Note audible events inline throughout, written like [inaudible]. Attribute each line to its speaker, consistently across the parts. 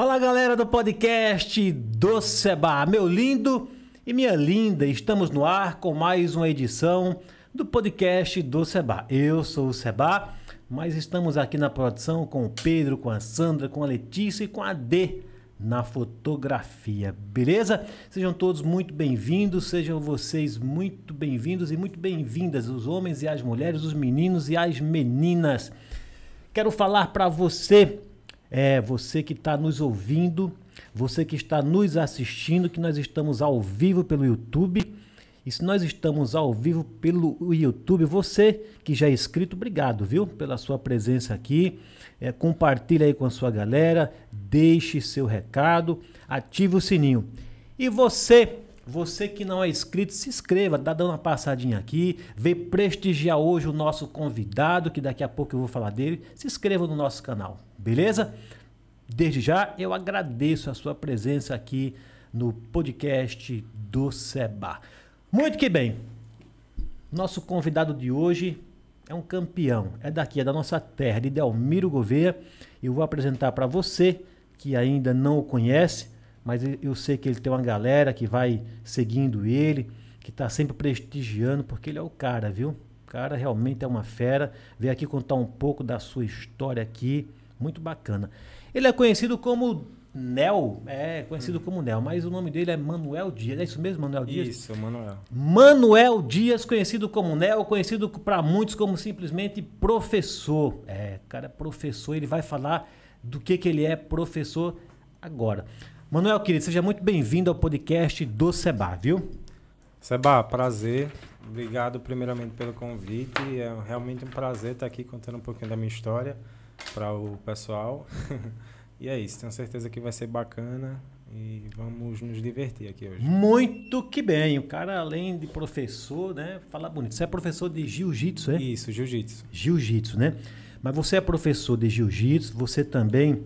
Speaker 1: Fala galera do podcast do Seba, meu lindo e minha linda, estamos no ar com mais uma edição do podcast do Seba. Eu sou o Seba, mas estamos aqui na produção com o Pedro, com a Sandra, com a Letícia e com a D na fotografia, beleza? Sejam todos muito bem-vindos, sejam vocês muito bem-vindos e muito bem-vindas, os homens e as mulheres, os meninos e as meninas. Quero falar para você, é, você que está nos ouvindo, você que está nos assistindo, que nós estamos ao vivo pelo YouTube. E se nós estamos ao vivo pelo YouTube, você que já é inscrito, obrigado, viu, pela sua presença aqui. É, compartilha aí com a sua galera, deixe seu recado, ative o sininho. E você, você que não é inscrito, se inscreva, dá dando uma passadinha aqui, vem prestigiar hoje o nosso convidado, que daqui a pouco eu vou falar dele. Se inscreva no nosso canal, beleza? Desde já eu agradeço a sua presença aqui no podcast do Seba. Muito que bem. Nosso convidado de hoje é um campeão, é daqui, é da nossa terra, de Delmiro Gouveia. Eu vou apresentar para você que ainda não o conhece, mas eu sei que ele tem uma galera que vai seguindo ele, que está sempre prestigiando, porque ele é o cara, viu? O cara realmente é uma fera. Veio aqui contar um pouco da sua história aqui, muito bacana. Ele é conhecido como Nel, é conhecido como Nel, mas o nome dele é Manuel Dias. É isso mesmo, Manuel Dias?
Speaker 2: Isso, Manuel.
Speaker 1: Manuel Dias, conhecido como Nel, conhecido para muitos como simplesmente professor. É, cara, é professor, ele vai falar do que, que ele é professor agora. Manuel, querido, seja muito bem-vindo ao podcast do Seba, viu?
Speaker 2: Seba, prazer. Obrigado primeiramente pelo convite. É realmente um prazer estar aqui contando um pouquinho da minha história para o pessoal. [laughs] e é isso, tenho certeza que vai ser bacana e vamos nos divertir aqui hoje.
Speaker 1: Muito que bem. O cara, além de professor, né? Fala bonito. Você é professor de jiu-jitsu, é?
Speaker 2: Isso, jiu-jitsu.
Speaker 1: Jiu-jitsu, né? Mas você é professor de jiu-jitsu, você também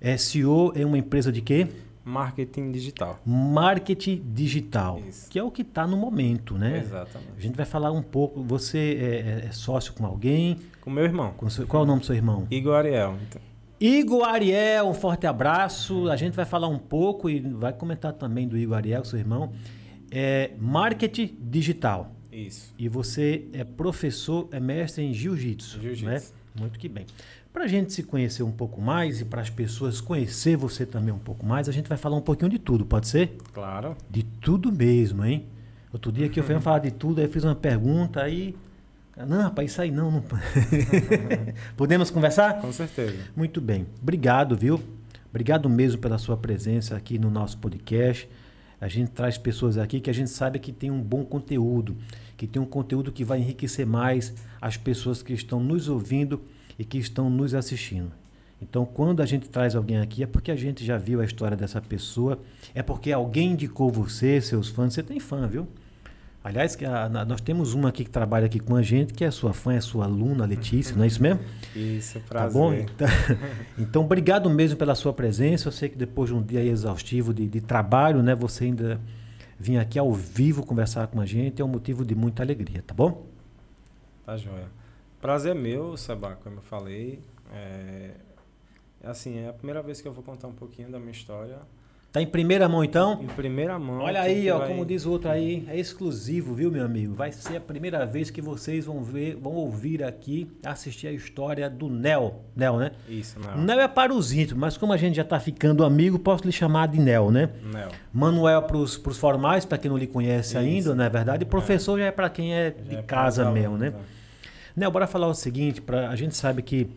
Speaker 1: é CEO em uma empresa de quê?
Speaker 2: Marketing digital.
Speaker 1: Marketing digital,
Speaker 2: Isso.
Speaker 1: que é o que está no momento, né?
Speaker 2: Exatamente.
Speaker 1: A gente vai falar um pouco. Você é, é sócio com alguém?
Speaker 2: Com meu irmão.
Speaker 1: Com seu- qual é o nome do seu irmão?
Speaker 2: Igor Ariel. Então,
Speaker 1: Igor Ariel, um forte abraço. A gente vai falar um pouco e vai comentar também do Igor Ariel, seu irmão. É marketing digital.
Speaker 2: isso.
Speaker 1: E você é professor, é mestre em jiu-jitsu.
Speaker 2: Jiu-jitsu.
Speaker 1: Né? Muito que bem. Para a gente se conhecer um pouco mais e para as pessoas conhecer você também um pouco mais, a gente vai falar um pouquinho de tudo, pode ser?
Speaker 2: Claro.
Speaker 1: De tudo mesmo, hein? Outro dia que eu fui [laughs] falar de tudo, aí eu fiz uma pergunta, aí. Não, rapaz, isso aí não. não... [laughs] Podemos conversar?
Speaker 2: Com certeza.
Speaker 1: Muito bem. Obrigado, viu? Obrigado mesmo pela sua presença aqui no nosso podcast. A gente traz pessoas aqui que a gente sabe que tem um bom conteúdo, que tem um conteúdo que vai enriquecer mais as pessoas que estão nos ouvindo e que estão nos assistindo. Então, quando a gente traz alguém aqui, é porque a gente já viu a história dessa pessoa, é porque alguém indicou você, seus fãs. Você tem fã, viu? Aliás, que a- nós temos uma aqui que trabalha aqui com a gente, que é sua fã, é sua aluna, Letícia, não é isso mesmo?
Speaker 2: Isso,
Speaker 1: Tá
Speaker 2: prazer.
Speaker 1: bom? Então, [laughs] então, obrigado mesmo pela sua presença. Eu sei que depois de um dia exaustivo de, de trabalho, né, você ainda vir aqui ao vivo conversar com a gente é um motivo de muita alegria, tá bom?
Speaker 2: Tá joia. Prazer é meu, Seba, como eu falei. É, é assim, é a primeira vez que eu vou contar um pouquinho da minha história.
Speaker 1: Tá em primeira mão então?
Speaker 2: Em primeira mão.
Speaker 1: Olha aí, ó,
Speaker 2: vai-
Speaker 1: como diz o outro aí, é exclusivo, viu, meu amigo? Vai ser a primeira vez que vocês vão ver, vão ouvir aqui, assistir a história do Nel. Nel, né?
Speaker 2: Isso, não.
Speaker 1: Nel é para os íntimos, mas como a gente já tá ficando amigo, posso lhe chamar de Nel, né?
Speaker 2: Nel.
Speaker 1: Manuel para os formais, para quem não lhe conhece
Speaker 2: Isso.
Speaker 1: ainda, não é verdade? E professor já é para quem é
Speaker 2: Já
Speaker 1: de
Speaker 2: é
Speaker 1: casa mesmo, né?
Speaker 2: alunos,
Speaker 1: Nel, bora falar o seguinte, pra, a gente sabe que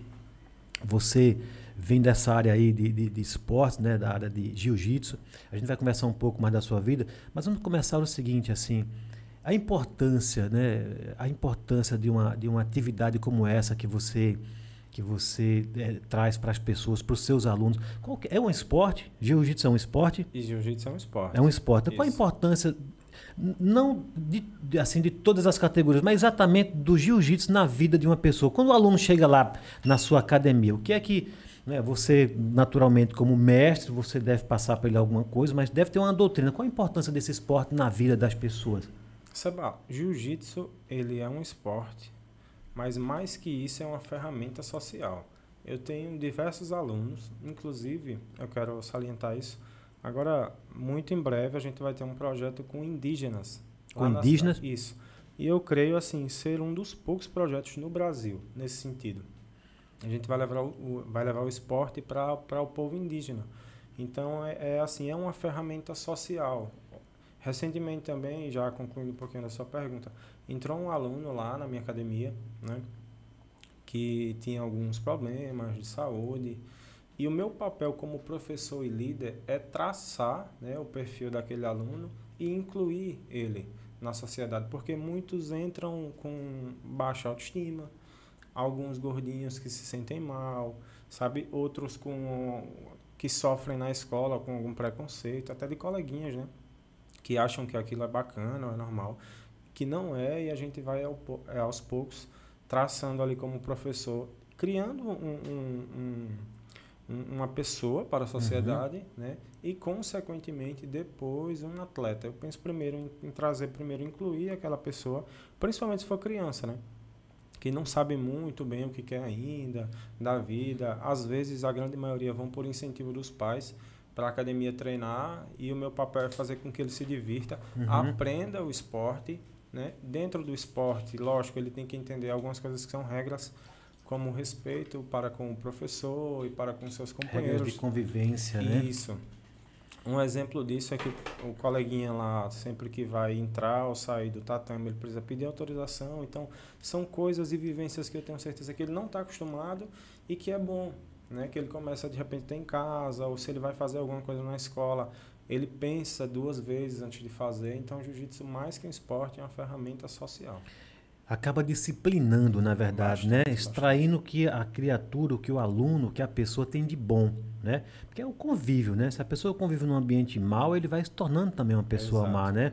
Speaker 1: você vem dessa área aí de, de, de esportes, né? Da área de jiu-jitsu. A gente vai conversar um pouco mais da sua vida, mas vamos começar o seguinte, assim, a importância, né? A importância de uma, de uma atividade como essa que você que você eh, traz para as pessoas, para os seus alunos. Que- é um esporte? Jiu-jitsu é um esporte?
Speaker 2: E jiu-jitsu é um esporte.
Speaker 1: É um esporte. Qual a importância, não de, assim, de todas as categorias, mas exatamente do jiu-jitsu na vida de uma pessoa? Quando o aluno chega lá na sua academia, o que é que né, você, naturalmente, como mestre, você deve passar para ele alguma coisa, mas deve ter uma doutrina. Qual a importância desse esporte na vida das pessoas?
Speaker 2: Seba, jiu-jitsu ele é um esporte, mas mais que isso é uma ferramenta social. eu tenho diversos alunos, inclusive, eu quero salientar isso. Agora, muito em breve, a gente vai ter um projeto com indígenas.
Speaker 1: Com indígenas?
Speaker 2: Isso. E eu creio, assim, ser um dos poucos projetos no Brasil nesse sentido. A gente vai levar o, vai levar o esporte para o povo indígena. Então, é, é, assim, é uma ferramenta social. Recentemente também, já concluindo um pouquinho da sua pergunta, entrou um aluno lá na minha academia, né? que tinha alguns problemas de saúde. E o meu papel como professor e líder é traçar né, o perfil daquele aluno e incluir ele na sociedade, porque muitos entram com baixa autoestima, alguns gordinhos que se sentem mal, sabe, outros com que sofrem na escola com algum preconceito, até de coleguinhas, né, que acham que aquilo é bacana, é normal, que não é e a gente vai aos poucos traçando ali como professor, criando um, um, um, uma pessoa para a sociedade, uhum. né? E consequentemente depois um atleta. Eu penso primeiro em, em, trazer primeiro incluir aquela pessoa, principalmente se for criança, né? Que não sabe muito bem o que quer ainda da vida. Às vezes a grande maioria vão por incentivo dos pais para a academia treinar e o meu papel é fazer com que ele se divirta, uhum. aprenda o esporte né? Dentro do esporte, lógico, ele tem que entender algumas coisas que são regras, como respeito para com o professor e para com seus companheiros.
Speaker 1: Regras de convivência, né?
Speaker 2: Isso. Um exemplo disso é que o coleguinha lá, sempre que vai entrar ou sair do tatame, ele precisa pedir autorização. Então, são coisas e vivências que eu tenho certeza que ele não está acostumado e que é bom, né? Que ele começa de repente ter em casa, ou se ele vai fazer alguma coisa na escola, ele pensa duas vezes antes de fazer. Então, o jiu-jitsu, mais que um esporte, é uma ferramenta social.
Speaker 1: Acaba disciplinando, na verdade, bastante, né? Extraindo o que a criatura, o que o aluno, que a pessoa tem de bom, né? Porque é o convívio, né? Se a pessoa convive num ambiente mau, ele vai se tornando também uma pessoa Exato. má, né?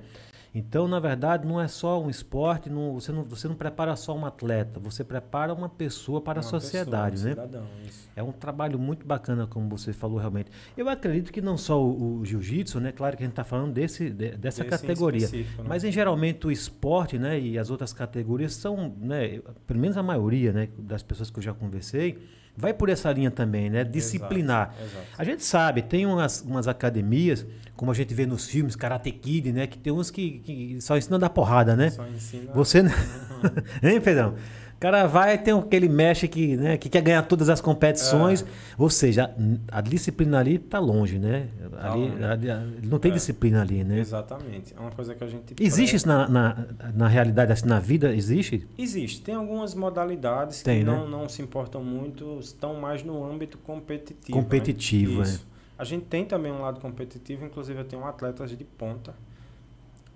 Speaker 1: Então, na verdade, não é só um esporte, não, você, não, você não prepara só um atleta, você prepara uma pessoa para uma a sociedade, pessoa, um né? Cidadão, é um trabalho muito bacana, como você falou realmente. Eu acredito que não só o, o jiu-jitsu, né? Claro que a gente está falando desse, de, dessa Desse categoria. Né? Mas em geralmente o esporte, né? E as outras categorias são, né? Pelo menos a maioria, né? Das pessoas que eu já conversei vai por essa linha também, né? Disciplinar. Exato, exato. A gente sabe, tem umas, umas academias, como a gente vê nos filmes, Karate Kid, né? Que tem uns que, que só ensinam a dar porrada, né? Só ensina. Você. [laughs] hein, Pedrão? O cara vai, tem aquele mexe que, né, que quer ganhar todas as competições. É. Ou seja, a, a, disciplina ali está longe, né? Tá ali, longe. Ali, não tem é. disciplina ali, né?
Speaker 2: Exatamente. É uma coisa que a gente.
Speaker 1: Existe isso na, na, na realidade, assim, na vida? Existe?
Speaker 2: Existe. Tem algumas modalidades tem, que né? não, não se importam muito, estão mais no âmbito competitivo.
Speaker 1: Né? Competitivo, né? é.
Speaker 2: A gente tem também um lado competitivo, inclusive eu tenho atletas de ponta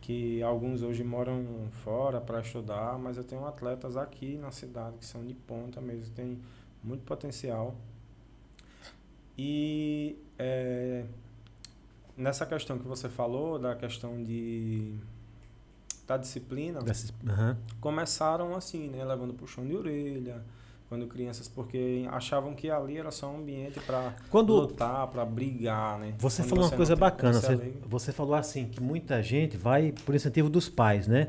Speaker 2: que alguns hoje moram fora para estudar, mas eu tenho atletas aqui na cidade que são de ponta mesmo, tem muito potencial. E é, nessa questão que você falou, da questão de da disciplina, uhum. começaram assim, né, levando puxão de orelha, quando crianças, porque achavam que ali era só um ambiente para lutar, para brigar, né?
Speaker 1: Você quando falou uma coisa bacana, você, você falou assim, que muita gente vai por incentivo dos pais, né?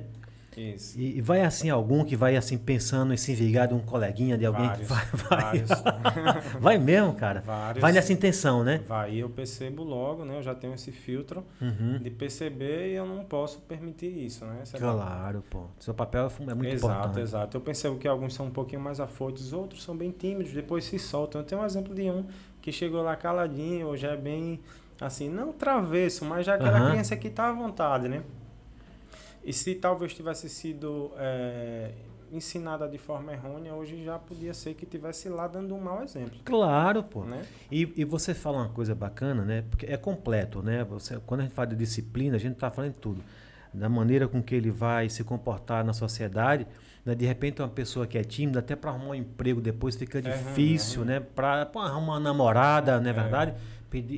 Speaker 1: Isso. E, e, vai assim algum que vai assim pensando em se vingar de um coleguinha, de alguém vários, que vai. Vai, [laughs] vai mesmo, cara. Vários, vai nessa intenção, né?
Speaker 2: Vai, eu percebo logo, né? Eu já tenho esse filtro uhum. de perceber e eu não posso permitir isso, né?
Speaker 1: Você claro, pô. Seu papel é muito
Speaker 2: exato,
Speaker 1: importante.
Speaker 2: Exato, exato. Eu percebo que alguns são um pouquinho mais afoitos, outros são bem tímidos, depois se soltam. Eu tenho um exemplo de um que chegou lá caladinho, ou já é bem assim, não travesso, mas já aquela uhum. criança que tá à vontade, né? E se talvez tivesse sido é, ensinada de forma errônea, hoje já podia ser que tivesse lá dando um mau exemplo.
Speaker 1: Claro, pô. Né? E, e você fala uma coisa bacana, né? Porque é completo, né? Você, quando a gente fala de disciplina, a gente está falando de tudo. Da maneira com que ele vai se comportar na sociedade. Né? De repente, uma pessoa que é tímida, até para arrumar um emprego depois fica difícil, é, é, né? Para arrumar uma namorada, não é verdade?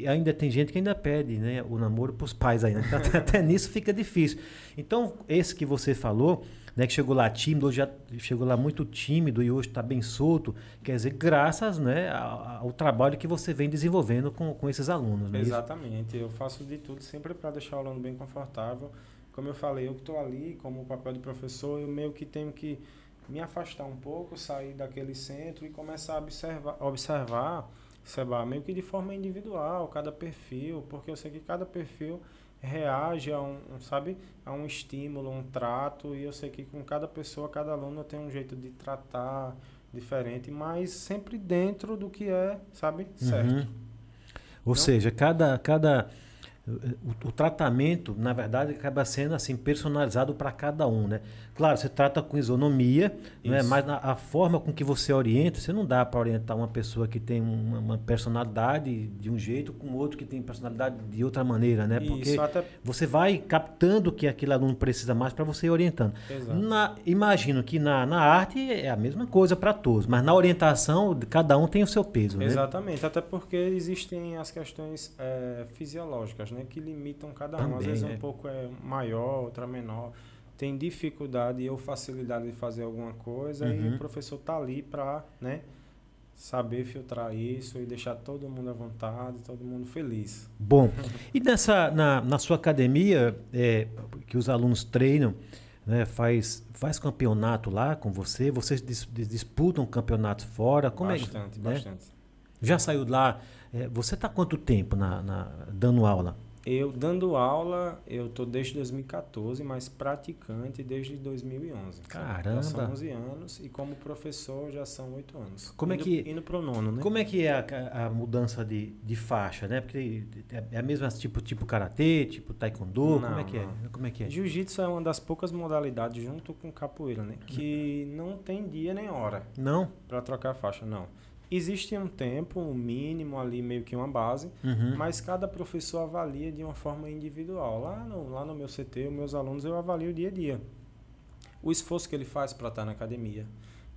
Speaker 1: Ainda tem gente que ainda pede né, o namoro para os pais ainda. Então, até, até, nisso fica difícil. Então, esse que você falou, né, que chegou lá tímido, hoje já chegou lá muito tímido e hoje está bem solto, quer dizer, graças né, ao, ao, trabalho que você vem desenvolvendo com, com esses alunos.
Speaker 2: Né? Exatamente. Eu faço de tudo sempre para deixar o aluno bem confortável. Como eu falei, eu que estou ali como papel de professor, eu meio que tenho que me afastar um pouco, sair daquele centro e começar a observar, observar Seba, meio que de forma individual, cada perfil, porque eu sei que cada perfil reage a um, sabe, a um estímulo, um trato, e eu sei que com cada pessoa, cada aluno tem um jeito de tratar diferente, mas sempre dentro do que é, sabe, certo. Uhum.
Speaker 1: Ou então, seja, cada, cada o, o, tratamento, na verdade, acaba sendo assim personalizado para cada um, né? Claro, você trata com isonomia, né? mas na, a forma com que você orienta, você não dá para orientar uma pessoa que tem uma, uma, personalidade de um jeito com outro que tem personalidade de outra maneira, né? Porque Isso, até... você vai captando o que aquele aluno precisa mais para você ir orientando. Na, imagino que na, na arte é a mesma coisa para todos, mas na orientação cada um tem o seu peso, né?
Speaker 2: Exatamente, até porque existem as questões é, fisiológicas, né? Que limitam cada um. Também, Às vezes é. um pouco é maior, outra menor tem dificuldade ou facilidade de fazer alguma coisa uhum. e o professor tá ali para, né, saber filtrar isso e deixar todo mundo à vontade, todo mundo feliz.
Speaker 1: Bom, e nessa na, na sua academia é, que os alunos treinam, né, faz faz campeonato lá com você, vocês dis, disputam campeonatos fora, como
Speaker 2: bastante,
Speaker 1: é?
Speaker 2: Bastante, bastante. Né?
Speaker 1: Já saiu lá? É, você está quanto tempo na, na dando aula?
Speaker 2: Eu, dando aula, eu tô desde 2014, mas praticante desde 2011.
Speaker 1: Caramba!
Speaker 2: Já são 11 anos e como professor já são 8 anos.
Speaker 1: Como
Speaker 2: indo,
Speaker 1: é que,
Speaker 2: indo pro nono, né?
Speaker 1: Como é que é a, a mudança de, de faixa, né? Porque é a mesma tipo, tipo karatê, tipo taekwondo, não, como é que é? Como é que é?
Speaker 2: Jiu-jitsu é uma das poucas modalidades junto com capoeira, né? Que não tem dia nem hora.
Speaker 1: Não?
Speaker 2: Para trocar a faixa, não. Existe um tempo, um mínimo ali, meio que uma base,
Speaker 1: uhum.
Speaker 2: mas cada professor avalia de uma forma individual. Lá no, lá no meu CT, os meus alunos, eu avalio dia a dia. O esforço que ele faz para estar na academia,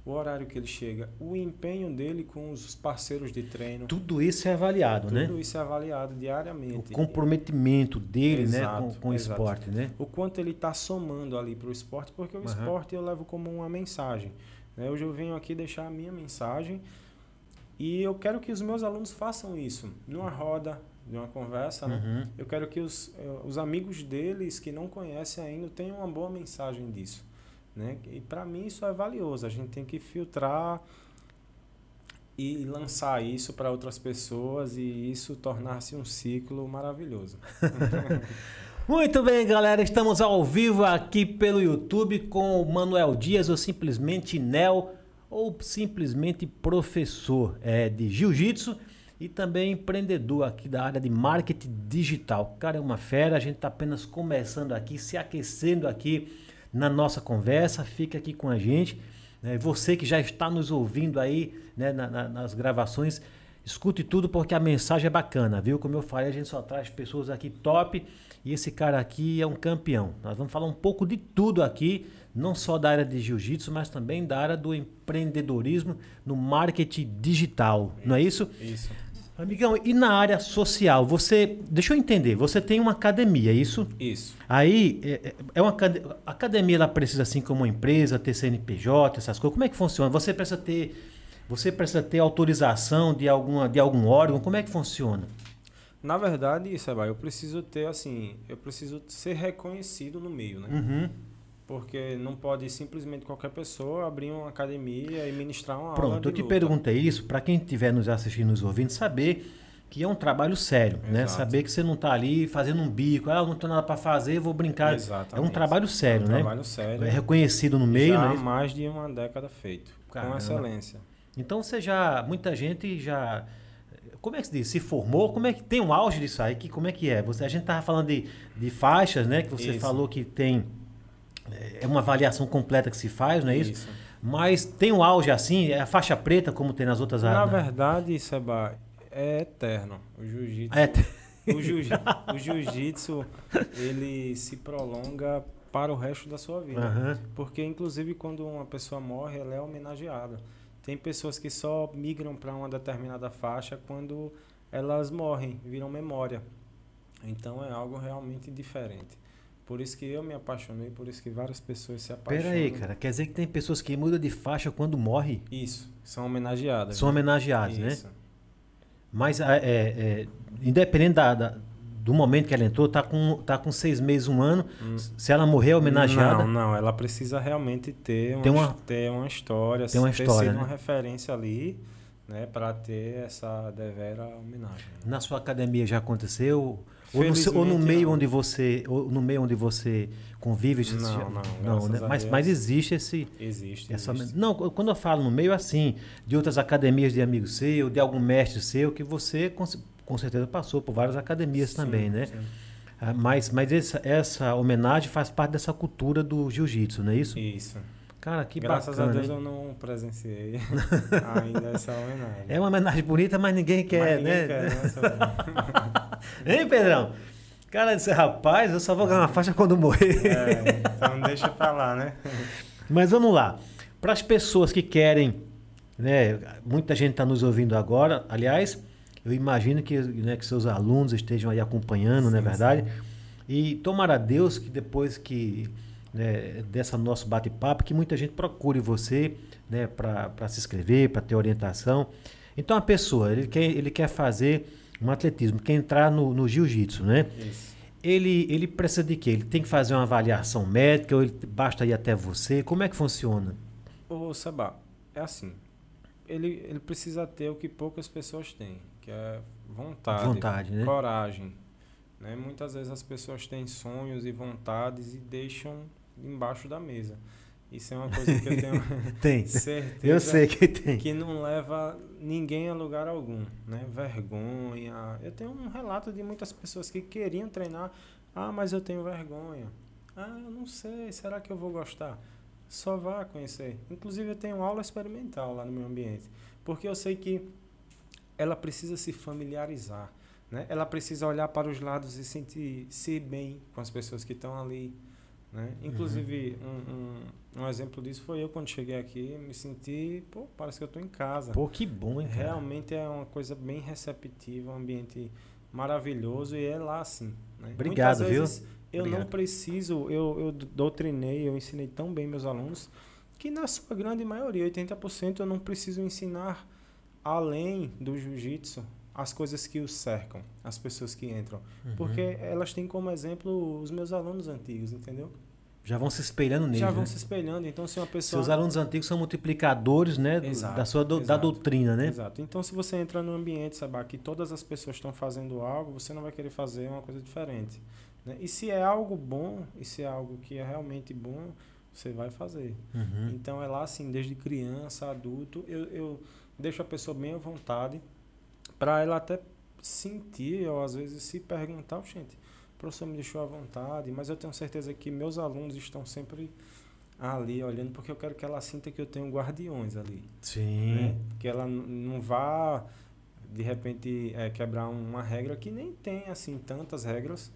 Speaker 2: o horário que ele chega, o empenho dele com os parceiros de treino.
Speaker 1: Tudo isso é avaliado,
Speaker 2: tudo
Speaker 1: né?
Speaker 2: Tudo isso é avaliado diariamente.
Speaker 1: O comprometimento dele exato, né, com, com o esporte, né?
Speaker 2: O quanto ele está somando ali para o esporte, porque o uhum. esporte eu levo como uma mensagem. Né? Hoje eu venho aqui deixar a minha mensagem e eu quero que os meus alunos façam isso numa roda, de uma conversa, né?
Speaker 1: Uhum.
Speaker 2: Eu quero que os, eh, os amigos deles que não conhecem ainda tenham uma boa mensagem disso, né? E para mim isso é valioso. A gente tem que filtrar e lançar isso para outras pessoas e isso tornar-se um ciclo maravilhoso. [laughs] [laughs]
Speaker 1: Muito bem, galera, estamos ao vivo aqui pelo YouTube com o Manuel Dias ou simplesmente Nel ou simplesmente professor é, de jiu-jitsu e também empreendedor aqui da área de marketing digital. Cara, é uma fera, a gente está apenas começando aqui, se aquecendo aqui na nossa conversa. Fica aqui com a gente. Né? Você que já está nos ouvindo aí né, na, na, nas gravações, escute tudo porque a mensagem é bacana, viu? Como eu falei, a gente só traz pessoas aqui top e esse cara aqui é um campeão. Nós vamos falar um pouco de tudo aqui não só da área de jiu-jitsu, mas também da área do empreendedorismo no marketing digital, isso, não é isso?
Speaker 2: Isso.
Speaker 1: Amigão, e na área social, você, deixa eu entender, você tem uma academia, é isso?
Speaker 2: Isso.
Speaker 1: Aí, é, é, é uma a academia, ela precisa assim como uma empresa, ter CNPJ, essas coisas, como é que funciona? Você precisa ter, você precisa ter autorização de, alguma, de algum órgão, como é que funciona?
Speaker 2: Na verdade, Seba, eu preciso ter, assim, eu preciso ser reconhecido no meio, né?
Speaker 1: Uhum.
Speaker 2: Porque não pode simplesmente qualquer pessoa abrir uma academia e ministrar uma
Speaker 1: Pronto,
Speaker 2: aula.
Speaker 1: Pronto, eu te luta. perguntei isso para quem estiver nos assistindo, nos ouvindo, saber que é um trabalho sério, né? Exato. né? Saber que você não está ali fazendo um bico, ah, não tenho nada para fazer, vou brincar.
Speaker 2: Exatamente.
Speaker 1: É um trabalho sério,
Speaker 2: é um
Speaker 1: né?
Speaker 2: trabalho sério.
Speaker 1: É reconhecido no meio,
Speaker 2: já
Speaker 1: né?
Speaker 2: há mais de uma década feito, Caramba. com excelência.
Speaker 1: Então você já, muita gente já como é que se diz? Se formou? Como é que tem um auge disso aí? Que, como é que é? Você, a gente estava falando de, de faixas, né? Que você Isso. falou que tem é uma avaliação completa que se faz, não é isso? isso. Mas tem um auge assim, é a faixa preta como tem nas outras áreas?
Speaker 2: Na verdade, Seba, é eterno. O jiu-jitsu.
Speaker 1: É
Speaker 2: o jiu-jitsu, ele se prolonga para o resto da sua vida.
Speaker 1: Uhum.
Speaker 2: Porque, inclusive, quando uma pessoa morre, ela é homenageada. Tem pessoas que só migram para uma determinada faixa quando elas morrem, viram memória. Então é algo realmente diferente. Por isso que eu me apaixonei, por isso que várias pessoas se apaixonam.
Speaker 1: Pera aí, cara. Quer dizer que tem pessoas que mudam de faixa quando morre?
Speaker 2: Isso. São homenageadas.
Speaker 1: São né? homenageadas, né? Mas, é, é, independente da, da, do momento que ela entrou, tá com, tá com seis meses, um ano. Se ela morrer, é homenageada.
Speaker 2: Não, não, ela precisa realmente ter,
Speaker 1: Tem
Speaker 2: uma,
Speaker 1: uma-
Speaker 2: ter uma história,
Speaker 1: Tem uma
Speaker 2: ter
Speaker 1: história,
Speaker 2: sido
Speaker 1: né?
Speaker 2: uma referência ali, né, para ter essa devera homenagem.
Speaker 1: Na sua academia já aconteceu? Ou no, ou no meio
Speaker 2: não.
Speaker 1: onde você, ou no meio onde você convive?
Speaker 2: Não,
Speaker 1: já-
Speaker 2: não,
Speaker 1: não né? Mas, mas existe esse,
Speaker 2: Existe,
Speaker 1: essa,
Speaker 2: existe.
Speaker 1: não, quando eu falo no meio assim, de outras academias de amigo seu, de algum mestre seu que você com, com certeza passou por várias academias
Speaker 2: Sim,
Speaker 1: também, né?
Speaker 2: sim.
Speaker 1: Ah, Mas, mas essa, essa homenagem faz parte dessa cultura do jiu-jitsu, não é isso?
Speaker 2: Isso.
Speaker 1: Cara, que
Speaker 2: Graças
Speaker 1: bacana.
Speaker 2: a Deus
Speaker 1: hein?
Speaker 2: eu não presenciei [laughs] ainda essa homenagem.
Speaker 1: É uma homenagem bonita, mas ninguém quer,
Speaker 2: Mas ninguém
Speaker 1: né?
Speaker 2: quer, né, [laughs]
Speaker 1: Hein, Pedrão? Cara, disse, rapaz, eu só vou ganhar uma faixa quando morrer.
Speaker 2: É, então deixa pra lá, né? [laughs]
Speaker 1: Mas vamos lá. Para as pessoas que querem, né, muita gente está nos ouvindo agora. Aliás, eu imagino que, né, que seus alunos estejam aí acompanhando, não é
Speaker 2: Sim,
Speaker 1: verdade? E tomara a Deus que depois que né, dessa nosso bate-papo, que muita gente procure você né, para se inscrever, para ter orientação. Então a pessoa, ele quer, ele quer fazer um atletismo, quer entrar no, no jiu-jitsu, né?
Speaker 2: Isso.
Speaker 1: Ele, ele precisa de quê? Ele tem que fazer uma avaliação médica ou ele basta ir até você? Como é que funciona?
Speaker 2: Ô, Sabá, é assim. Ele, ele precisa ter o que poucas pessoas têm, que é vontade,
Speaker 1: Vontade, né?
Speaker 2: coragem. Né? Muitas vezes as pessoas têm sonhos e vontades e deixam embaixo da mesa. Isso é uma coisa que eu tenho [laughs]
Speaker 1: Tem. [laughs]
Speaker 2: certeza
Speaker 1: Eu sei que tem.
Speaker 2: que não leva ninguém a lugar algum, né? Vergonha. Eu tenho um relato de muitas pessoas que queriam treinar, ah, mas eu tenho vergonha. Ah, eu não sei, será que eu vou gostar? Só vá conhecer. Inclusive eu tenho aula experimental lá no meu ambiente, porque eu sei que ela precisa se familiarizar, né? Ela precisa olhar para os lados e sentir-se bem com as pessoas que estão ali, né? Inclusive, um, um, um exemplo disso foi eu quando cheguei aqui, me senti, pô, parece que eu estou em casa.
Speaker 1: Pô, que bom, hein, cara?
Speaker 2: Realmente é uma coisa bem receptiva, um ambiente maravilhoso e é lá assim. Né?
Speaker 1: Obrigado,
Speaker 2: Muitas
Speaker 1: viu?
Speaker 2: vezes Eu não
Speaker 1: Obrigado.
Speaker 2: preciso, eu, eu doutrinei, eu ensinei tão bem meus alunos que na sua grande maioria, 80%, eu não preciso ensinar além do jiu-jitsu as coisas que os cercam, as pessoas que entram.
Speaker 1: Uhum.
Speaker 2: Porque elas têm como exemplo os meus alunos antigos, entendeu?
Speaker 1: Já vão se espelhando neles.
Speaker 2: Já vão
Speaker 1: né?
Speaker 2: se espelhando. Então, se uma pessoa.
Speaker 1: Seus alunos antigos são multiplicadores, né?
Speaker 2: Exato,
Speaker 1: da sua do- da doutrina, né?
Speaker 2: Exato. Então, se você entra num ambiente, sabe, que todas as pessoas estão fazendo algo, você não vai querer fazer uma coisa diferente. Né? E se é algo bom, e se é algo que é realmente bom, você vai fazer.
Speaker 1: Uhum.
Speaker 2: Então, é lá assim, desde criança, adulto, eu, eu deixo a pessoa bem à vontade para ela até sentir, ou às vezes se perguntar, gente, professor me deixou à vontade, mas eu tenho certeza que meus alunos estão sempre ali olhando, porque eu quero que ela sinta que eu tenho guardiões ali
Speaker 1: Sim.
Speaker 2: né? Que ela não vá de repente é, quebrar uma regra que nem tem assim tantas regras,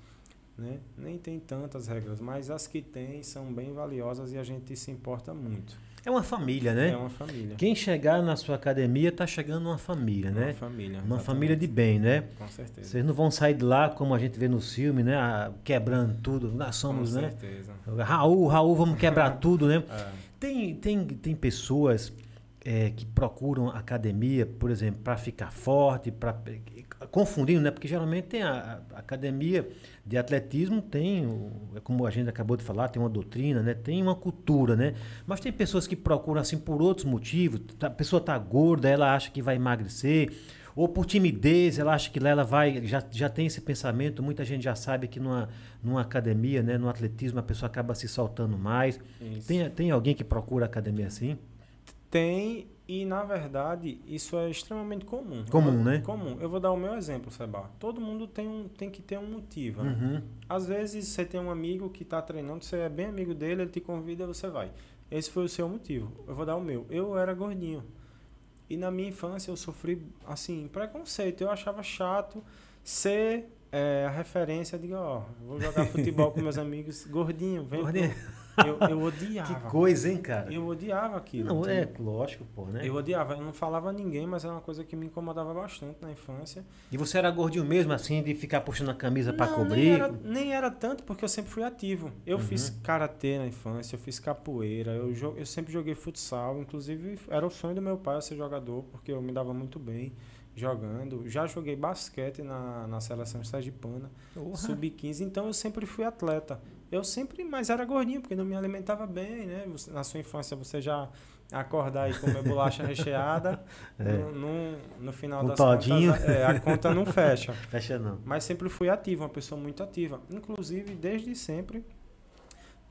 Speaker 2: né? Nem tem tantas regras, mas as que tem são bem valiosas e a gente se importa muito.
Speaker 1: É uma família, né?
Speaker 2: É uma família.
Speaker 1: Quem chegar na sua academia tá chegando uma família,
Speaker 2: Uma
Speaker 1: né?
Speaker 2: família.
Speaker 1: Uma
Speaker 2: exatamente.
Speaker 1: família de bem, né?
Speaker 2: Com certeza.
Speaker 1: Vocês não vão sair de lá como a gente vê no filme, né? Ah, Quebrando tudo. Nós
Speaker 2: Com
Speaker 1: somos, né?
Speaker 2: certeza.
Speaker 1: Raul, Raul, vamos quebrar [laughs] tudo, né?
Speaker 2: É.
Speaker 1: Tem, tem, tem pessoas é, que procuram academia, por exemplo, para ficar forte, para confundindo, né? Porque geralmente tem a, a academia de atletismo tem, é como a gente acabou de falar, tem uma doutrina, né? Tem uma cultura, né? Mas tem pessoas que procuram assim por outros motivos. Tá- A pessoa tá gorda, ela acha que vai emagrecer, ou por timidez, ela acha que lá ela vai, já, já tem esse pensamento. Muita gente já sabe que numa, numa academia, né? No atletismo a pessoa acaba se soltando mais.
Speaker 2: Isso.
Speaker 1: Tem, tem alguém que procura academia assim?
Speaker 2: Tem, e na verdade isso é extremamente comum.
Speaker 1: Comum, né?
Speaker 2: Comum. Eu vou dar o meu exemplo, Seba. Todo mundo tem, um, tem que ter um motivo, né?
Speaker 1: Uhum.
Speaker 2: Às vezes você tem um amigo que está treinando, você é bem amigo dele, ele te convida, você vai. Esse foi o seu motivo. Eu vou dar o meu. Eu era gordinho. E na minha infância eu sofri, assim, preconceito. Eu achava chato ser é, a referência de, ó, vou jogar [laughs] futebol com meus amigos, gordinho, vem.
Speaker 1: Gordinho.
Speaker 2: Eu, eu odiava.
Speaker 1: Que coisa, hein, cara?
Speaker 2: Eu odiava aquilo.
Speaker 1: Não,
Speaker 2: entendeu?
Speaker 1: é lógico, pô, né?
Speaker 2: Eu odiava, eu não falava a ninguém, mas era uma coisa que me incomodava bastante na infância.
Speaker 1: E você era gordinho mesmo, assim, de ficar puxando a camisa
Speaker 2: Não,
Speaker 1: cobrir?
Speaker 2: Nem era, nem era tanto, porque eu sempre fui ativo. Eu
Speaker 1: Uhum.
Speaker 2: fiz karatê na infância, eu fiz capoeira, eu, eu sempre joguei futsal. Inclusive, era o sonho do meu pai ser jogador, porque eu me dava muito bem jogando. Já joguei basquete na, na seleção sergipana,
Speaker 1: Porra.
Speaker 2: sub-15, então eu sempre fui atleta. Eu sempre, mas era gordinho, porque não me alimentava bem, né? Você- na sua infância você já acordar e comer bolacha recheada, [laughs]
Speaker 1: É.
Speaker 2: no, no, no final
Speaker 1: Um
Speaker 2: das
Speaker 1: todinho.
Speaker 2: contas, é, a conta não fecha. [laughs]
Speaker 1: Fecha não.
Speaker 2: Mas sempre fui ativo, uma pessoa muito ativa. Inclusive, desde sempre,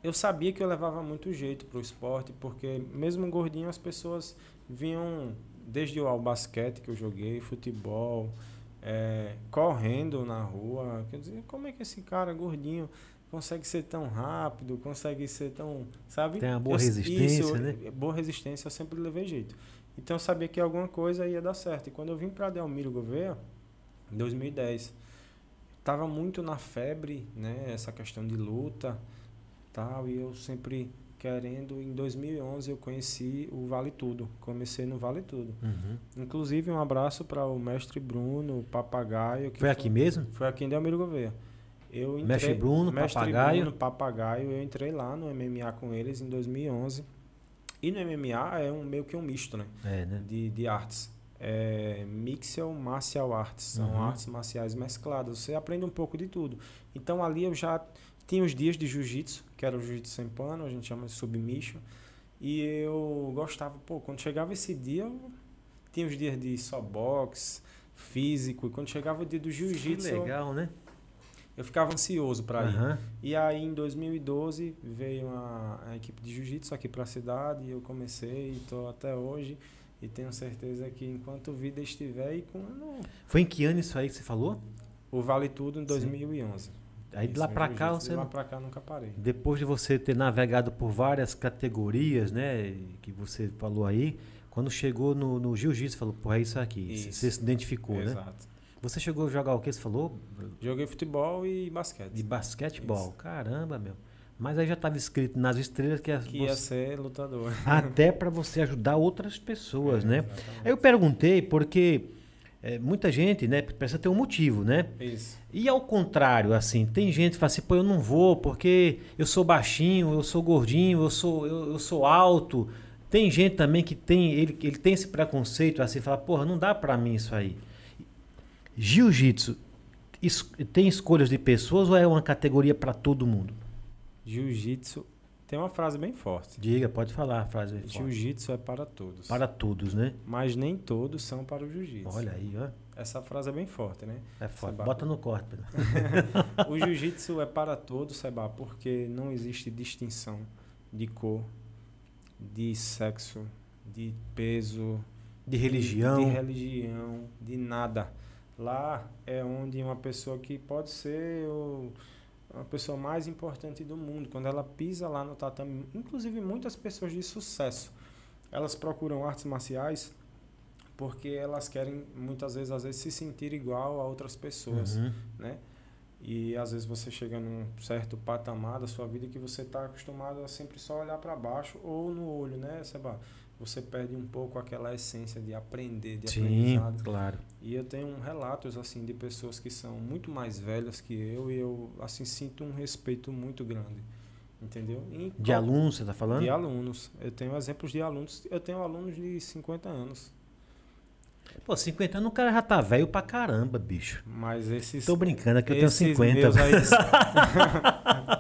Speaker 2: eu sabia que eu levava muito jeito pro esporte, porque mesmo gordinho as pessoas vinham desde o basquete que eu joguei, futebol, é, correndo na rua. Quer dizer, como é que esse cara gordinho consegue ser tão rápido, consegue ser tão, sabe?
Speaker 1: Tem uma boa
Speaker 2: Eu-
Speaker 1: resistência,
Speaker 2: isso,
Speaker 1: né?
Speaker 2: Boa resistência, eu sempre levei jeito. Então eu sabia que alguma coisa ia dar certo. E quando eu vim para Delmiro Gouveia, em 2010, tava muito na febre, né, essa questão de luta, tal, e eu sempre querendo, em 2011 eu conheci o Vale Tudo, comecei no Vale Tudo.
Speaker 1: Uhum.
Speaker 2: Inclusive um abraço para o mestre Bruno, o Papagaio, que
Speaker 1: Foi aqui mesmo?
Speaker 2: Foi aqui em Delmiro Gouveia. Eu entrei,
Speaker 1: Mestre Bruno,
Speaker 2: Mestre
Speaker 1: Papagaio.
Speaker 2: Bruno, Papagaio, eu entrei lá no MMA com eles em 2011. E no MMA é um meio que um misto, né?
Speaker 1: É, né?
Speaker 2: de, de artes. É, Mixel Martial Arts. São
Speaker 1: Uhum.
Speaker 2: artes marciais mescladas. Você aprende um pouco de tudo. Então ali eu já tinha os dias de jiu-jitsu, que era o jiu-jitsu sem pano, a gente chama de submission. E eu gostava, pô, quando chegava esse dia, eu tinha os dias de só boxe, físico. E quando chegava o dia do jiu-jitsu, eu,
Speaker 1: legal, né?
Speaker 2: Eu ficava ansioso para ir.
Speaker 1: Aham.
Speaker 2: E aí em 2012 veio a, a equipe de jiu-jitsu aqui para a cidade e eu comecei e estou até hoje e tenho certeza que enquanto vida estiver e quando
Speaker 1: Foi em que ano isso aí que você falou?
Speaker 2: o Vale Tudo em 2011.
Speaker 1: Aí de lá pra cá você
Speaker 2: de lá para cá nunca parei.
Speaker 1: Depois de você ter navegado por várias categorias, né, que você falou aí, quando chegou no, no jiu-jitsu, falou, pô, é isso aqui.
Speaker 2: Isso.
Speaker 1: Você se identificou, né?
Speaker 2: Exato.
Speaker 1: Você chegou a jogar o que você falou?
Speaker 2: Joguei futebol e basquete.
Speaker 1: De basquetebol.
Speaker 2: Isso.
Speaker 1: Caramba, meu. Mas aí já estava escrito nas estrelas que,
Speaker 2: que ia
Speaker 1: você-
Speaker 2: ser lutador. [laughs]
Speaker 1: até para você ajudar outras pessoas,
Speaker 2: É,
Speaker 1: né?
Speaker 2: exatamente.
Speaker 1: Aí eu perguntei porque é, muita gente, né, precisa ter um motivo, né?
Speaker 2: Isso.
Speaker 1: E ao contrário, assim, tem gente que fala assim, pô, eu não vou porque eu sou baixinho, eu sou gordinho, eu sou, eu, eu sou alto. Tem gente também que tem, ele, ele tem esse preconceito, assim, fala, porra, não dá pra mim isso aí. Jiu-jitsu tem escolhas de pessoas ou é uma categoria pra todo mundo?
Speaker 2: Jiu-jitsu tem uma frase bem forte.
Speaker 1: Diga, pode falar a frase aí. forte.
Speaker 2: Jiu-jitsu é para todos.
Speaker 1: Para todos, né?
Speaker 2: Mas nem todos são para o jiu-jitsu.
Speaker 1: Olha aí, ó.
Speaker 2: Essa frase é bem forte, né?
Speaker 1: É.
Speaker 2: Seba.
Speaker 1: Bota no corte. Pedro. [laughs]
Speaker 2: O jiu-jitsu é para todos, Seba, porque não existe distinção de cor, de sexo, de peso,
Speaker 1: De religião.
Speaker 2: de, de religião, de nada. Lá é onde uma pessoa que pode ser o, a pessoa mais importante do mundo, quando ela pisa lá no tatame, inclusive muitas pessoas de sucesso, elas procuram artes marciais porque elas querem muitas vezes às vezes se sentir igual a outras pessoas
Speaker 1: Uhum.
Speaker 2: né? E às vezes você chega num certo patamar da sua vida que você está acostumado a sempre só olhar para baixo ou no olho, né, Seba? Você perde um pouco aquela essência de aprender, de
Speaker 1: Sim,
Speaker 2: aprendizado.
Speaker 1: claro.
Speaker 2: E eu tenho relatos assim de pessoas que são muito mais velhas que eu e eu assim sinto um respeito muito grande, entendeu? Em
Speaker 1: De
Speaker 2: qual-
Speaker 1: alunos, você tá falando?
Speaker 2: De alunos. Eu tenho exemplos de alunos. Eu tenho alunos de 50 anos,
Speaker 1: Pô, 50 anos o cara já tá velho pra caramba, bicho.
Speaker 2: mas esses
Speaker 1: Tô brincando, aqui eu tenho
Speaker 2: Esses
Speaker 1: 50.
Speaker 2: meus aí [laughs]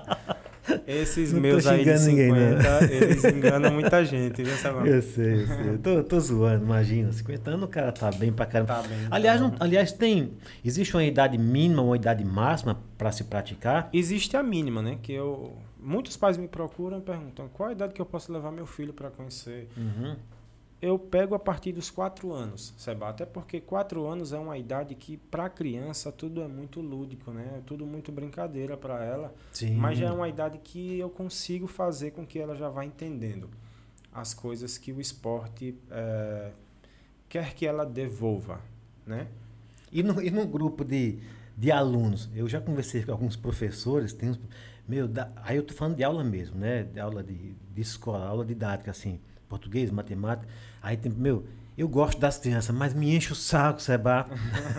Speaker 2: Esses
Speaker 1: Não
Speaker 2: meus aí de
Speaker 1: xingando
Speaker 2: 50,
Speaker 1: ninguém, né?
Speaker 2: eles enganam muita gente, viu, Sabão?
Speaker 1: Eu sei, eu sei. Tô, tô zoando, imagina. 50 anos o cara tá bem pra caramba.
Speaker 2: Tá bem.
Speaker 1: Aliás,
Speaker 2: tá
Speaker 1: não- aliás, tem. Existe uma idade mínima, uma idade máxima pra se praticar?
Speaker 2: Existe a mínima, né? Que eu. Muitos pais me procuram e perguntam qual a idade que eu posso levar meu filho para conhecer.
Speaker 1: Uhum.
Speaker 2: Eu pego a partir dos 4 anos, Seba, até porque 4 anos é uma idade que para criança tudo é muito lúdico, né? É tudo muito brincadeira para ela.
Speaker 1: Sim.
Speaker 2: Mas já é uma idade que eu consigo fazer com que ela já vá entendendo as coisas que o esporte eh, quer que ela devolva, né?
Speaker 1: E no, e no grupo de, de alunos, eu já conversei com alguns professores, tem uns, meu, da- aí eu tô falando de aula mesmo, né? De aula de, de escola, aula didática, assim, português, matemática. Aí tem, meu, eu gosto das crianças, mas me enche o saco, Seba.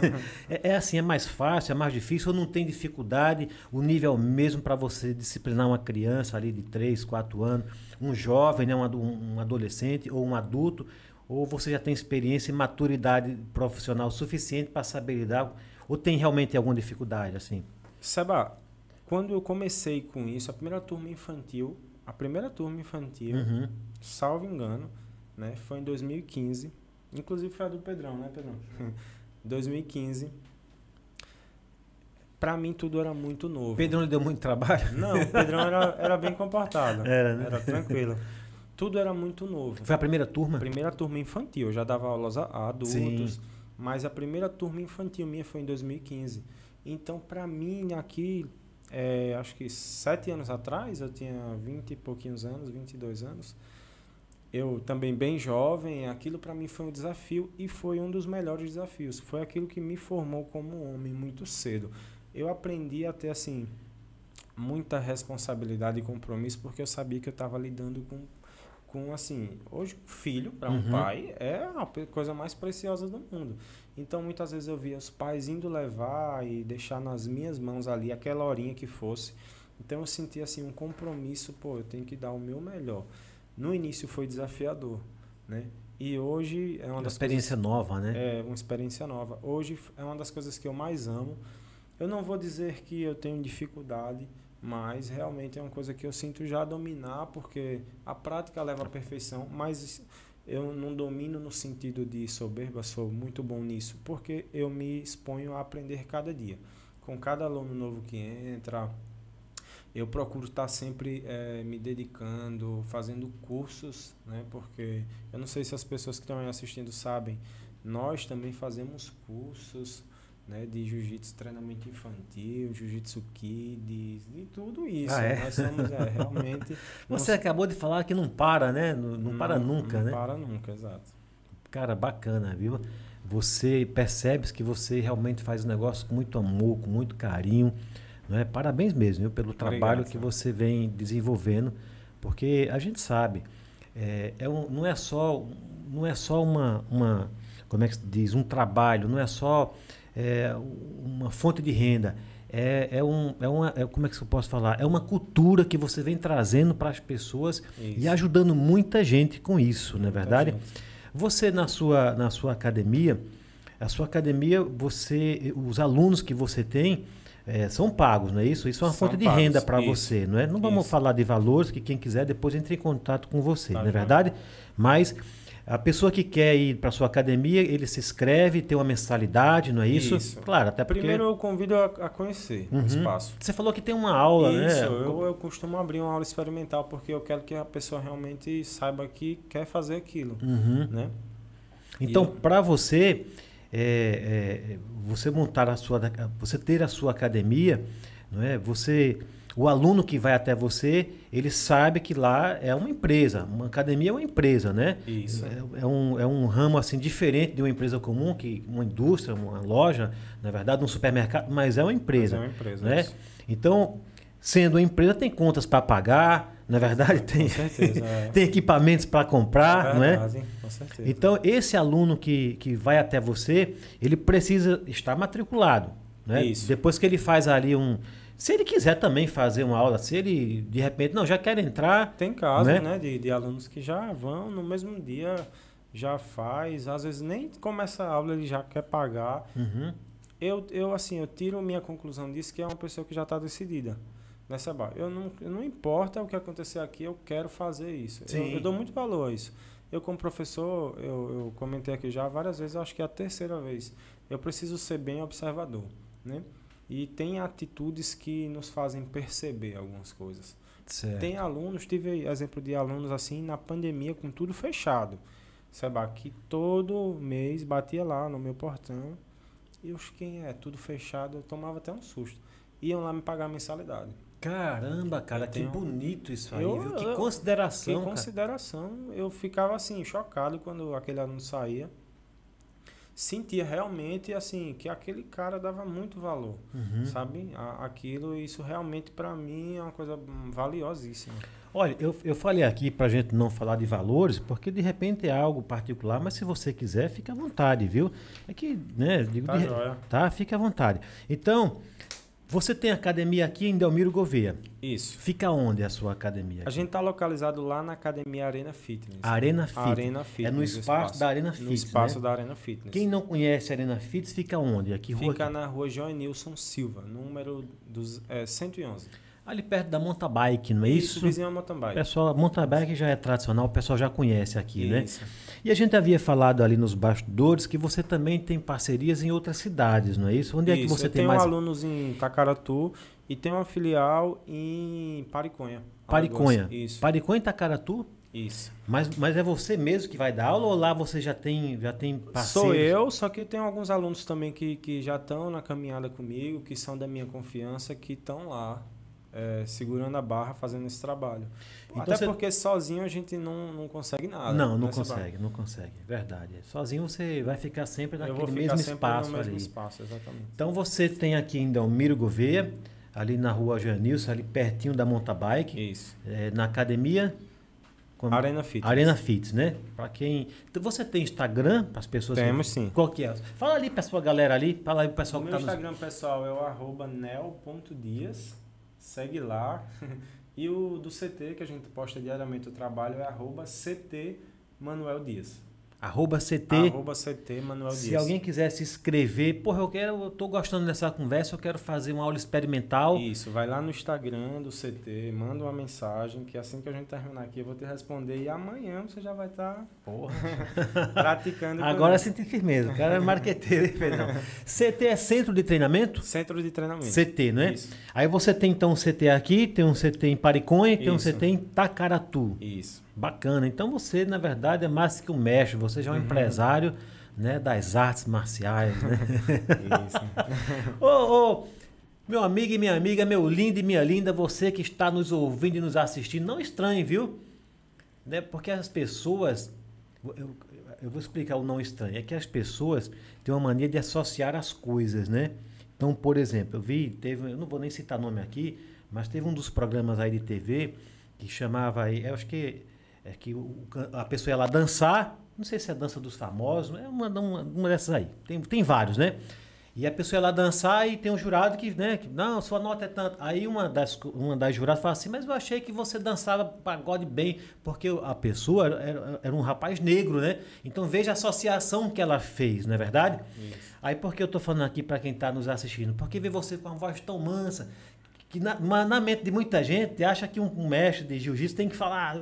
Speaker 1: [laughs] é, é assim, é mais fácil, é mais difícil, ou não tem dificuldade, o nível é o mesmo para você disciplinar uma criança ali de 3, 4 anos, um jovem, né? um, um adolescente ou um adulto. Ou você já tem experiência e maturidade profissional suficiente para saber lidar? Ou tem realmente alguma dificuldade, assim?
Speaker 2: Seba, quando eu comecei com isso, a primeira turma infantil, a primeira turma infantil,
Speaker 1: Uhum.
Speaker 2: salvo engano, né, foi em 2015. Inclusive foi a do Pedrão, né, Pedrão? [laughs] 2015. Pra mim tudo era muito novo.
Speaker 1: Pedro lhe deu muito trabalho? [laughs]
Speaker 2: Não, o Pedrão era, era bem comportado. [laughs]
Speaker 1: Era, né?
Speaker 2: Era tranquilo. Tudo era muito novo.
Speaker 1: Foi a primeira turma?
Speaker 2: Primeira turma infantil, eu já dava aulas a, a adultos,
Speaker 1: Sim.
Speaker 2: mas a primeira turma infantil minha foi em 2015. Então, para mim, aqui, é, acho que sete anos atrás, eu tinha 20 e pouquinhos anos, 22 anos, eu também bem jovem, aquilo para mim foi um desafio e foi um dos melhores desafios. Foi aquilo que me formou como homem muito cedo. Eu aprendi a ter, assim, muita responsabilidade e compromisso porque eu sabia que eu estava lidando com com assim, hoje o filho para um
Speaker 1: Uhum.
Speaker 2: pai é a coisa mais preciosa do mundo. Então muitas vezes eu via os pais indo levar e deixar nas minhas mãos ali aquela horinha que fosse. Então eu senti assim um compromisso, pô, eu tenho que dar o meu melhor. No início foi desafiador, né? E hoje é uma
Speaker 1: Uma
Speaker 2: das
Speaker 1: experiência nova, né?
Speaker 2: é uma experiência nova. Hoje é uma das coisas que eu mais amo. Eu não vou dizer que eu tenho dificuldade, mas realmente é uma coisa que eu sinto já dominar, porque a prática leva à perfeição, mas eu não domino no sentido de soberba, sou muito bom nisso, porque eu me exponho a aprender cada dia. Com cada aluno novo que entra, eu procuro estar sempre eh, me dedicando, fazendo cursos, né? Porque eu não sei se as pessoas que estão aí assistindo sabem, nós também fazemos cursos, né? De jiu-jitsu, treinamento infantil, jiu-jitsu kids, de tudo isso.
Speaker 1: Ah, é?
Speaker 2: Nós somos é, realmente. [laughs]
Speaker 1: Você acabou de falar que não para, né? Não, não para nunca,
Speaker 2: não
Speaker 1: né?
Speaker 2: para nunca, exato.
Speaker 1: Cara, bacana, viu? Você percebe que você realmente faz o negócio com muito amor, com muito carinho. Né? Parabéns mesmo viu? pelo trabalho
Speaker 2: Obrigado,
Speaker 1: que
Speaker 2: senhor.
Speaker 1: você vem desenvolvendo, porque a gente sabe, é, é um- não é só, não é só uma, uma, como é que se diz, um trabalho, não é só é, uma fonte de renda. É, é, um, é uma, é, como é que eu posso falar? É uma cultura que você vem trazendo para as pessoas e
Speaker 2: Isso.
Speaker 1: ajudando muita gente com isso, não é verdade?
Speaker 2: gente.
Speaker 1: Você na sua, na sua academia, a sua academia, você, os alunos que você tem eh, são pagos, não é isso? Isso é uma
Speaker 2: São
Speaker 1: fonte de
Speaker 2: pagos,
Speaker 1: renda para você, não é? Não vamos
Speaker 2: Isso.
Speaker 1: falar de valores, que quem quiser depois entre em contato com você,
Speaker 2: Tá
Speaker 1: não é
Speaker 2: joia.
Speaker 1: verdade? Mas a pessoa que quer ir para sua academia, ele se inscreve, tem uma mensalidade, não é isso?
Speaker 2: Isso.
Speaker 1: Claro, até porque
Speaker 2: Primeiro eu convido a, a conhecer
Speaker 1: Uhum.
Speaker 2: o espaço.
Speaker 1: você falou que tem uma aula,
Speaker 2: Isso,
Speaker 1: né?
Speaker 2: eu, eu costumo abrir uma aula experimental porque eu quero que a pessoa realmente saiba que quer fazer aquilo,
Speaker 1: Uhum.
Speaker 2: né?
Speaker 1: Então,
Speaker 2: E-
Speaker 1: para você, é, é, você montar a sua, você ter a sua academia, não é? Você, o aluno que vai até você, ele sabe que lá é uma empresa, uma academia é uma empresa, né?
Speaker 2: Isso.
Speaker 1: É, é um, é um ramo assim diferente de uma empresa comum, que uma indústria, uma loja, na verdade, um supermercado, mas é uma empresa,
Speaker 2: Mas é uma empresa,
Speaker 1: né?
Speaker 2: isso.
Speaker 1: Então, sendo uma empresa, tem contas para pagar, na verdade, [laughs] tem,
Speaker 2: Com certeza, é. [laughs]
Speaker 1: tem equipamentos para comprar, não é?
Speaker 2: Verdade, Com certeza.
Speaker 1: Então, esse aluno que, que vai até você, ele precisa estar matriculado. Né?
Speaker 2: Isso.
Speaker 1: Depois que ele faz ali um. Se ele quiser também fazer uma aula, se ele de repente, não, já quer entrar.
Speaker 2: Tem casos,
Speaker 1: Né?
Speaker 2: né, de, de alunos que já vão no mesmo dia, já faz, às vezes nem começa a aula, ele já quer pagar.
Speaker 1: Uhum.
Speaker 2: Eu, eu assim, eu tiro minha conclusão disso que é uma pessoa que já está decidida. Nessa barra. Eu não, não importa o que acontecer aqui, eu quero fazer isso. Eu, eu dou muito valor a isso. Eu, como professor, eu, eu comentei aqui já várias vezes, acho que é a terceira vez. Eu preciso ser bem observador, né? E tem atitudes que nos fazem perceber algumas coisas.
Speaker 1: Certo.
Speaker 2: Tem alunos, tive exemplo de alunos assim na pandemia com tudo fechado. Seba, que todo mês batia lá no meu portão e os quem é tudo fechado, eu tomava até um susto. Iam lá me pagar a mensalidade.
Speaker 1: Caramba, cara,
Speaker 2: Eu
Speaker 1: que
Speaker 2: tenho-
Speaker 1: bonito isso aí,
Speaker 2: Eu-
Speaker 1: viu? Que
Speaker 2: eu- Que
Speaker 1: consideração. cara.
Speaker 2: consideração, eu ficava assim, chocado quando aquele aluno saía. Sentia realmente assim que aquele cara dava muito valor,
Speaker 1: Uhum.
Speaker 2: sabe? A- aquilo, isso realmente para mim é uma coisa valiosíssima.
Speaker 1: Olha, eu, eu falei aqui pra gente não falar de valores, porque de repente é algo particular, mas se você quiser, fica à vontade, viu? É que, né, digo,
Speaker 2: Tá
Speaker 1: de- tá? Fica à vontade. Então, Você tem academia aqui em Delmiro Gouveia.
Speaker 2: Isso.
Speaker 1: Fica onde a sua academia?
Speaker 2: A gente está localizado lá na Academia Arena Fitness.
Speaker 1: Arena Fitness.
Speaker 2: Arena Fitness.
Speaker 1: É no espaço, da Arena
Speaker 2: No
Speaker 1: Fitness.
Speaker 2: espaço
Speaker 1: né?
Speaker 2: da Arena Fitness.
Speaker 1: Quem não conhece a Arena Fitness fica onde? Aqui rua
Speaker 2: Fica
Speaker 1: aqui.
Speaker 2: na rua João Nilson Silva, número dos, é, 111.
Speaker 1: Ali perto da Monta Bike, não é isso?
Speaker 2: vizinho a mountain bike.
Speaker 1: pessoal, Monta Bike já é tradicional, o pessoal já conhece aqui, né?
Speaker 2: Isso.
Speaker 1: E a gente havia falado ali nos bastidores que você também tem parcerias em outras cidades, não é isso? Onde é que
Speaker 2: Isso,
Speaker 1: você
Speaker 2: eu
Speaker 1: tem
Speaker 2: tenho
Speaker 1: mais
Speaker 2: alunos em Tacaratu e tenho uma filial em Pariconha.
Speaker 1: Pariconha?
Speaker 2: Alagoas. Isso.
Speaker 1: Pariconha e Tacaratu?
Speaker 2: Isso.
Speaker 1: Mas, mas é você mesmo que vai dar aula ou lá você já tem, já tem parceiros?
Speaker 2: Sou eu, só que tem alguns alunos também que, que já estão na caminhada comigo, que são da minha confiança, que estão lá, é, segurando a barra, fazendo esse trabalho.
Speaker 1: Então
Speaker 2: Até
Speaker 1: você-
Speaker 2: porque sozinho a gente não, não consegue nada.
Speaker 1: Não, não
Speaker 2: nessa barra.
Speaker 1: consegue, não consegue. Verdade. Sozinho você vai ficar sempre naquele
Speaker 2: ficar
Speaker 1: mesmo
Speaker 2: sempre
Speaker 1: espaço
Speaker 2: mesmo
Speaker 1: ali.
Speaker 2: espaço.
Speaker 1: Então você tem aqui em Delmiro Gouveia, ali na rua Janilson, ali pertinho da Monta Bike,
Speaker 2: Isso.
Speaker 1: é, na academia. como-
Speaker 2: Arena Fitness.
Speaker 1: Arena Fitness, né? Para quem. Então, você tem Instagram para as pessoas?
Speaker 2: Temos sim.
Speaker 1: Qual que é? Fala ali para sua galera ali, fala aí pro
Speaker 2: O
Speaker 1: pessoal que
Speaker 2: meu
Speaker 1: tá.
Speaker 2: Instagram pessoal é o arroba nel.dias. Segue lá. [laughs] E o do CT, que a gente posta diariamente o trabalho, é arroba CT Manuel Dias.
Speaker 1: Arroba CT.
Speaker 2: Arroba CT Manuel
Speaker 1: Se
Speaker 2: Dias.
Speaker 1: alguém quiser se inscrever, porra, eu quero, eu tô gostando dessa conversa, eu quero fazer uma aula experimental.
Speaker 2: Isso, vai lá no Instagram do CT, manda uma mensagem, que assim que a gente terminar aqui eu vou te responder e amanhã você já vai estar
Speaker 1: Porra. [laughs]
Speaker 2: praticando.
Speaker 1: Agora senti firmeza, o cara é marqueteiro, Pedrão? [laughs] CT é centro de treinamento?
Speaker 2: Centro de treinamento.
Speaker 1: CT, não é?
Speaker 2: Isso.
Speaker 1: Aí você tem então um CT aqui, tem um CT em Pariconha, tem um
Speaker 2: Isso.
Speaker 1: CT em Tacaratu.
Speaker 2: Isso.
Speaker 1: Bacana. Então você, na verdade, é mais que um mestre, você já é um
Speaker 2: Uhum.
Speaker 1: empresário né, das artes marciais. Né?
Speaker 2: Isso. [laughs]
Speaker 1: meu amigo e minha amiga, meu lindo e minha linda, você que está nos ouvindo e nos assistindo, não estranhe, viu? Né? Porque as pessoas. Eu, eu vou explicar o não estranho. É que as pessoas têm uma mania de associar as coisas, né? Então, por exemplo, eu vi, teve, eu não vou nem citar nome aqui, mas teve um dos programas aí de TV que chamava aí, eu acho que é que o- a pessoa ia lá dançar, não sei se é a dança dos famosos, é uma, uma, uma dessas aí. Tem, tem vários, né? E a pessoa ia lá dançar e tem um jurado que, né, que não, sua nota é tanto. Aí uma das, uma das juradas fala assim, mas eu achei que você dançava pagode bem, porque a pessoa era, era, era um rapaz negro, né? Então veja a associação que ela fez, não é verdade?
Speaker 2: Isso.
Speaker 1: Aí por que eu tô falando aqui para quem está nos assistindo? Porque vê você com uma voz tão mansa, que na, na mente de muita gente acha que um, um mestre de jiu-jitsu tem que falar...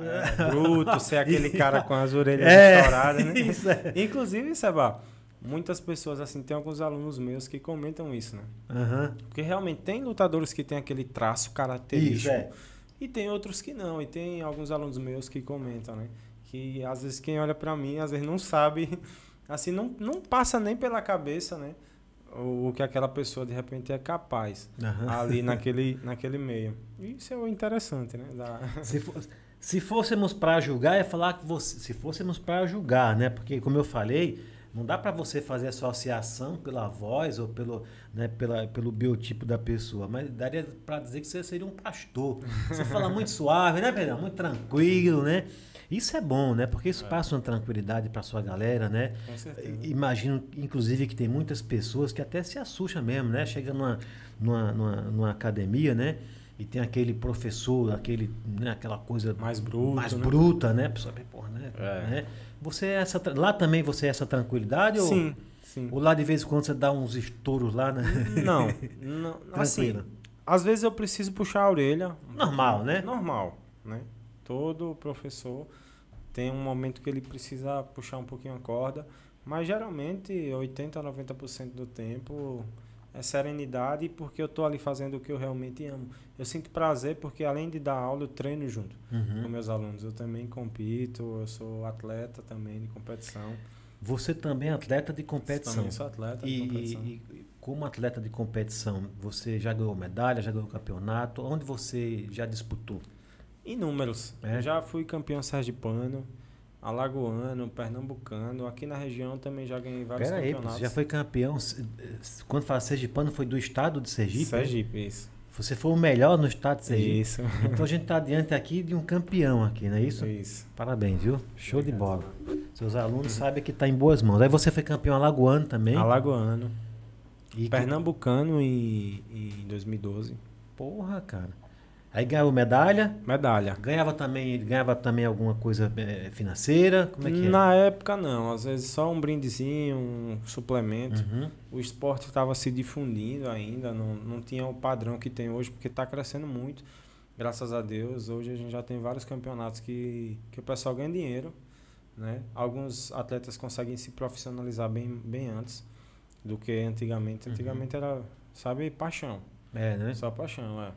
Speaker 2: Bruto, [laughs] ser aquele cara com as orelhas
Speaker 1: É,
Speaker 2: estouradas, né? [laughs]
Speaker 1: isso é.
Speaker 2: Inclusive, Seba, muitas pessoas, assim, tem alguns alunos meus que comentam isso, né?
Speaker 1: Aham.
Speaker 2: Porque realmente tem lutadores que têm aquele traço característico.
Speaker 1: Isso, é.
Speaker 2: E tem outros que não. E tem alguns alunos meus que comentam, né? Que às vezes quem olha pra mim, às vezes não sabe, [laughs] assim, não, não passa nem pela cabeça, né? O, que aquela pessoa de repente é capaz
Speaker 1: Aham.
Speaker 2: ali [laughs] naquele, naquele meio. Isso é o interessante, né? Da...
Speaker 1: Se, fo- se fôssemos para julgar, é falar que você, se fôssemos para julgar, né? Porque como eu falei, não dá para você fazer associação pela voz ou pelo, né, pela, pelo biotipo da pessoa, mas daria para dizer que você seria um pastor. Você fala muito suave, né, Pedro? Muito tranquilo, né? Isso é bom, né? Porque isso passa uma tranquilidade para sua galera, né?
Speaker 2: Com certeza.
Speaker 1: Imagino, inclusive, que tem muitas pessoas que até se assustam mesmo, né? Chega numa, numa, numa, numa academia, né? E tem aquele professor, aquele, né? aquela coisa
Speaker 2: Mais bruto,
Speaker 1: mais
Speaker 2: né?
Speaker 1: bruta, né? A pessoa porra, né?
Speaker 2: É.
Speaker 1: né? Você é essa, lá também você é essa tranquilidade? Ou,
Speaker 2: Sim, sim.
Speaker 1: ou lá de vez em quando você dá uns estouros lá, né?
Speaker 2: Não, [laughs] não assim, às vezes eu preciso puxar a orelha.
Speaker 1: Normal, né?
Speaker 2: Normal, né? Todo professor tem um momento que ele precisa puxar um pouquinho a corda, mas geralmente 80 a 90% do tempo é serenidade porque eu tô ali fazendo o que eu realmente amo. Eu sinto prazer porque além de dar aula, eu treino junto
Speaker 1: Uhum.
Speaker 2: com meus alunos. Eu também compito, eu sou atleta também de competição.
Speaker 1: Você também é atleta de competição.
Speaker 2: Também sou atleta de
Speaker 1: E,
Speaker 2: competição.
Speaker 1: e- e como atleta de competição, você já ganhou medalha, já ganhou campeonato? Onde você já disputou?
Speaker 2: Inúmeros.
Speaker 1: É?
Speaker 2: Já fui campeão sergipano, alagoano, pernambucano. Aqui na região também já ganhei vários
Speaker 1: Pera aí,
Speaker 2: campeonatos.
Speaker 1: você já foi campeão. Quando fala Sergipano, foi do estado de Sergipe? né?
Speaker 2: Sergipe, isso.
Speaker 1: Você foi o melhor no estado de Sergipe.
Speaker 2: Isso. [laughs]
Speaker 1: Então a gente está diante aqui de um campeão aqui, não é isso?
Speaker 2: Isso.
Speaker 1: Parabéns, viu? Show de bola. Seus alunos sabem que está em boas mãos. Aí você foi campeão alagoano também.
Speaker 2: Alagoano. E Pernambucano em, em 2012.
Speaker 1: Porra, cara. Aí ganhava medalha?
Speaker 2: Medalha.
Speaker 1: Ganhava também, ganhava também alguma coisa é, financeira? Como é que
Speaker 2: Na é? época não, às vezes só um brindezinho, um suplemento. Uhum. O esporte estava se difundindo ainda, não, não tinha o padrão que tem hoje, porque está crescendo muito. Graças a Deus, hoje a gente já tem vários campeonatos que, que o pessoal ganha dinheiro. Né? Alguns atletas conseguem se profissionalizar bem, bem antes do que antigamente. Uhum. Antigamente uhum. era, sabe, paixão.
Speaker 1: É, né?
Speaker 2: Só paixão, é.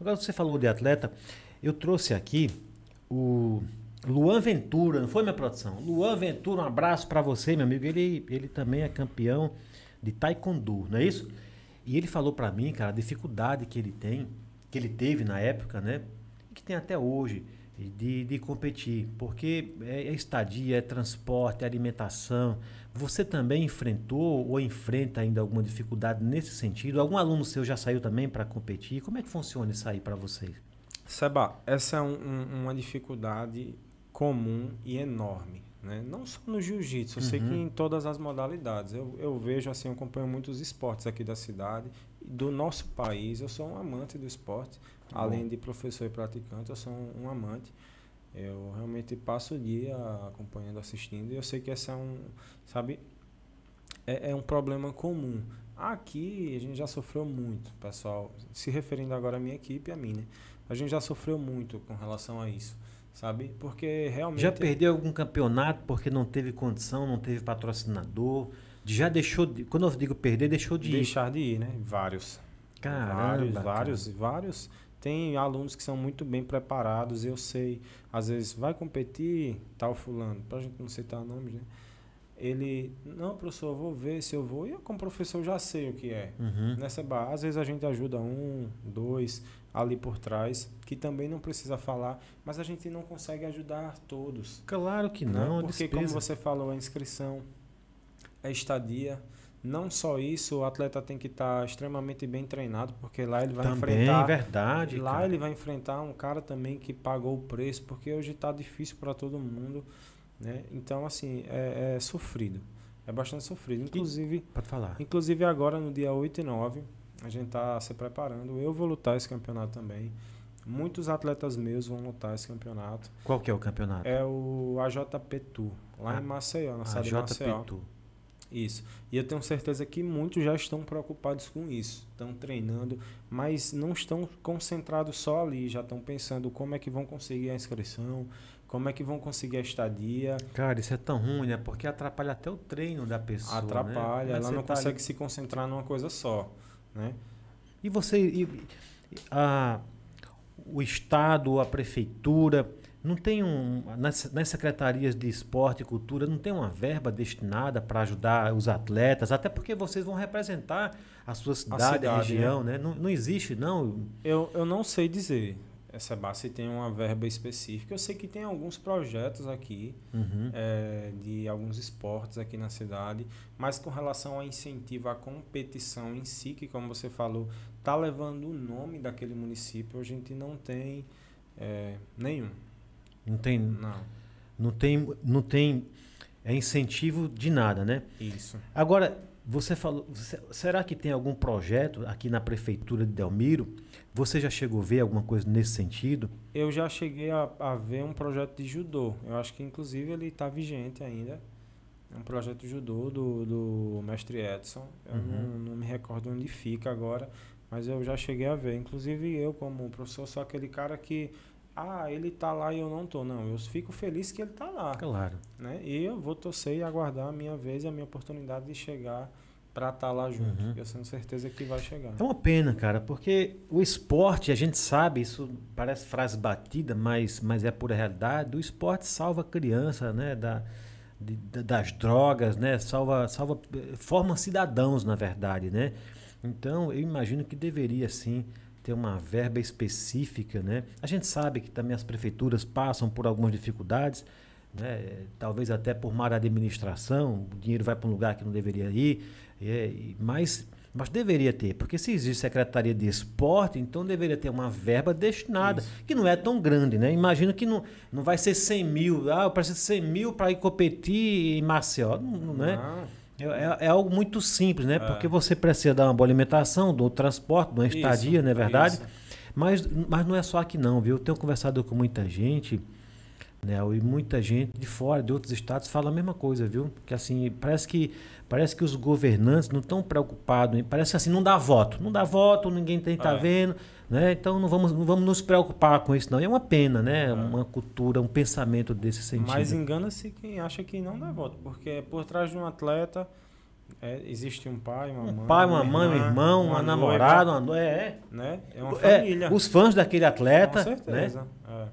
Speaker 1: Agora você falou de atleta, eu trouxe aqui o Luan Ventura, não foi minha produção? Luan Ventura, um abraço para você, meu amigo. Ele, ele também é campeão de taekwondo, não é isso? E ele falou para mim, cara, a dificuldade que ele tem, que ele teve na época, né? E que tem até hoje de, de competir, porque é, é estadia, é transporte, é alimentação. Você também enfrentou ou enfrenta ainda alguma dificuldade nesse sentido? Algum aluno seu já saiu também para competir? Como é que funciona isso aí para vocês?
Speaker 2: Seba, essa é um, um, uma dificuldade comum e enorme. Né? Não só no jiu-jitsu, eu uhum. sei que uhum. em todas as modalidades. Eu, eu vejo, assim, eu acompanho muitos esportes aqui da cidade, do nosso país. Eu sou um amante do esporte, além de professor e praticante, eu sou um, um amante. Eu realmente passo o dia acompanhando, assistindo, e eu sei que esse é um, sabe, é, é um problema comum. Aqui a gente já sofreu muito, pessoal, se referindo agora à minha equipe e a mim, né? A gente já sofreu muito com relação a isso, sabe? Porque realmente.
Speaker 1: Já perdeu algum campeonato porque não teve condição, não teve patrocinador? Já deixou de. Quando eu digo perder, deixou de
Speaker 2: Deixar ir. de ir, né? Vários.
Speaker 1: Caramba,
Speaker 2: vários, cara. vários, vários tem alunos que são muito bem preparados, eu sei, às vezes vai competir tal fulano, para a gente não citar nomes, né? Ele, não, professor, vou ver se eu vou. E eu, como professor, já sei o que é.
Speaker 1: Uhum.
Speaker 2: Nessa barra, às vezes a gente ajuda um, dois ali por trás, que também não precisa falar, mas a gente não consegue ajudar todos.
Speaker 1: Claro que né? não.
Speaker 2: Né? Porque, como você falou, a inscrição, a estadia, não só isso, o atleta tem que estar tá extremamente bem treinado, porque lá ele vai também, enfrentar.
Speaker 1: verdade.
Speaker 2: Lá cara. ele vai enfrentar um cara também que pagou o preço, porque hoje está difícil para todo mundo. Né? Então, assim, é, é, sofrido. É bastante sofrido. Inclusive. E,
Speaker 1: pode falar.
Speaker 2: Inclusive, agora no dia 8 e 9, a gente está se preparando. Eu vou lutar esse campeonato também. Muitos atletas meus vão lutar esse campeonato.
Speaker 1: Qual que é o campeonato?
Speaker 2: É o AJP Tour, lá ah, em Maceió, na cidade de Maceió. Tour. Isso. E eu tenho certeza que muitos já estão preocupados com isso, estão treinando, mas não estão concentrados só ali, já estão pensando como é que vão conseguir a inscrição, como é que vão conseguir a estadia.
Speaker 1: Cara, isso é tão ruim, né? Porque atrapalha até o treino da pessoa.
Speaker 2: Né? Atrapalha, né? ela não tá consegue ali... se concentrar numa coisa só, né?
Speaker 1: E você, e, a, o Estado, a prefeitura, não tem um. Nas, nas, secretarias de esporte e cultura, não tem uma verba destinada para ajudar os atletas, até porque vocês vão representar a sua cidade, a, cidade, a região, né? né? Não, não existe, não.
Speaker 2: Eu, eu não sei dizer essa base tem uma verba específica. Eu sei que tem alguns projetos aqui
Speaker 1: uhum.
Speaker 2: é, de alguns esportes aqui na cidade, mas com relação ao incentivo à competição em si, que como você falou, está levando o nome daquele município, a gente não tem é, nenhum.
Speaker 1: Não tem.
Speaker 2: Não.
Speaker 1: Não tem, não tem é incentivo de nada, né?
Speaker 2: Isso.
Speaker 1: Agora, você falou. Você, será que tem algum projeto aqui na prefeitura de Delmiro? Você já chegou a ver alguma coisa nesse sentido?
Speaker 2: Eu já cheguei a, a ver um projeto de judô. Eu acho que inclusive ele está vigente ainda. É um projeto de judô do, do mestre Edson. Eu uhum. não, não me recordo onde fica agora, mas eu já cheguei a ver. Inclusive eu, como professor, sou aquele cara que ah, ele tá lá e eu não tô. Não, eu fico feliz que ele tá lá.
Speaker 1: Claro.
Speaker 2: Né? E eu vou torcer e aguardar a minha vez e a minha oportunidade de chegar para estar tá lá junto. Uhum. Eu tenho certeza que vai chegar.
Speaker 1: É uma pena, cara, porque o esporte, a gente sabe, isso parece frase batida, mas, mas é pura realidade. O esporte salva a criança, né? Da, de, das drogas, né? Salva, salva, forma cidadãos, na verdade, né? Então, eu imagino que deveria sim ter uma verba específica, né? A gente sabe que também as prefeituras passam por algumas dificuldades, né? Talvez até por má administração, o dinheiro vai para um lugar que não deveria ir, é, mas mas deveria ter, porque se existe Secretaria de Esporte, então deveria ter uma verba destinada, Isso. que não é tão grande, né? Imagino que não, não vai ser 100 mil, ah, eu preciso de 100 mil para ir competir em Maceió, não, não é? É, é, é algo muito simples, né? É. Porque você precisa dar uma boa alimentação, do transporte, de uma estadia, isso, não é verdade? Isso. Mas, mas não é só aqui não, viu? Eu tenho conversado com muita gente, né? E muita gente de fora, de outros estados, fala a mesma coisa, viu? Que assim, parece que parece que os governantes não estão preocupados, parece assim, não dá voto. Não dá voto, ninguém tem tá é. vendo, né? Então não vamos, não vamos nos preocupar com isso, não. E é uma pena, né? É. Uma cultura, um pensamento desse sentido.
Speaker 2: Mas engana-se quem acha que não dá voto, porque por trás de um atleta é, existe um pai, uma
Speaker 1: um
Speaker 2: mãe.
Speaker 1: pai, uma mãe, um irmão, uma, uma namorada, uma noiva. É,
Speaker 2: né? é uma família.
Speaker 1: É, os fãs daquele atleta.
Speaker 2: Com certeza. Né?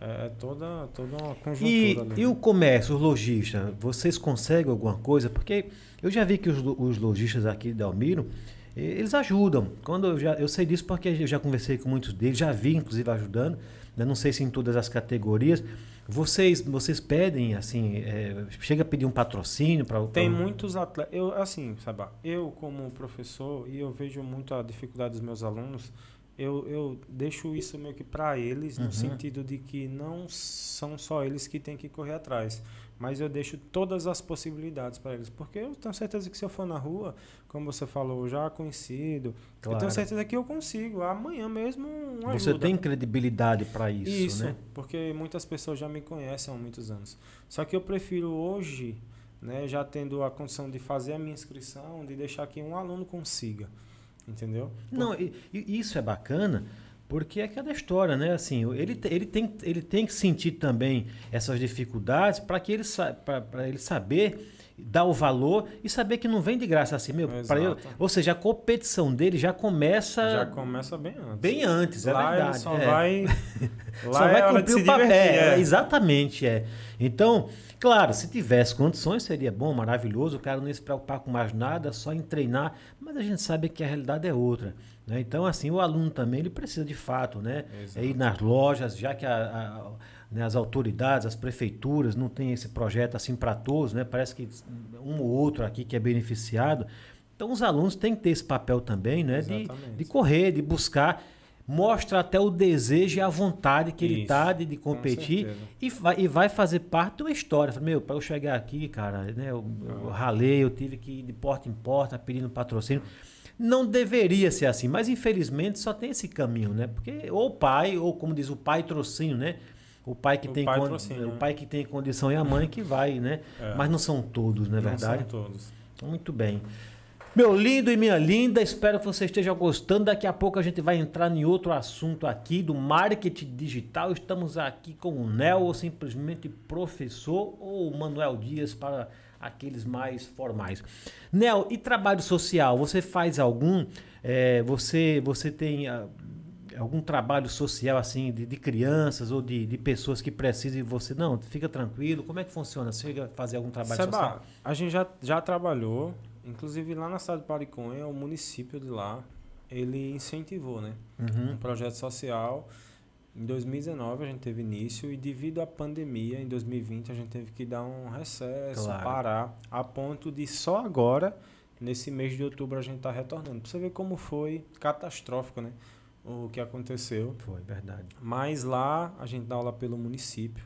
Speaker 2: É. é. é toda, toda uma conjuntura.
Speaker 1: E, ali. e o comércio, os lojistas, vocês conseguem alguma coisa? Porque eu já vi que os, os lojistas aqui de Almiro, eles ajudam. Quando eu, já, eu sei disso porque eu já conversei com muitos deles, já vi inclusive ajudando. Né? Não sei se em todas as categorias. Vocês, vocês pedem, assim, é, chega a pedir um patrocínio para
Speaker 2: Tem muitos atletas. Eu, assim, sabe, eu como professor, e eu vejo muito a dificuldade dos meus alunos, eu, eu deixo isso meio que para eles, uhum. no sentido de que não são só eles que têm que correr atrás mas eu deixo todas as possibilidades para eles, porque eu tenho certeza que se eu for na rua, como você falou, já conhecido, claro. eu tenho certeza que eu consigo, amanhã mesmo uma
Speaker 1: Você
Speaker 2: ajuda.
Speaker 1: tem credibilidade para isso,
Speaker 2: isso,
Speaker 1: né?
Speaker 2: porque muitas pessoas já me conhecem há muitos anos. Só que eu prefiro hoje, né, já tendo a condição de fazer a minha inscrição, de deixar que um aluno consiga, entendeu?
Speaker 1: Não, e, e isso é bacana, porque é aquela história, né? Assim, ele, ele, tem, ele tem que sentir também essas dificuldades para que ele, para ele saber dar o valor e saber que não vem de graça assim, meu. Ou seja, a competição dele já começa.
Speaker 2: Já começa bem antes.
Speaker 1: Bem antes, é lá é verdade.
Speaker 2: só
Speaker 1: é.
Speaker 2: vai. [laughs]
Speaker 1: Só vai é cumprir o papel. É. Exatamente, é. Então, claro, se tivesse condições, seria bom, maravilhoso, o cara não ia se preocupar com mais nada, só em treinar, mas a gente sabe que a realidade é outra. Né? Então, assim, o aluno também ele precisa de fato, né? É ir nas lojas, já que a, a, né, as autoridades, as prefeituras não têm esse projeto assim para todos, né? Parece que um ou outro aqui que é beneficiado. Então, os alunos têm que ter esse papel também, né? De, de correr, de buscar mostra até o desejo e a vontade que Isso, ele tá de, de competir e vai, e vai fazer parte de uma história. Meu, para eu chegar aqui, cara, né, eu, eu, ralei, eu tive que ir de porta em porta pedindo patrocínio. Não deveria ser assim, mas infelizmente só tem esse caminho, né? Porque ou o pai, ou como diz o pai trocínio, né? O pai que, o tem, pai trocínio, o né? pai que tem condição e a mãe que vai, né? É. Mas não são todos, não é verdade?
Speaker 2: Não são todos.
Speaker 1: Muito bem. Meu lindo e minha linda, espero que você esteja gostando. Daqui a pouco a gente vai entrar em outro assunto aqui do marketing digital. Estamos aqui com o Nel, ou simplesmente professor, ou Manuel Dias para aqueles mais formais. Nel, e trabalho social? Você faz algum? É, você, você tem uh, algum trabalho social assim de, de crianças ou de, de, pessoas que precisam e você não? Fica tranquilo. Como é que funciona? Você chega a fazer algum trabalho Seba, social?
Speaker 2: A gente já, já trabalhou, inclusive lá na cidade de Pariconha, o município de lá, ele incentivou, né? Uhum. Um projeto social em 2019 a gente teve início e devido à pandemia, em 2020 a gente teve que dar um recesso, claro. parar, a ponto de só agora, nesse mês de outubro, a gente está retornando. Pra você ver como foi catastrófico, né? O que aconteceu.
Speaker 1: Foi, verdade.
Speaker 2: Mas lá a gente dá aula pelo município.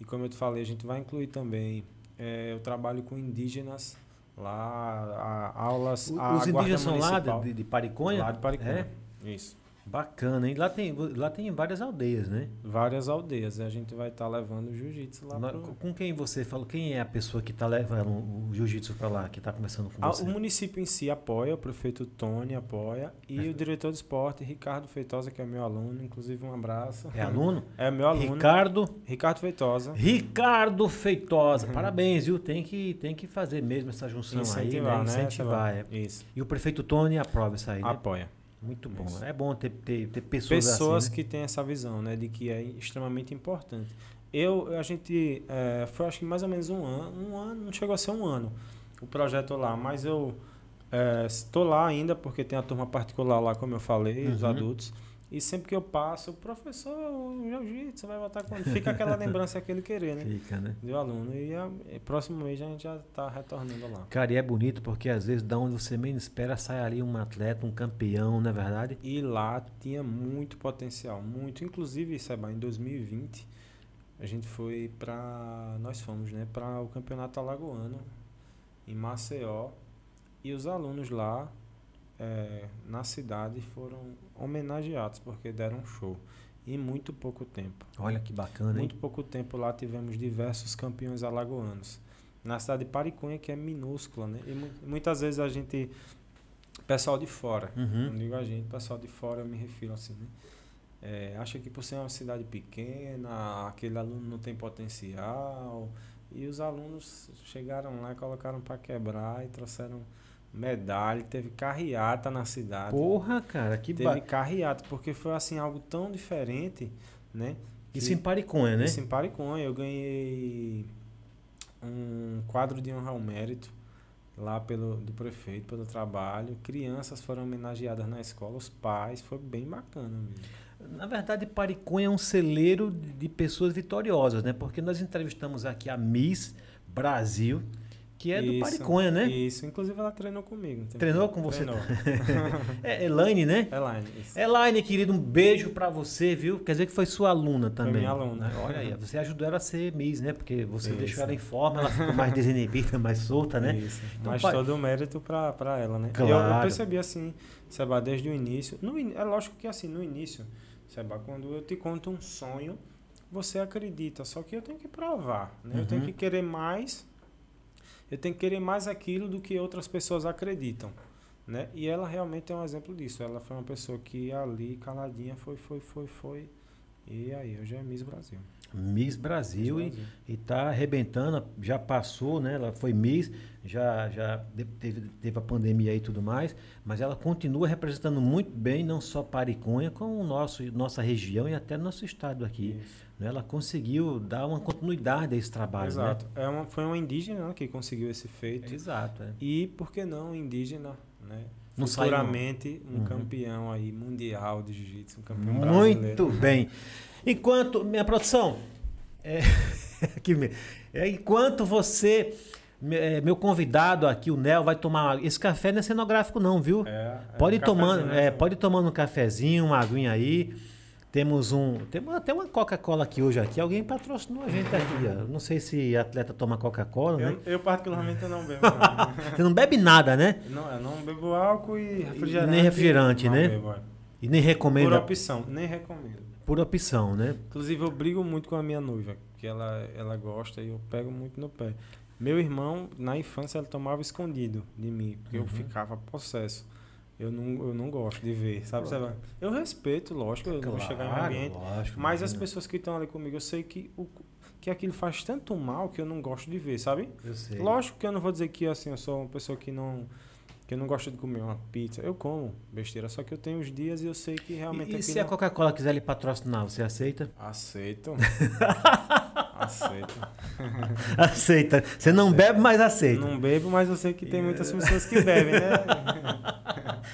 Speaker 2: E como eu te falei, a gente vai incluir também é, o trabalho com indígenas lá, a, aulas.
Speaker 1: O, a os indígenas são lá de, de Pariconha?
Speaker 2: Lá de Pariconha. É? Isso.
Speaker 1: Bacana, hein? Lá tem, lá tem várias aldeias, né?
Speaker 2: Várias aldeias. A gente vai estar tá levando o jiu-jitsu lá.
Speaker 1: pro... Com quem você falou? Quem é a pessoa que está levando o jiu-jitsu para lá, que está conversando com ah, você?
Speaker 2: O município em si apoia, o prefeito Tony apoia. E é. o diretor de esporte, Ricardo Feitosa, que é meu aluno. Inclusive, um abraço.
Speaker 1: É aluno? [laughs]
Speaker 2: É meu aluno.
Speaker 1: Ricardo?
Speaker 2: Ricardo Feitosa.
Speaker 1: Ricardo Feitosa. Uhum. Parabéns, viu? Tem que, tem que fazer mesmo essa junção Incentivar, aí, né? Incentivar, né?
Speaker 2: É. Isso.
Speaker 1: E o prefeito Tony aprova isso aí, né?
Speaker 2: Apoia.
Speaker 1: Muito bom. Isso. É bom ter, ter, ter pessoas
Speaker 2: Pessoas
Speaker 1: assim, né?
Speaker 2: que têm essa visão, né? De que é extremamente importante. Eu, a gente, é, foi acho que mais ou menos um ano, um ano, não chegou a ser um ano o projeto lá, mas eu estou é, lá ainda porque tem a turma particular lá, como eu falei, uhum. os adultos. E sempre que eu passo, o professor, o jiu-jitsu vai voltar quando? Fica aquela lembrança aquele querer, né?
Speaker 1: Fica, né?
Speaker 2: Do aluno. E, a, e próximo mês a gente já está retornando lá.
Speaker 1: Cara, e é bonito porque às vezes da onde você menos espera sai ali um atleta, um campeão, não é verdade?
Speaker 2: E lá tinha muito potencial, muito. Inclusive, Seba, em 2020, a gente foi para Nós fomos, né? Para o campeonato alagoano em Maceió, e os alunos lá é, na cidade foram homenageados porque deram um show em muito pouco tempo.
Speaker 1: Olha que bacana, hein?
Speaker 2: Muito pouco tempo lá tivemos diversos campeões alagoanos. Na cidade de Paricunha, que é minúscula, né? E mu muitas vezes a gente. Pessoal de fora,
Speaker 1: Uhum.
Speaker 2: não digo a gente, pessoal de fora eu me refiro assim, né? É, acha que por ser uma cidade pequena, aquele aluno não tem potencial. E os alunos chegaram lá, colocaram para quebrar e trouxeram medalha. Teve carreata na cidade.
Speaker 1: Porra, cara, que
Speaker 2: Teve
Speaker 1: ba...
Speaker 2: carreata, porque foi assim algo tão diferente, né?
Speaker 1: Isso em Pariconha, né?
Speaker 2: Isso em Pariconha. Eu ganhei um quadro de honra ao mérito lá pelo do prefeito, pelo trabalho. Crianças foram homenageadas na escola, os pais. Foi bem bacana mesmo.
Speaker 1: Na verdade, Pariconha é um celeiro de de pessoas vitoriosas, né? Porque nós entrevistamos aqui a Miss Brasil, que é do Pariconha, né?
Speaker 2: Isso. Inclusive ela treinou comigo.
Speaker 1: Treinou com você?
Speaker 2: Treinou. [laughs]
Speaker 1: É Elaine, né?
Speaker 2: Elaine, isso.
Speaker 1: Elaine, querido, um beijo pra você, viu? Quer dizer que foi sua aluna também.
Speaker 2: minha aluna.
Speaker 1: Olha aí, você ajudou ela a ser Miss, né? Porque você
Speaker 2: Isso.
Speaker 1: deixou ela em forma, ela ficou mais desinibida, mais solta, né?
Speaker 2: Isso.
Speaker 1: Então,
Speaker 2: Mas
Speaker 1: pai-
Speaker 2: todo o mérito pra, pra ela, né? Eu- Eu,
Speaker 1: Claro.
Speaker 2: percebi assim, Seba, desde o início. No, in- é lógico que assim, no início, Seba, quando eu te conto um sonho, você acredita. Só que eu tenho que provar, né? Eu tenho
Speaker 1: Uhum.
Speaker 2: que querer mais. Eu tenho que querer mais aquilo do que outras pessoas acreditam. Né? E ela realmente é um exemplo disso. Ela foi uma pessoa que ali, caladinha, foi, foi, foi, foi. E aí, hoje é Miss Brasil.
Speaker 1: Miss Brasil,
Speaker 2: Miss
Speaker 1: e,
Speaker 2: Brasil.
Speaker 1: e tá arrebentando, já passou, né? Ela foi Miss, já, já teve, teve a pandemia e tudo mais, mas ela continua representando muito bem, não só Pariconha, como o nosso, nossa região e até nosso estado aqui. Né? Ela conseguiu dar uma continuidade a esse trabalho,
Speaker 2: Exato. É uma, foi uma indígena que conseguiu esse feito.
Speaker 1: né? Exato. é.
Speaker 2: E por que não indígena, né?
Speaker 1: Não
Speaker 2: Futuramente um
Speaker 1: Uhum.
Speaker 2: campeão aí mundial de jiu-jitsu, um campeão brasileiro.
Speaker 1: Muito bem. Enquanto, minha produção, é, [laughs] aqui. É, enquanto você, meu convidado aqui, o Nel, vai tomar. Esse café não é cenográfico, não, viu?
Speaker 2: É, é
Speaker 1: pode
Speaker 2: um
Speaker 1: ir tomando,
Speaker 2: né?
Speaker 1: é, pode ir tomando um cafezinho, uma aguinha aí. Temos um, temos até uma Coca-Cola aqui hoje aqui. Alguém patrocinou a gente aqui. ó. Não sei se atleta toma Coca-Cola, né?
Speaker 2: Eu, eu particularmente não bebo. [laughs] Não.
Speaker 1: Você não bebe nada, né?
Speaker 2: não, eu não bebo álcool e refrigerante.
Speaker 1: nem refrigerante, né?
Speaker 2: bebo, é.
Speaker 1: E nem
Speaker 2: Por
Speaker 1: recomenda
Speaker 2: opção, nem recomendo.
Speaker 1: por opção, né?
Speaker 2: Inclusive eu brigo muito com a minha noiva, que ela, ela gosta e eu pego muito no pé. Meu irmão, na infância, ele tomava escondido de mim, porque eu
Speaker 1: Uhum.
Speaker 2: ficava possesso. Eu não, eu não gosto de ver, sabe? Eu respeito, lógico, eu vou chegar em ambiente.
Speaker 1: lógico,
Speaker 2: Mas as pessoas que estão ali comigo, eu sei que, o, que aquilo faz tanto mal que eu não gosto de ver, sabe?
Speaker 1: Eu sei.
Speaker 2: Lógico que eu não vou dizer que assim, eu sou uma pessoa que não que não gosta de comer uma pizza. Eu como besteira, só que eu tenho os dias e eu sei que realmente
Speaker 1: E, e se
Speaker 2: aquilo-
Speaker 1: a Coca-Cola quiser lhe patrocinar, você aceita?
Speaker 2: Aceito. [laughs] Aceito. [laughs]
Speaker 1: Aceita. Você não bebe, mas aceita.
Speaker 2: Não bebo, mas eu sei que tem muitas pessoas que bebem, né?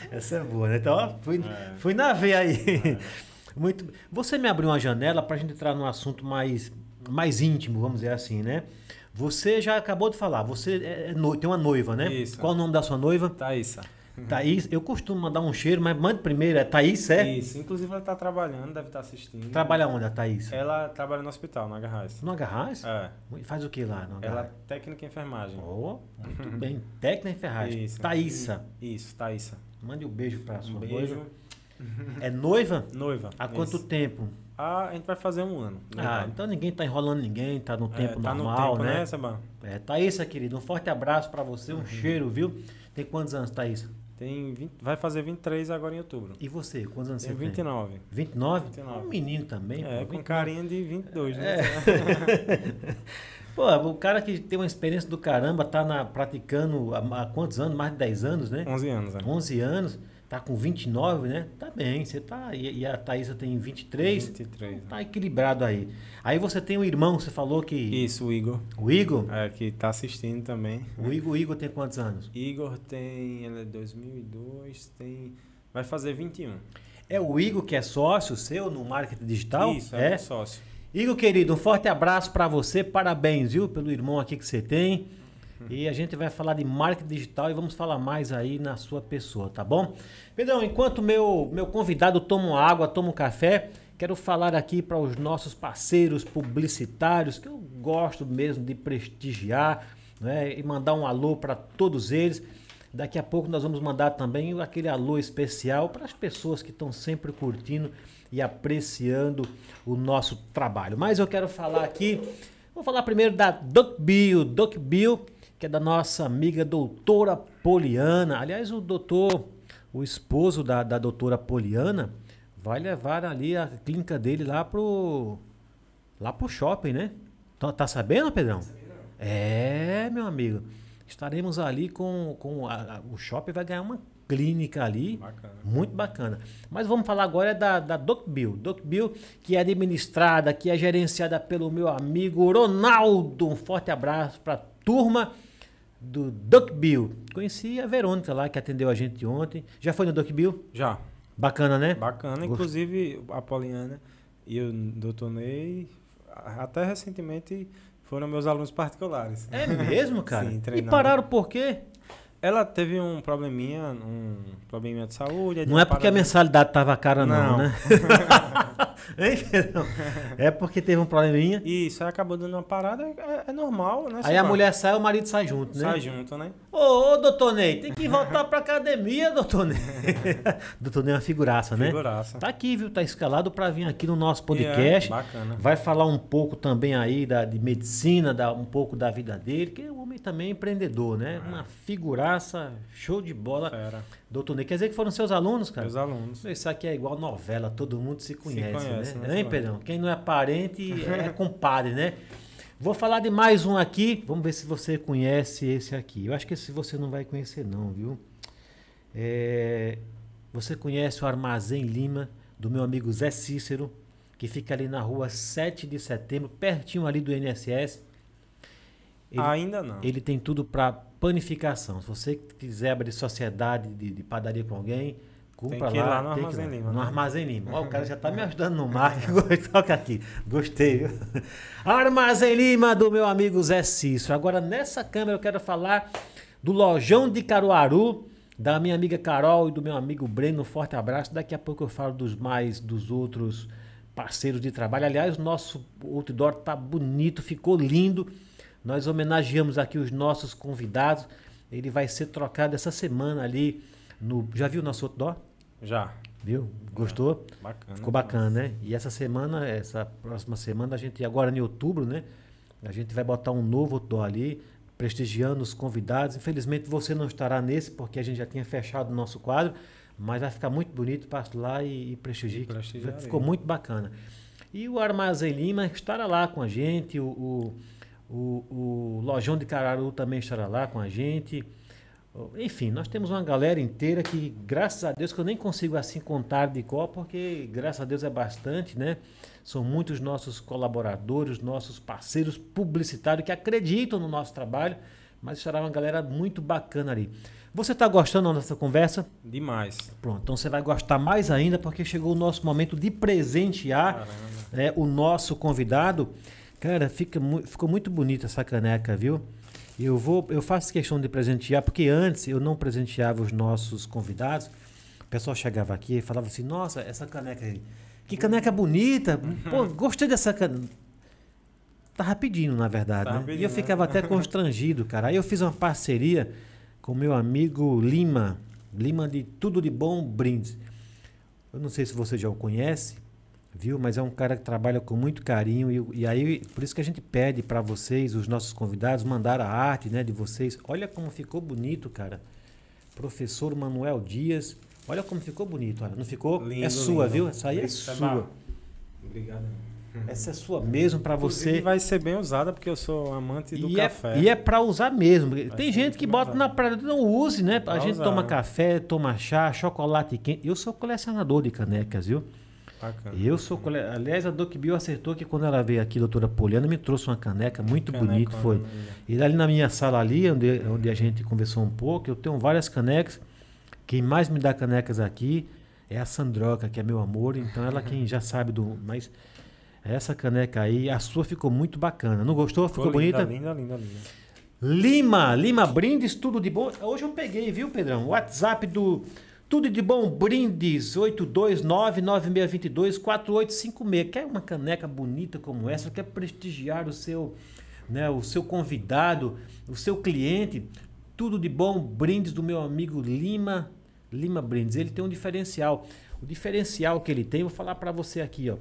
Speaker 2: [laughs]
Speaker 1: Essa é boa, né? Então, ó, fui,
Speaker 2: É.
Speaker 1: fui na veia aí. [laughs] Muito. Você me abriu uma janela para a gente entrar num assunto mais, mais íntimo, vamos dizer assim, né? Você já acabou de falar, você é, é no- tem uma noiva, né?
Speaker 2: Isso.
Speaker 1: Qual o nome da sua noiva?
Speaker 2: Thaísa.
Speaker 1: Thaís. Eu costumo mandar um cheiro, mas mande primeiro. É Thaís, é?
Speaker 2: Isso. Inclusive ela tá trabalhando, deve estar assistindo.
Speaker 1: Trabalha onde a Thaís?
Speaker 2: Ela trabalha no hospital, na Garrais.
Speaker 1: No Agarraz?
Speaker 2: É.
Speaker 1: Faz o que lá no
Speaker 2: Ela
Speaker 1: Agarraz?
Speaker 2: é técnica em enfermagem.
Speaker 1: Oh, muito bem. Técnica em ferragem.
Speaker 2: Isso.
Speaker 1: Thaísa.
Speaker 2: Isso, Thaísa.
Speaker 1: Mande um beijo pra sua
Speaker 2: Um beijo.
Speaker 1: noiva. [laughs] É noiva?
Speaker 2: Noiva.
Speaker 1: Há quanto
Speaker 2: Isso.
Speaker 1: tempo?
Speaker 2: Ah, a gente vai fazer um ano.
Speaker 1: Ah, então ninguém tá enrolando ninguém, tá no
Speaker 2: É,
Speaker 1: tempo
Speaker 2: tá
Speaker 1: normal,
Speaker 2: no tempo,
Speaker 1: né?
Speaker 2: né?
Speaker 1: É, Thaísa, querido, um forte abraço pra você,
Speaker 2: Uhum.
Speaker 1: um cheiro, viu? Tem quantos anos, Thaísa?
Speaker 2: Tem 20, vai fazer 23 agora em outubro.
Speaker 1: E você, quantos anos
Speaker 2: Tem
Speaker 1: você tem?
Speaker 2: 29.
Speaker 1: 29?
Speaker 2: 29.
Speaker 1: Um menino também,
Speaker 2: É,
Speaker 1: pô.
Speaker 2: com carinha de 22, né? [laughs]
Speaker 1: Pô, o cara que tem uma experiência do caramba, tá na, praticando há, há quantos anos? Mais de 10 anos, né?
Speaker 2: 11 anos, né?
Speaker 1: 11 anos, tá com 29, né? Tá bem, você tá. E, a Thaísa tem 23,
Speaker 2: 23. né?
Speaker 1: tá equilibrado aí. Aí você tem um irmão, você falou que.
Speaker 2: Isso, o Igor.
Speaker 1: O Igor?
Speaker 2: É, que tá assistindo também.
Speaker 1: O Igor, o Igor tem quantos anos?
Speaker 2: Igor tem. Ele é 2002, tem. Vai fazer 21.
Speaker 1: É o Igor que é sócio seu no marketing digital?
Speaker 2: Isso, é, um sócio.
Speaker 1: Igor, querido, um forte abraço para você, parabéns, viu, pelo irmão aqui que você tem. E a gente vai falar de marketing digital e vamos falar mais aí na sua pessoa, tá bom? Pedrão, enquanto meu, meu convidado toma água, toma um café, quero falar aqui para os nossos parceiros publicitários, que eu gosto mesmo de prestigiar, né? E mandar um alô para todos eles. Daqui a pouco nós vamos mandar também aquele alô especial para as pessoas que estão sempre curtindo e apreciando o nosso trabalho. Mas eu quero falar aqui, vou falar primeiro da Doc Bill, Doc Bill, que é da nossa amiga doutora Poliana. Aliás, o doutor, o esposo da, da doutora Poliana, vai levar ali a clínica dele lá pro lá pro shopping, né? Tá, tá sabendo, Pedrão? É, meu amigo. Estaremos ali com, com a, a, o shopping vai ganhar uma clínica ali. Bacana. Muito bacana. Mas vamos falar agora da, da Doc Bill. Doc Bill, que é administrada, que é gerenciada pelo meu amigo Ronaldo. Um forte abraço para a turma do Doc Bill. Conheci a Verônica lá, que atendeu a gente ontem. Já foi no Doc Bill?
Speaker 2: Já.
Speaker 1: Bacana, né?
Speaker 2: Bacana. Inclusive, a Poliana e o Dr. Ney, até recentemente, foram meus alunos particulares.
Speaker 1: É mesmo, cara? [laughs] Sim, e pararam por quê?
Speaker 2: Ela teve um probleminha, um probleminha de saúde.
Speaker 1: Não é porque a mensalidade tava cara, não, não né? [laughs] é porque teve um probleminha.
Speaker 2: Isso, aí acabou dando uma parada, é, é normal, né?
Speaker 1: Aí a mulher sai, o marido sai junto, né?
Speaker 2: Sai junto, né?
Speaker 1: Ô, ô doutor Ney, tem que voltar pra academia, doutor Ney. [laughs] doutor Ney é uma figuraça, né?
Speaker 2: Figuraça.
Speaker 1: Tá aqui, viu? Tá escalado pra vir aqui no nosso podcast.
Speaker 2: É, bacana.
Speaker 1: Vai falar um pouco também aí da, de medicina, da, um pouco da vida dele, que o homem também é empreendedor, né? É. Uma figuraça, show de bola.
Speaker 2: Fera.
Speaker 1: Doutor Ney, quer dizer que foram seus alunos, cara?
Speaker 2: Meus alunos.
Speaker 1: Isso aqui é igual novela, todo mundo se conhece,
Speaker 2: se conhece
Speaker 1: né? né? Hein, Pedrão? Quem não é parente [laughs] é compadre, né? Vou falar de mais um aqui, vamos ver se você conhece esse aqui. Eu acho que esse você não vai conhecer não, viu? É... Você conhece o Armazém Lima, do meu amigo Zé Cícero, que fica ali na rua 7 de setembro, pertinho ali do INSS.
Speaker 2: Ele, Ainda não.
Speaker 1: Ele tem tudo para panificação. Se você quiser abrir sociedade de, de padaria com alguém, compra
Speaker 2: tem que
Speaker 1: lá.
Speaker 2: Ir lá no Armazém Lima.
Speaker 1: No né? Armazém Lima. Ó, o cara já está me ajudando no marketing. [laughs] Toca aqui. Gostei, viu? Armazém Lima do meu amigo Zé Cício. Agora, nessa câmera, eu quero falar do Lojão de Caruaru, da minha amiga Carol e do meu amigo Breno. Um forte abraço. Daqui a pouco eu falo dos mais, dos outros parceiros de trabalho. Aliás, o nosso outdoor tá bonito, ficou lindo. Nós homenageamos aqui os nossos convidados. Ele vai ser trocado essa semana ali no. Já viu o nosso outdoor?
Speaker 2: Já.
Speaker 1: Viu? Gostou?
Speaker 2: É, bacana.
Speaker 1: Ficou bacana, né? E essa semana, essa próxima semana, a gente, agora em outubro, né? A gente vai botar um novo outdoor ali, prestigiando os convidados. Infelizmente você não estará nesse, porque a gente já tinha fechado o nosso quadro, mas vai ficar muito bonito, passo lá e, e prestigie. Ficou muito bacana. E o Armazém Lima estará lá com a gente, o, o o, o Lojão de Cararu também estará lá com a gente. Enfim, nós temos uma galera inteira que, graças a Deus, que eu nem consigo assim contar de qual, porque graças a Deus é bastante, né? São muitos nossos colaboradores, nossos parceiros publicitários que acreditam no nosso trabalho, mas estará uma galera muito bacana ali. Você está gostando da nossa conversa?
Speaker 2: Demais.
Speaker 1: Pronto, então você vai gostar mais ainda, porque chegou o nosso momento de presentear né, o nosso convidado. Cara, fica, ficou muito bonita essa caneca, viu? Eu vou, eu faço questão de presentear, porque antes eu não presenteava os nossos convidados. O pessoal chegava aqui e falava assim: Nossa, essa caneca aí, que caneca bonita! Pô, gostei dessa caneca. Tá rapidinho, na verdade, tá né? E eu né? ficava até [laughs] constrangido, cara. Aí eu fiz uma parceria com meu amigo Lima, Lima de Tudo de Bom Brindes. Eu não sei se você já o conhece viu? Mas é um cara que trabalha com muito carinho e, e aí por isso que a gente pede para vocês, os nossos convidados, mandar a arte, né, de vocês. Olha como ficou bonito, cara. Professor Manuel Dias, olha como ficou bonito, olha. Não ficou?
Speaker 2: Lindo,
Speaker 1: é sua,
Speaker 2: lindo.
Speaker 1: viu? Essa aí é sua.
Speaker 2: Obrigado. [laughs]
Speaker 1: Essa é sua mesmo para você.
Speaker 2: vai ser bem usada porque eu sou amante do
Speaker 1: e
Speaker 2: café.
Speaker 1: É, e é para usar mesmo. Vai Tem gente que bota usado. na praia, não use, né? Pra a gente usar. toma café, toma chá, chocolate quente. Eu sou colecionador de canecas, viu?
Speaker 2: Bacana.
Speaker 1: Eu sou. Aliás, a Doc Bill acertou que quando ela veio aqui, a doutora Poliana, me trouxe uma caneca muito caneca, bonita. Foi. Né? E ali na minha sala ali, onde, onde a gente conversou um pouco, eu tenho várias canecas. Quem mais me dá canecas aqui é a Sandroca, que é meu amor. Então ela quem já sabe do. Mas essa caneca aí, a sua ficou muito bacana. Não gostou? Ficou, ficou linda,
Speaker 2: bonita? Linda, linda, linda.
Speaker 1: Lima, Lima Brindes, tudo de bom. Hoje eu peguei, viu, Pedrão? O WhatsApp do tudo de bom, brindes 829-9622-4856. Quer uma caneca bonita como essa? Quer prestigiar o seu né, o seu convidado, o seu cliente. Tudo de bom, brindes do meu amigo Lima, Lima Brindes. Ele tem um diferencial. O diferencial que ele tem, vou falar para você aqui, ó.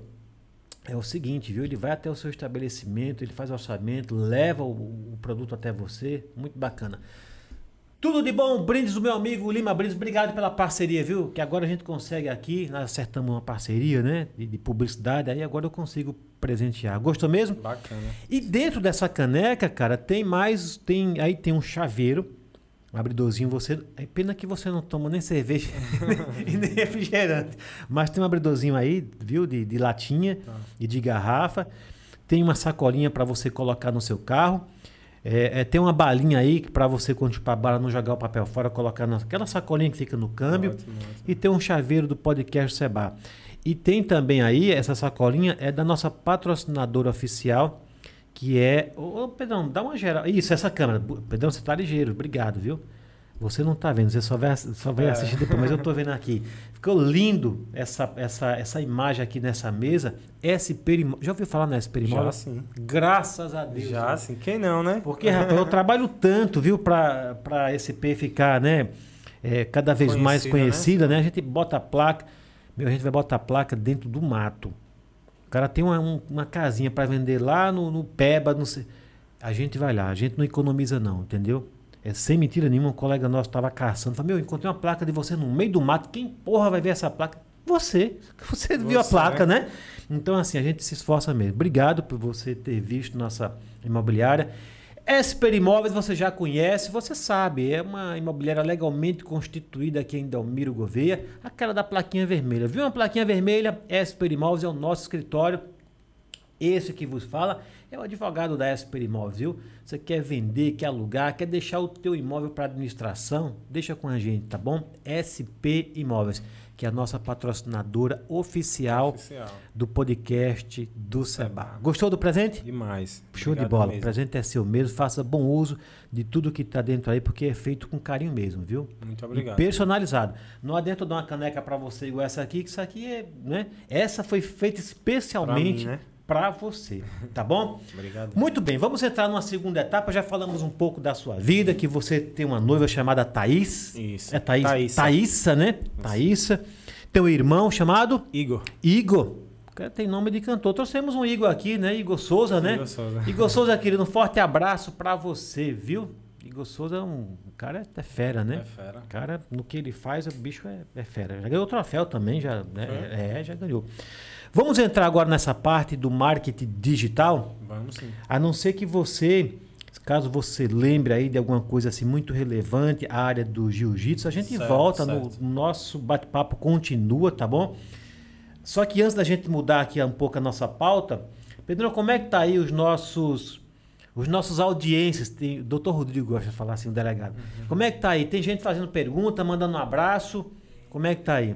Speaker 1: É o seguinte, viu? Ele vai até o seu estabelecimento, ele faz orçamento, leva o, o produto até você. Muito bacana. Tudo de bom, brindes do meu amigo Lima Brindes. Obrigado pela parceria, viu? Que agora a gente consegue aqui, nós acertamos uma parceria, né? De, de publicidade, aí agora eu consigo presentear. Gostou mesmo?
Speaker 2: Bacana.
Speaker 1: E dentro dessa caneca, cara, tem mais, tem aí tem um chaveiro, um abridorzinho. Você, é pena que você não toma nem cerveja [laughs] e nem refrigerante, mas tem um abridorzinho aí, viu, de, de latinha
Speaker 2: Tá.
Speaker 1: e de garrafa. Tem uma sacolinha para você colocar no seu carro. É, é, tem uma balinha aí para você, quando chupar a bala, não jogar o papel fora, colocar naquela sacolinha que fica no câmbio.
Speaker 2: Ótimo, ótimo.
Speaker 1: E tem um chaveiro do podcast Seba. E tem também aí, essa sacolinha é da nossa patrocinadora oficial, que é. Ô, Pedrão, dá uma geral. Isso, essa câmera. Pedrão, você tá ligeiro, obrigado, viu? Você não tá vendo, você só vai, só vai
Speaker 2: É.
Speaker 1: assistir depois, mas eu tô vendo aqui. Ficou lindo essa, essa, essa imagem aqui nessa mesa. SP Já ouviu falar na SP
Speaker 2: Já sim.
Speaker 1: Graças a Deus.
Speaker 2: Já sim. Quem não, né?
Speaker 1: Porque, rapaz, eu trabalho tanto, viu, pra, pra SP ficar, né, é, cada vez mais
Speaker 2: Conhecida, né?
Speaker 1: conhecida, né? A gente bota a placa, meu, a gente vai botar a placa dentro do mato. O cara tem uma, um- uma casinha pra vender lá no, no Peba, não sei. A gente vai lá, a gente não economiza não, entendeu? É sem mentira nenhuma, um colega nosso tava caçando, falou, meu, encontrei uma placa de você no meio do mato, quem porra vai ver essa placa? Você, [laughs] você viu a
Speaker 2: Você,
Speaker 1: placa, né? Então, assim, a gente se esforça mesmo. Obrigado por você ter visto nossa imobiliária. Esper Imóveis você já conhece, você sabe, é uma imobiliária legalmente constituída aqui em Delmiro Gouveia, aquela da plaquinha vermelha. Viu uma plaquinha vermelha? Esper Imóveis é o nosso escritório. Esse que vos fala é o advogado da Esper Imóveis, viu? Você quer vender, quer alugar, quer deixar o teu imóvel para administração? Deixa com a gente, tá bom? SP Imóveis, que é a nossa patrocinadora oficial
Speaker 2: Oficial.
Speaker 1: do podcast do Seba. Gostou do presente?
Speaker 2: Demais.
Speaker 1: Show de
Speaker 2: Obrigado
Speaker 1: bola. O
Speaker 2: mesmo.
Speaker 1: presente é seu mesmo. Faça bom uso de tudo que está dentro aí, porque é feito com carinho mesmo, viu?
Speaker 2: Muito
Speaker 1: E
Speaker 2: obrigado.
Speaker 1: personalizado. Não adianta eu dar uma caneca para você igual essa aqui, que isso aqui é, né? Essa foi feita especialmente
Speaker 2: mim, né?
Speaker 1: Para você, tá bom?
Speaker 2: Obrigado.
Speaker 1: Muito bem, vamos entrar numa segunda etapa. Já falamos um pouco da sua vida, que você tem uma noiva chamada Thaís.
Speaker 2: Isso.
Speaker 1: É Thaís.
Speaker 2: Thaísa.
Speaker 1: Thaísa, né? Thaísa. Tem um irmão chamado
Speaker 2: Igor.
Speaker 1: Igor. O cara tem nome de cantor. Trouxemos um Igor aqui, né? Igor Souza, né?
Speaker 2: Igor Souza.
Speaker 1: Igor Souza, querido, um forte abraço pra você, viu? Igor Souza é um cara é fera, né?
Speaker 2: É fera.
Speaker 1: O cara, no que ele faz, o bicho é, é fera. Já ganhou troféu também, já, né? É, já ganhou. Vamos entrar agora nessa parte do marketing digital.
Speaker 2: Vamos sim.
Speaker 1: A não ser que você, caso você lembre aí de alguma coisa assim muito relevante, a área do jiu-jitsu, a gente
Speaker 2: Certo,
Speaker 1: volta
Speaker 2: certo.
Speaker 1: no nosso bate-papo continua, tá bom? Só que antes da gente mudar aqui um pouco a nossa pauta, Pedro, como é que tá aí os nossos os nossos audiências? Tem, o Dr. Rodrigo gosta de falar assim, o delegado.
Speaker 2: Uhum.
Speaker 1: Como é que tá aí? Tem gente fazendo pergunta, mandando um abraço. Como é que tá aí?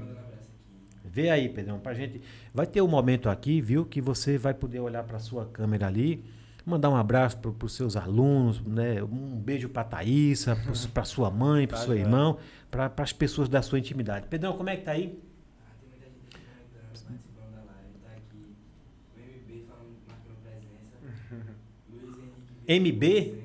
Speaker 1: Vê aí, Pedrão, pra gente. Vai ter um momento aqui, viu, que você vai poder olhar para sua câmera ali, mandar um abraço para os seus alunos, né? Um beijo para Thaísa, [laughs] para sua mãe, para
Speaker 2: Tá
Speaker 1: seu irmão, para as pessoas da sua intimidade. Pedrão, como é que tá aí?
Speaker 3: Ah, tem muita gente aqui comentando, participando da live. Tá aqui o MB falando, marcando presença. [laughs] Luiz Henrique.
Speaker 1: MB?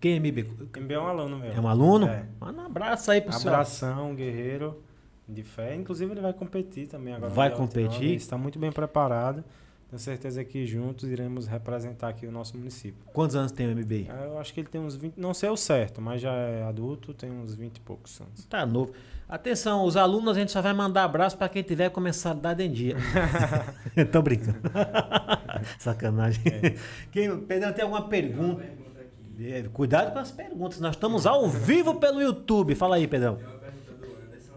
Speaker 1: Quem é MB?
Speaker 2: MB é um aluno meu.
Speaker 1: É um aluno?
Speaker 2: É.
Speaker 1: Manda um abraço aí pro seu.
Speaker 2: Abração, guerreiro de fé. Inclusive, ele vai competir também agora.
Speaker 1: Vai
Speaker 2: dia 29.
Speaker 1: competir?
Speaker 2: Ele está muito bem preparado. Tenho certeza que juntos iremos representar aqui o nosso município.
Speaker 1: Quantos anos tem o MB?
Speaker 2: Ah, Eu acho que ele tem uns 20, não sei o certo, mas já é adulto, tem uns 20 e poucos anos.
Speaker 1: Tá novo. Atenção, os alunos a gente só vai mandar abraço para quem tiver começado a dar em dia. [laughs] [laughs] Tô brincando. [laughs] Sacanagem. Quem, Pedrão, tem alguma
Speaker 3: Tem uma
Speaker 1: pergunta?
Speaker 3: pergunta aqui.
Speaker 1: É, Cuidado com as perguntas. Nós estamos ao vivo pelo YouTube. Fala aí, Pedrão.
Speaker 3: Tem uma pergunta do Anderson.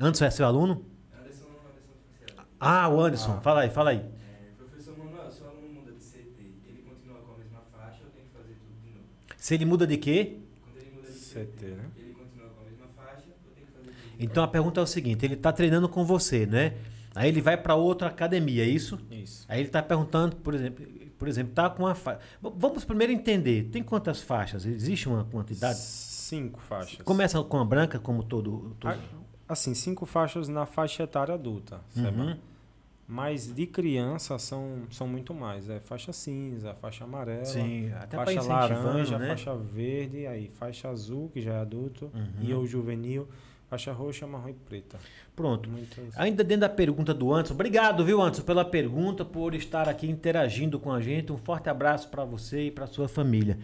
Speaker 1: Anderson é seu aluno?
Speaker 3: Anderson, Anderson.
Speaker 1: Ah, o Anderson.
Speaker 2: Ah.
Speaker 1: Fala aí, fala aí.
Speaker 3: É, professor Manuel, se o aluno muda de CT, ele continua com a mesma faixa ou tem que fazer tudo de novo?
Speaker 1: Se ele muda de quê?
Speaker 3: Quando ele muda de
Speaker 2: CT, né?
Speaker 3: ele continua com a mesma faixa ou tem que fazer tudo de novo?
Speaker 1: Então a pergunta é o seguinte: ele está treinando com você, né? Aí ele vai para outra academia, é isso?
Speaker 2: Isso.
Speaker 1: Aí ele está perguntando, por exemplo, por exemplo, tá com uma faixa. Vamos primeiro entender. Tem quantas faixas? Existe uma quantidade?
Speaker 2: Cinco faixas.
Speaker 1: Começa com a branca, como todo. todo...
Speaker 2: Assim, cinco faixas na faixa etária adulta,
Speaker 1: Uhum.
Speaker 2: Mas de criança são, são muito mais. É faixa cinza, faixa amarela,
Speaker 1: Sim,
Speaker 2: faixa laranja,
Speaker 1: né?
Speaker 2: faixa verde, aí faixa azul, que já é adulto,
Speaker 1: Uhum.
Speaker 2: e ou juvenil, faixa roxa, marrom e preta.
Speaker 1: Pronto. Ainda dentro da pergunta do Anderson, obrigado, viu, Anderson, pela pergunta, por estar aqui interagindo com a gente. Um forte abraço para você e para sua família.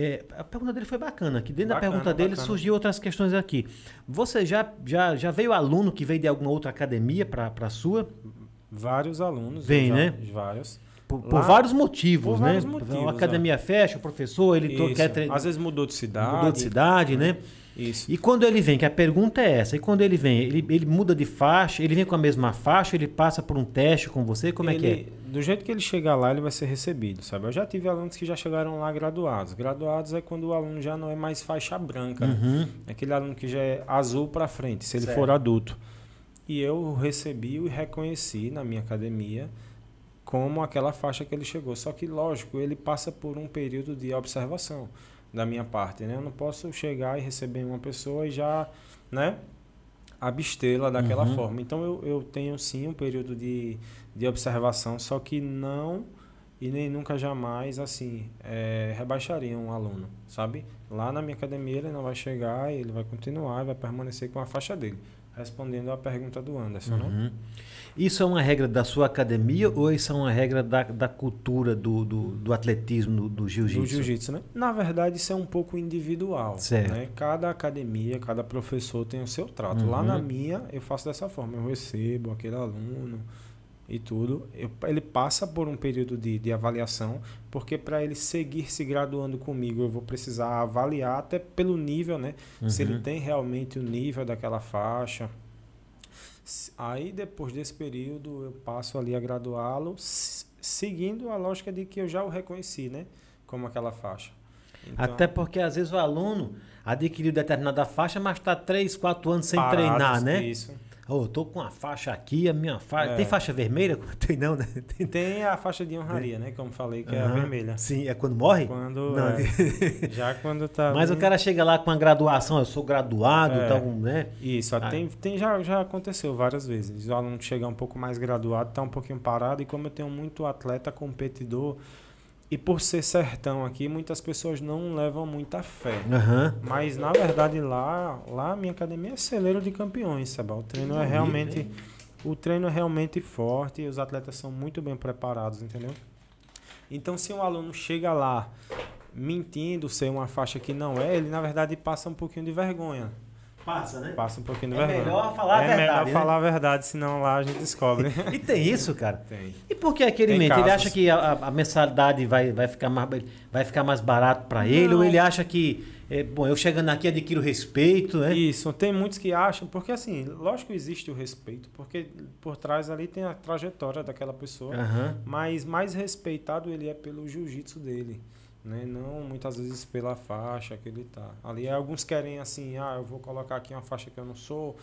Speaker 1: É, a pergunta dele foi bacana, que dentro da
Speaker 2: Bacana,
Speaker 1: pergunta dele
Speaker 2: bacana.
Speaker 1: surgiu outras questões aqui. Você já, já, já veio aluno que veio de alguma outra academia para a sua?
Speaker 2: Vários alunos.
Speaker 1: Vem,
Speaker 2: já-
Speaker 1: né?
Speaker 2: Vários.
Speaker 1: Por, por
Speaker 2: Lá-
Speaker 1: vários motivos,
Speaker 2: por
Speaker 1: né?
Speaker 2: vários motivos,
Speaker 1: a academia fecha, o professor, ele to- quer.
Speaker 2: Às vezes mudou de cidade.
Speaker 1: Mudou de cidade, né?
Speaker 2: Isso.
Speaker 1: E quando ele vem, que a pergunta é essa, e quando ele vem, ele, ele muda de faixa, ele vem com a mesma faixa, ele passa por um teste com você, como é que é?
Speaker 2: Ele- Do jeito que ele chegar lá, ele vai ser recebido, sabe? Eu já tive alunos que já chegaram lá graduados. Graduados é quando o aluno já não é mais faixa branca, né?
Speaker 1: Uhum.
Speaker 2: É aquele aluno que já é azul para frente, se ele
Speaker 1: Certo.
Speaker 2: for adulto. E eu recebi e reconheci na minha academia como aquela faixa que ele chegou. Só que, lógico, ele passa por um período de observação da minha parte, né? Eu não posso chegar e receber uma pessoa e já, né? Abstê-la daquela
Speaker 1: Uhum.
Speaker 2: forma. Então, eu, eu tenho sim um período de, de observação, só que não e nem nunca jamais, assim, é, rebaixaria um aluno, sabe? Lá na minha academia ele não vai chegar, ele vai continuar, vai permanecer com a faixa dele. Respondendo à pergunta do Anderson, né?
Speaker 1: Uhum. Isso é uma regra da sua academia ou isso é uma regra da, da cultura do, do, do atletismo, do, do
Speaker 2: Do
Speaker 1: jiu-jitsu?
Speaker 2: jiu-jitsu, né? Na verdade, isso é um pouco individual.
Speaker 1: Certo.
Speaker 2: Né? Cada academia, cada professor tem o seu trato.
Speaker 1: Uhum.
Speaker 2: Lá na minha, eu faço dessa forma. Eu recebo aquele aluno e tudo. Eu- ele passa por um período de, de avaliação, porque para ele seguir se graduando comigo, eu vou precisar avaliar até pelo nível, né? Se ele
Speaker 1: Uhum.
Speaker 2: tem realmente o nível daquela faixa. Aí, depois desse período, eu passo ali a graduá-lo, seguindo a lógica de que eu já o reconheci, né? Como aquela faixa. Então,
Speaker 1: Até porque às vezes o aluno adquiriu determinada faixa, mas está 3, 4 anos sem
Speaker 2: parados,
Speaker 1: treinar, né?
Speaker 2: Isso.
Speaker 1: Ô, eu tô com a faixa aqui, a minha faixa.
Speaker 2: É.
Speaker 1: Tem faixa vermelha? [laughs] Tem não, né? Tem,
Speaker 2: Tem a faixa de honraria, né? Como falei, que é a vermelha.
Speaker 1: Sim, é quando morre?
Speaker 2: Quando,
Speaker 1: Não,
Speaker 2: é, [laughs] já quando tá
Speaker 1: Mas o
Speaker 2: ali-
Speaker 1: cara chega lá com a graduação, eu sou graduado,
Speaker 2: É.
Speaker 1: então, né?
Speaker 2: Isso,
Speaker 1: Ah.
Speaker 2: tem, tem, já, já aconteceu várias vezes. O aluno chega um pouco mais graduado, tá um pouquinho parado, e como eu tenho muito atleta competidor, e por ser sertão aqui, muitas pessoas não levam muita fé.
Speaker 1: Aham.
Speaker 2: Mas na verdade lá, lá a minha academia é celeiro de campeões, sabe? O treino é realmente
Speaker 1: hein?
Speaker 2: o treino é realmente forte e os atletas são muito bem preparados, entendeu? Então se um aluno chega lá mentindo ser uma faixa que não é, ele na verdade passa um pouquinho de vergonha.
Speaker 1: Passa, né?
Speaker 2: Passa um pouquinho de
Speaker 1: É
Speaker 2: vergonha.
Speaker 1: melhor falar a
Speaker 2: é
Speaker 1: verdade,
Speaker 2: melhor
Speaker 1: né?
Speaker 2: falar a verdade, senão lá a gente descobre. [laughs]
Speaker 1: E tem isso, cara.
Speaker 2: Tem.
Speaker 1: E por que aquele mente? Ele
Speaker 2: casos.
Speaker 1: acha que a, a- a mensalidade vai, vai, ficar mais, vai ficar mais barato para ele? Ou ele acha que, é, bom, eu chegando aqui adquiro respeito, né?
Speaker 2: Isso, tem muitos que acham, porque assim, lógico que existe o respeito, porque por trás ali tem a trajetória daquela pessoa.
Speaker 1: Aham.
Speaker 2: mas mais respeitado ele é pelo jiu-jitsu dele, né? Não muitas vezes pela faixa que ele tá. Ali alguns querem assim, ah, eu vou colocar aqui uma faixa que eu não sou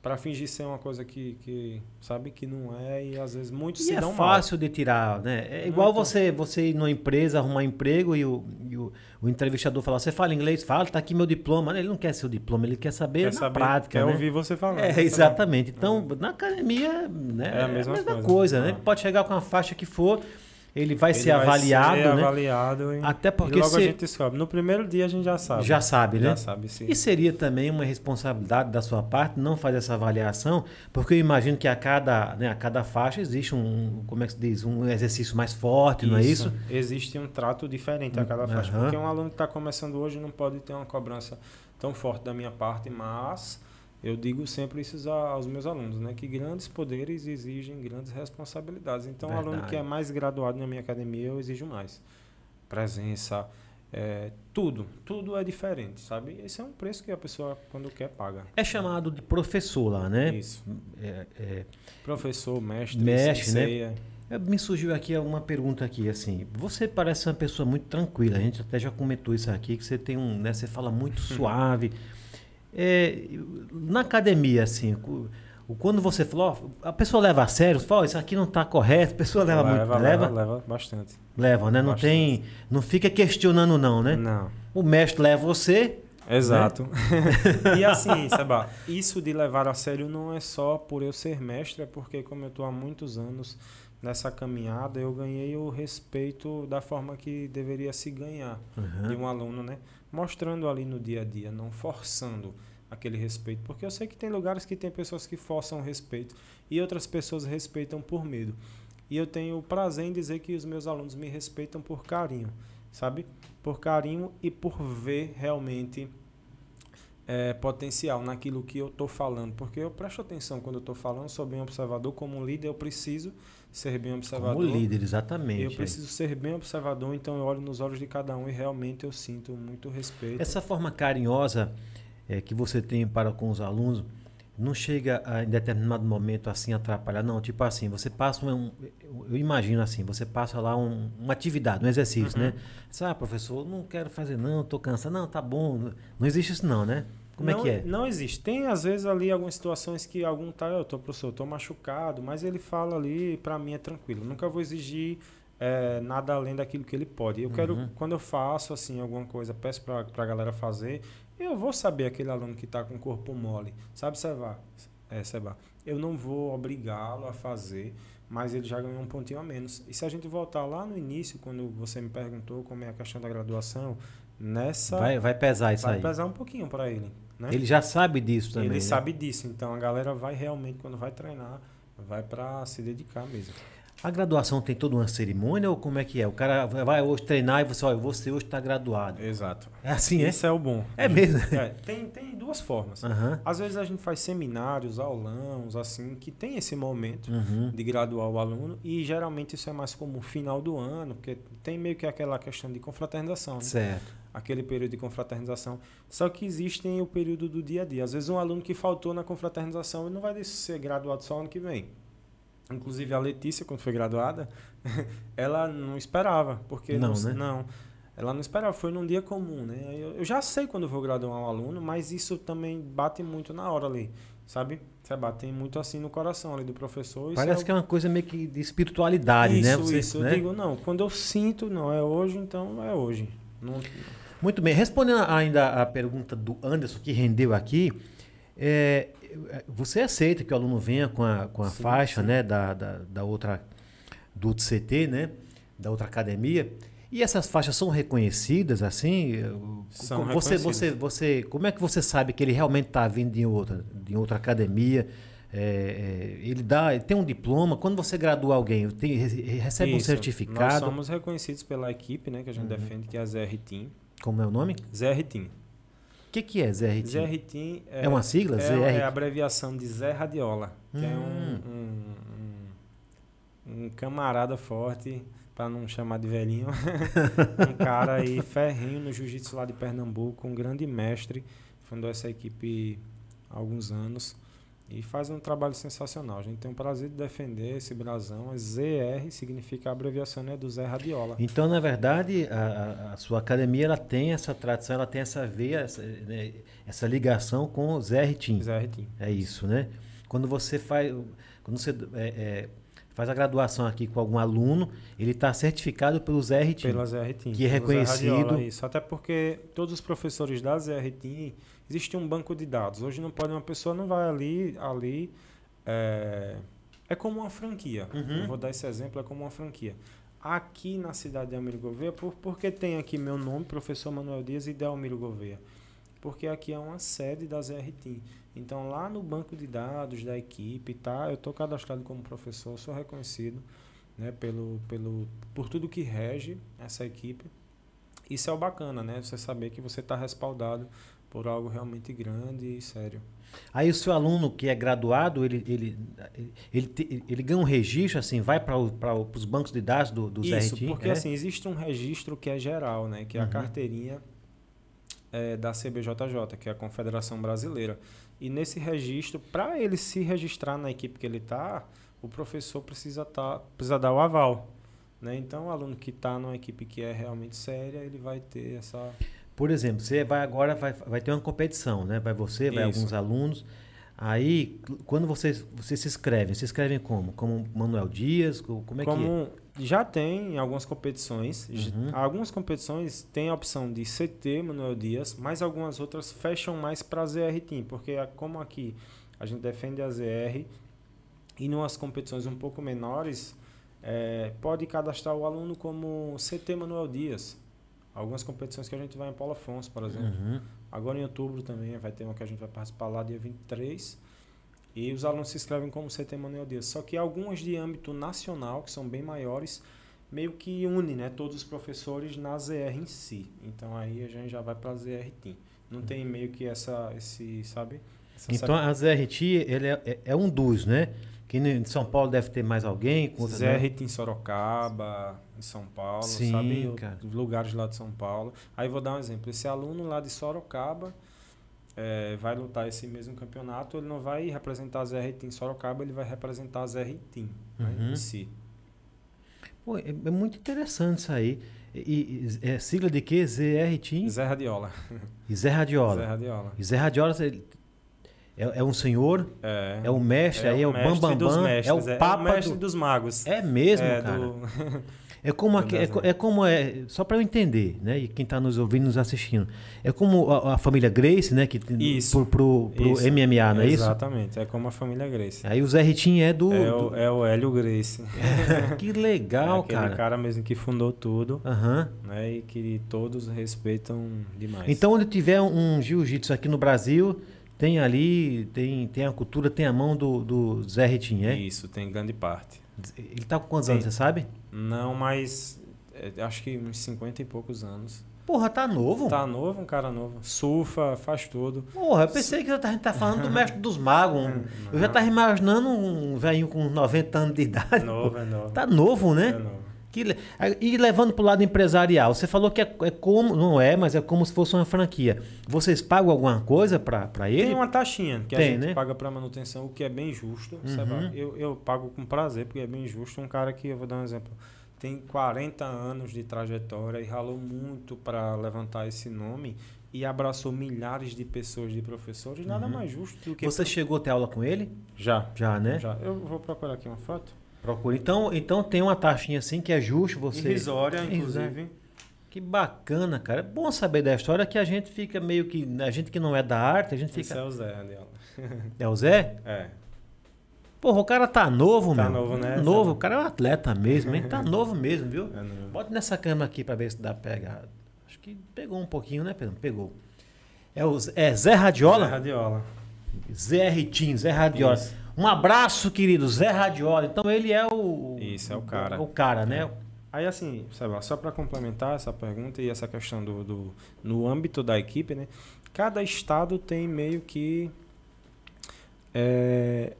Speaker 2: para fingir ser uma coisa que, que sabe que não é e às vezes muitos
Speaker 1: E
Speaker 2: se
Speaker 1: é
Speaker 2: dão
Speaker 1: fácil de tirar, né? É igual
Speaker 2: Muito.
Speaker 1: você, você ir numa empresa, arrumar emprego e o, e o, o entrevistador falar, você fala inglês? Fala, tá aqui meu diploma. Ele não quer seu diploma, ele quer saber
Speaker 2: mal.
Speaker 1: na
Speaker 2: Quer saber,
Speaker 1: prática,
Speaker 2: quer
Speaker 1: né?
Speaker 2: ouvir você falando.
Speaker 1: É, exatamente. Então, na academia, né,
Speaker 2: É a mesma
Speaker 1: coisa,
Speaker 2: coisa.
Speaker 1: né? Ele pode chegar com a faixa que for, ele vai
Speaker 2: Ele
Speaker 1: ser avaliado,
Speaker 2: ser
Speaker 1: né?
Speaker 2: avaliado
Speaker 1: Até porque
Speaker 2: e logo
Speaker 1: se-
Speaker 2: a gente descobre. No primeiro dia a gente já sabe.
Speaker 1: Já sabe, né?
Speaker 2: Já sabe, sim.
Speaker 1: E seria também uma responsabilidade da sua parte não fazer essa avaliação, porque eu imagino que a cada, né, a cada faixa existe um, como é que se diz, um exercício mais forte, não é isso?
Speaker 2: Existe um trato diferente a cada faixa.
Speaker 1: Aham.
Speaker 2: Porque um aluno que está começando hoje não pode ter uma cobrança tão forte da minha parte, mas eu digo sempre isso aos meus alunos, né? Que grandes poderes exigem grandes responsabilidades. Então, um aluno que é mais graduado na minha academia, eu exijo mais. Presença, é, tudo. Tudo é diferente, sabe? Esse é um preço que a pessoa, quando quer, paga.
Speaker 1: É chamado de professor lá, né?
Speaker 2: Isso.
Speaker 1: É, é,
Speaker 2: Professor, mestre,
Speaker 1: Mestre, né?
Speaker 2: senseia.
Speaker 1: É, Me surgiu aqui uma pergunta aqui, assim, você parece uma pessoa muito tranquila, a gente até já comentou isso aqui, que você tem um, né, você fala muito [laughs] suave. É, na academia, assim, quando você falou, a pessoa leva a sério, fala, isso aqui não está correto, a pessoa leva, muito,
Speaker 2: leva,
Speaker 1: leva,
Speaker 2: leva, leva bastante.
Speaker 1: leva, né? Não
Speaker 2: Bastante.
Speaker 1: tem, não fica questionando não, né?
Speaker 2: Não.
Speaker 1: O mestre leva você,
Speaker 2: Exato. [laughs] e assim, Seba, isso de levar a sério não é só por eu ser mestre, é porque como eu estou há muitos anos nessa caminhada, eu ganhei o respeito da forma que deveria se ganhar
Speaker 1: Uhum.
Speaker 2: de um aluno, né? Mostrando ali no dia a dia, não forçando aquele respeito, porque eu sei que tem lugares que tem pessoas que forçam o respeito e outras pessoas respeitam por medo. E eu tenho o prazer em dizer que os meus alunos me respeitam por carinho, sabe? Por carinho e por ver realmente é, potencial naquilo que eu estou falando. Porque eu presto atenção quando eu estou falando, sou bem observador. Como líder, eu preciso ser bem observador.
Speaker 1: Como líder, exatamente.
Speaker 2: Eu preciso ser bem observador, então eu olho nos olhos de cada um e realmente eu sinto muito respeito.
Speaker 1: Essa forma carinhosa é, que você tem para com os alunos não chega a, em determinado momento assim atrapalhar, não. Tipo assim, você passa um, eu imagino assim, você passa lá um, uma atividade, um exercício,
Speaker 2: Uhum.
Speaker 1: né? Você, ah, professor, não quero fazer não, tô cansado, não, tá bom. Não existe isso não, né? Como
Speaker 2: não,
Speaker 1: é que é?
Speaker 2: Não existe. Tem às vezes ali algumas situações que algum tá, eu tô professor, eu tô machucado, mas ele fala ali, para mim é tranquilo. Nunca vou exigir é, nada além daquilo que ele pode. Eu quero,
Speaker 1: Uhum.
Speaker 2: quando eu faço assim alguma coisa, peço pra, pra galera fazer, eu vou saber aquele aluno que tá com o corpo mole. Sabe, Seba? É, Seba. Eu não vou obrigá-lo a fazer, mas ele já ganhou um pontinho a menos. E se a gente voltar lá no início, quando você me perguntou como é a questão da graduação, nessa
Speaker 1: Vai, vai pesar isso
Speaker 2: vai
Speaker 1: aí.
Speaker 2: pesar um pouquinho para ele. Né?
Speaker 1: Ele já sabe disso também.
Speaker 2: Ele
Speaker 1: né?
Speaker 2: sabe disso, então a galera vai realmente, quando vai treinar, vai para se dedicar mesmo.
Speaker 1: A graduação tem toda uma cerimônia ou como é que é? O cara vai hoje treinar e você, olha, você hoje está graduado.
Speaker 2: Exato.
Speaker 1: É assim, é?
Speaker 2: Isso é o bom.
Speaker 1: É mesmo?
Speaker 2: É, tem, tem duas formas.
Speaker 1: Aham.
Speaker 2: Às vezes a gente faz seminários, aulãos, assim, que tem esse momento
Speaker 1: Uhum.
Speaker 2: de graduar o aluno e geralmente isso é mais como final do ano, porque tem meio que aquela questão de confraternização, né?
Speaker 1: Certo.
Speaker 2: Aquele período de confraternização. Só que existem o período do dia a dia. Às vezes um aluno que faltou na confraternização ele não vai ser graduado só ano que vem. Inclusive a Letícia, quando foi graduada, [laughs] ela não esperava, porque
Speaker 1: Não,
Speaker 2: não,
Speaker 1: né?
Speaker 2: não, ela não esperava, foi num dia comum, né? Eu, eu já sei quando vou graduar um aluno, mas isso também bate muito na hora ali, sabe? Você bate muito assim no coração ali do professor. Isso
Speaker 1: Parece
Speaker 2: é
Speaker 1: que é uma coisa meio que de espiritualidade,
Speaker 2: isso,
Speaker 1: né? Você-
Speaker 2: isso.
Speaker 1: né?
Speaker 2: Eu digo, não, quando eu sinto, não, é hoje, então é hoje. Não,
Speaker 1: Muito bem. Respondendo ainda a pergunta do Anderson, que rendeu aqui, é, você aceita que o aluno venha com a, com a
Speaker 2: Sim,
Speaker 1: faixa
Speaker 2: sim.
Speaker 1: né, da, da, da outra, do outro CT, né? Da outra academia. E essas faixas são reconhecidas, assim?
Speaker 2: São
Speaker 1: você, você, você, como é que você sabe que ele realmente está vindo de outra, de outra academia? É, é, ele dá, ele tem um diploma. Quando você gradua alguém, tem- recebe um
Speaker 2: Isso. Nós
Speaker 1: certificado.
Speaker 2: somos reconhecidos pela equipe, né, que a gente defende, que é a ZR Team.
Speaker 1: Como é o nome?
Speaker 2: ZR Team.
Speaker 1: O que, que é ZRT?
Speaker 2: ZR Team é,
Speaker 1: É uma sigla?
Speaker 2: é,
Speaker 1: ZR?
Speaker 2: é a abreviação de Zé Radiola, que é
Speaker 1: Hum.
Speaker 2: um, um, um camarada forte, para não chamar de velhinho, [laughs] um cara aí ferrenho no jiu-jitsu lá de Pernambuco, um grande mestre, fundou essa equipe há alguns anos e faz um trabalho sensacional. A gente tem o prazer de defender esse brasão. É ZR significa a abreviação né, do Zé Radiola.
Speaker 1: Então, na verdade, a, a- a sua academia ela tem essa tradição, ela tem essa veia, essa, né, essa ligação com o Zé Ritim.
Speaker 2: ZR Team.
Speaker 1: É isso, né? Quando você faz, quando você é, é, faz a graduação aqui com algum aluno, ele está certificado pelo Zé Ritim.
Speaker 2: Pela ZR Team.
Speaker 1: Que é
Speaker 2: Zé
Speaker 1: reconhecido.
Speaker 2: Radiola, isso. Até porque todos os professores da ZR Team, existe um banco de dados. Hoje não pode, uma pessoa não vai ali, ali é, é como uma franquia.
Speaker 1: Uhum.
Speaker 2: Eu vou dar esse exemplo, é como uma franquia. Aqui na cidade de Almiro Gouveia, por, porque tem aqui meu nome, professor Manuel Dias e Delmiro Gouveia? Porque aqui é uma sede da ZR Team. Então lá no banco de dados da equipe, tá? Eu estou cadastrado como professor, sou reconhecido né, pelo, pelo, por tudo que rege essa equipe. Isso é o bacana, né? Você saber que você está respaldado por algo realmente grande e sério.
Speaker 1: Aí o seu aluno que é graduado, ele, ele, ele, te- ele ganha um registro, assim, vai para os bancos de dados do, do Zé
Speaker 2: Isso,
Speaker 1: Ritim?
Speaker 2: porque
Speaker 1: é?
Speaker 2: assim, existe um registro que é geral, né? Que é a
Speaker 1: Uhum.
Speaker 2: carteirinha é, da CBJJ, que é a Confederação Brasileira. E nesse registro, para ele se registrar na equipe que ele está, o professor precisa, tá, precisa dar o aval. Né? Então, o aluno que está numa equipe que é realmente séria, ele vai ter essa...
Speaker 1: Por exemplo, você vai agora, vai, vai ter uma competição, né? Vai você, vai
Speaker 2: Isso.
Speaker 1: alguns alunos. Aí, quando vocês, vocês se inscrevem, se inscrevem como? Como Manuel Dias? Co- Como é que é?
Speaker 2: Como já tem em algumas competições,
Speaker 1: Uhum.
Speaker 2: algumas competições tem a opção de CT Manuel Dias, mas algumas outras fecham mais para ZR Team, porque a- como aqui a gente defende a ZR e em umas competições um pouco menores, eh, pode cadastrar o aluno como CT Manuel Dias. Algumas competições que a gente vai em Paulo Afonso, por exemplo.
Speaker 1: Uhum.
Speaker 2: Agora em outubro também vai ter uma que a gente vai participar lá dia 23. E os alunos se inscrevem como CT Manuel Dias. Só que algumas de âmbito nacional, que são bem maiores, meio que une né, todos os professores na ZR em si. Então aí a gente já vai para a ZR Team. Não tem meio que essa, esse, sabe? Essa
Speaker 1: Então a ZRT ele é, é- é um dos, né? Que em São Paulo deve ter mais alguém. com outras, né?
Speaker 2: ZR em Sorocaba, em São Paulo,
Speaker 1: Sim,
Speaker 2: sabe?
Speaker 1: cara.
Speaker 2: Lugares lá de São Paulo. Aí vou dar um exemplo. Esse aluno lá de Sorocaba eh, vai lutar esse mesmo campeonato, ele não vai representar a ZR em Sorocaba, ele vai representar ZR Team né,
Speaker 1: Uhum.
Speaker 2: em si.
Speaker 1: Pô, é, é muito interessante isso aí. E, e- é sigla de quê? ZRT
Speaker 2: Zé Radiola.
Speaker 1: e Zé Radiola.
Speaker 2: Zé Radiola.
Speaker 1: E Zé Radiola é, é um senhor,
Speaker 2: É,
Speaker 1: é o mestre, aí é o Bambambam,
Speaker 2: dos
Speaker 1: é
Speaker 2: mestres,
Speaker 1: o Papa
Speaker 2: mestre
Speaker 1: do...
Speaker 2: dos magos.
Speaker 1: É mesmo,
Speaker 2: É,
Speaker 1: cara.
Speaker 2: do- [laughs]
Speaker 1: É como,
Speaker 2: do
Speaker 1: aque- é, é como é, só para eu entender, né? E quem está nos ouvindo, nos assistindo. É como a, a família Grace, né? Que
Speaker 2: Isso.
Speaker 1: Pro, pro, pro
Speaker 2: Isso.
Speaker 1: MMA, não é isso?
Speaker 2: Exatamente, é como a família Grace.
Speaker 1: Aí o Zé Ritinho é do.
Speaker 2: É,
Speaker 1: do-
Speaker 2: o, é o Hélio Grace. [laughs]
Speaker 1: Que
Speaker 2: é
Speaker 1: legal,
Speaker 2: aquele
Speaker 1: cara.
Speaker 2: cara. mesmo que fundou tudo,
Speaker 1: Aham.
Speaker 2: né? E que todos respeitam demais.
Speaker 1: Então, onde tiver um jiu-jitsu aqui no Brasil, tem ali, tem, tem a cultura, tem a mão do, do Zé Ritinho, é?
Speaker 2: Isso, tem grande parte.
Speaker 1: Ele tá com quantos
Speaker 2: Sim.
Speaker 1: anos, você sabe?
Speaker 2: Não, mas é, acho que uns 50 e poucos anos.
Speaker 1: Porra, tá novo.
Speaker 2: Tá novo, um cara novo. Surfa, faz tudo.
Speaker 1: Porra, eu pensei que a gente tá falando do mestre dos magos. um- [laughs] Eu já tava imaginando um velhinho com 90 anos de idade.
Speaker 2: Novo, é novo.
Speaker 1: Tá novo, né?
Speaker 2: É novo.
Speaker 1: Que le- E levando pro lado empresarial, você falou que é, é como, não é, mas é como se fosse uma franquia. Vocês pagam alguma coisa pra ele?
Speaker 2: Tem uma taxinha que
Speaker 1: Tem,
Speaker 2: a gente
Speaker 1: né?
Speaker 2: paga pra manutenção, o que é bem justo.
Speaker 1: Uhum.
Speaker 2: Eu, eu pago com prazer, porque é bem justo. Um cara que, eu vou dar um exemplo, tem 40 anos de trajetória e ralou muito para levantar esse nome e abraçou milhares de pessoas, de professores. Nada
Speaker 1: Uhum.
Speaker 2: mais justo do que.
Speaker 1: Você chegou a ter aula com ele?
Speaker 2: Já.
Speaker 1: Já, né?
Speaker 2: Já. Eu vou procurar aqui uma foto.
Speaker 1: Procura. Então, então tem uma taxinha assim que é justo você.
Speaker 2: Irrisória, inclusive.
Speaker 1: Que bacana, cara. É bom saber da história que a gente fica meio que. A gente que não é da arte, a gente
Speaker 2: Esse
Speaker 1: fica.
Speaker 2: é o Zé Adela. [laughs]
Speaker 1: É o Zé?
Speaker 2: É.
Speaker 1: Porra, o cara tá novo,
Speaker 2: Tá
Speaker 1: meu.
Speaker 2: novo, né?
Speaker 1: Novo, o cara é um atleta mesmo, hein? Tá [laughs] novo mesmo, viu?
Speaker 2: É novo.
Speaker 1: Bota nessa câmera aqui pra ver se dá pra pegar. Acho que pegou um pouquinho, né, Pedro? Pegou. É, o, é Zé Radiola?
Speaker 2: Zé Radiola.
Speaker 1: Zé Ritinho, Zé Radiola.
Speaker 2: Isso.
Speaker 1: Um abraço, querido, Zé Radiola. Então ele é o.
Speaker 2: Isso, é o cara.
Speaker 1: O cara, né?
Speaker 2: Aí assim, Seba, só para complementar essa pergunta e essa questão do, do no âmbito da equipe, né? Cada estado tem meio que é,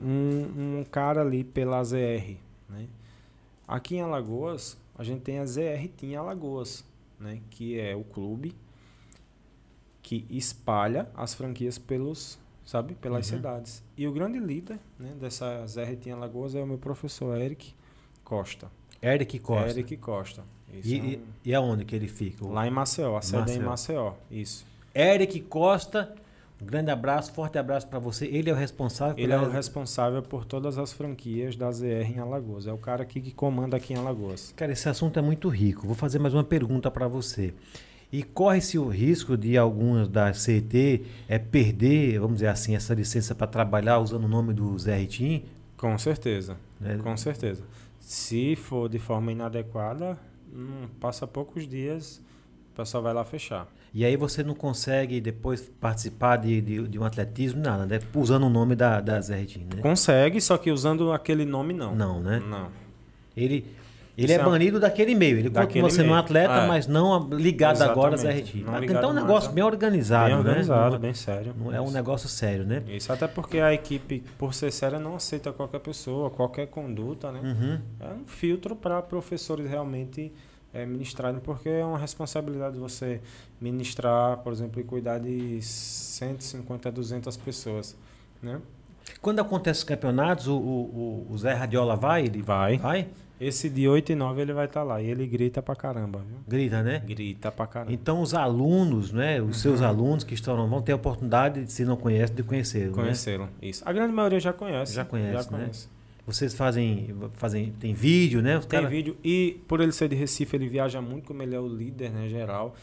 Speaker 2: um, um cara ali pela ZR, né? Aqui em Alagoas, a gente tem a ZR Team Alagoas, né? Que é o clube que espalha as franquias pelos, sabe, pelas
Speaker 1: Uhum.
Speaker 2: cidades. E o grande líder, né, dessa ZR Team Alagoas é o meu professor Eric Costa.
Speaker 1: Eric Costa.
Speaker 2: Eric Costa.
Speaker 1: E,
Speaker 2: é um-
Speaker 1: e, e aonde que ele fica?
Speaker 2: Lá em Maceió, a sede é em
Speaker 1: Maceió.
Speaker 2: Isso.
Speaker 1: Eric Costa, um grande abraço, forte abraço pra você. Ele é o responsável
Speaker 2: Ele é o responsável por todas as franquias da ZR em Alagoas. É o cara aqui que comanda aqui em Alagoas.
Speaker 1: Cara, esse assunto é muito rico. Vou fazer mais uma pergunta para você. E corre-se o risco de algumas da CET é, perder, vamos dizer assim, essa licença para trabalhar usando o nome do Zé Ritim?
Speaker 2: Com certeza.
Speaker 1: Né?
Speaker 2: Com certeza. Se for de forma inadequada, hum, passa poucos dias, o pessoal vai lá fechar.
Speaker 1: E aí você não consegue depois participar de, de, de um atletismo, nada, né? Usando o nome da, da Zé Ritim, né?
Speaker 2: Consegue, só que usando aquele nome não.
Speaker 1: Não, né?
Speaker 2: Não.
Speaker 1: Ele, ele
Speaker 2: Isso
Speaker 1: é
Speaker 2: é um-
Speaker 1: banido daquele meio. Ele
Speaker 2: Daquele
Speaker 1: continua sendo um
Speaker 2: meio.
Speaker 1: atleta,
Speaker 2: É.
Speaker 1: mas não ligado agora
Speaker 2: Exatamente. Não
Speaker 1: Mas
Speaker 2: ligado
Speaker 1: Então é um negócio
Speaker 2: a-
Speaker 1: bem organizado,
Speaker 2: bem organizado,
Speaker 1: né?
Speaker 2: bem sério.
Speaker 1: Não é um
Speaker 2: Isso.
Speaker 1: negócio sério, né?
Speaker 2: Isso até porque a equipe, por ser séria, não aceita qualquer pessoa, qualquer conduta, né?
Speaker 1: Uhum.
Speaker 2: É um filtro para professores realmente é, ministrarem, porque é uma responsabilidade você ministrar, por exemplo, e cuidar de 150 a 200 pessoas, né?
Speaker 1: Quando acontece os campeonatos, o, o, o Zé Radiola vai? Ele
Speaker 2: Vai.
Speaker 1: vai?
Speaker 2: Esse de 8 e 9 ele vai estar lá. E ele grita pra caramba, viu?
Speaker 1: Grita, né?
Speaker 2: Grita pra caramba.
Speaker 1: Então os alunos, né? Os seus
Speaker 2: Uhum.
Speaker 1: alunos que estão vão ter a oportunidade, se não conhecem, de conhecer. Né?
Speaker 2: Conheceram. Isso. A grande maioria já conhece.
Speaker 1: Já conhece,
Speaker 2: Já
Speaker 1: né?
Speaker 2: conhece.
Speaker 1: Vocês fazem, fazem. Tem vídeo, né? Os
Speaker 2: Tem
Speaker 1: cara-
Speaker 2: vídeo. E por ele ser de Recife, ele viaja muito, como ele é o líder, né, geral.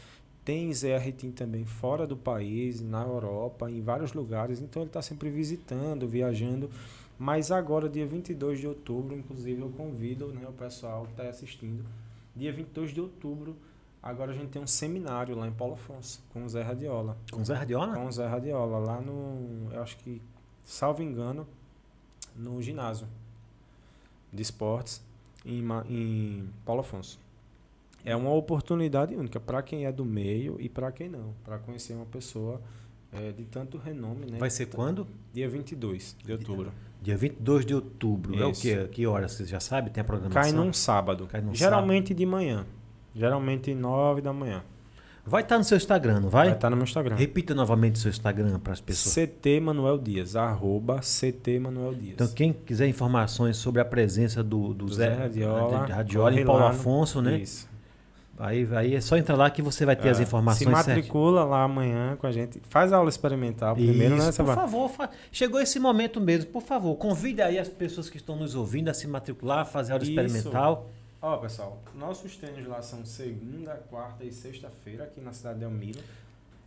Speaker 2: Tem Zé Arretim também fora do país, na Europa, em vários lugares. Então ele está sempre visitando, viajando. Mas agora, dia 22 de outubro, inclusive eu convido né, o pessoal que está assistindo. Dia 22 de outubro, agora a gente tem um seminário lá em Paulo Afonso, com o Zé Radiola.
Speaker 1: Com o Zé Radiola?
Speaker 2: Com o Zé Radiola, lá no. Eu acho que, salvo engano, no ginásio de esportes em, em Paulo Afonso. É uma oportunidade única para quem é do meio e para quem não, para conhecer uma pessoa eh, de tanto renome, né?
Speaker 1: Vai ser quando?
Speaker 2: Dia 22 de outubro.
Speaker 1: Dia 22 de outubro. É o
Speaker 2: Isso.
Speaker 1: quê? Que hora? Você já sabe? Tem a programação?
Speaker 2: Cai num sábado.
Speaker 1: Cai num
Speaker 2: geralmente de manhã. Geralmente 9 da manhã.
Speaker 1: Vai estar no seu Instagram, não vai?
Speaker 2: Vai estar no meu Instagram.
Speaker 1: Repita novamente o seu Instagram para as pessoas.
Speaker 2: CT Manuel Dias, arroba CT Manuel Dias.
Speaker 1: Então, quem quiser informações sobre a presença do, do
Speaker 2: Do
Speaker 1: Zé
Speaker 2: Zé Radiola,
Speaker 1: de Radiola em Paulo Afonso, né?
Speaker 2: Isso.
Speaker 1: Aí, aí é só entrar lá que você vai ter as
Speaker 2: É,
Speaker 1: informações
Speaker 2: Se matricula lá amanhã com a gente. Faz a aula experimental primeiro,
Speaker 1: Isso,
Speaker 2: né,
Speaker 1: por favor, fa- chegou esse momento mesmo. Por favor, convide aí as pessoas que estão nos ouvindo a se matricular, fazer a aula
Speaker 2: Isso.
Speaker 1: experimental.
Speaker 2: Ó, pessoal, nossos treinos lá são segunda, quarta e sexta-feira aqui na cidade de Elmiro.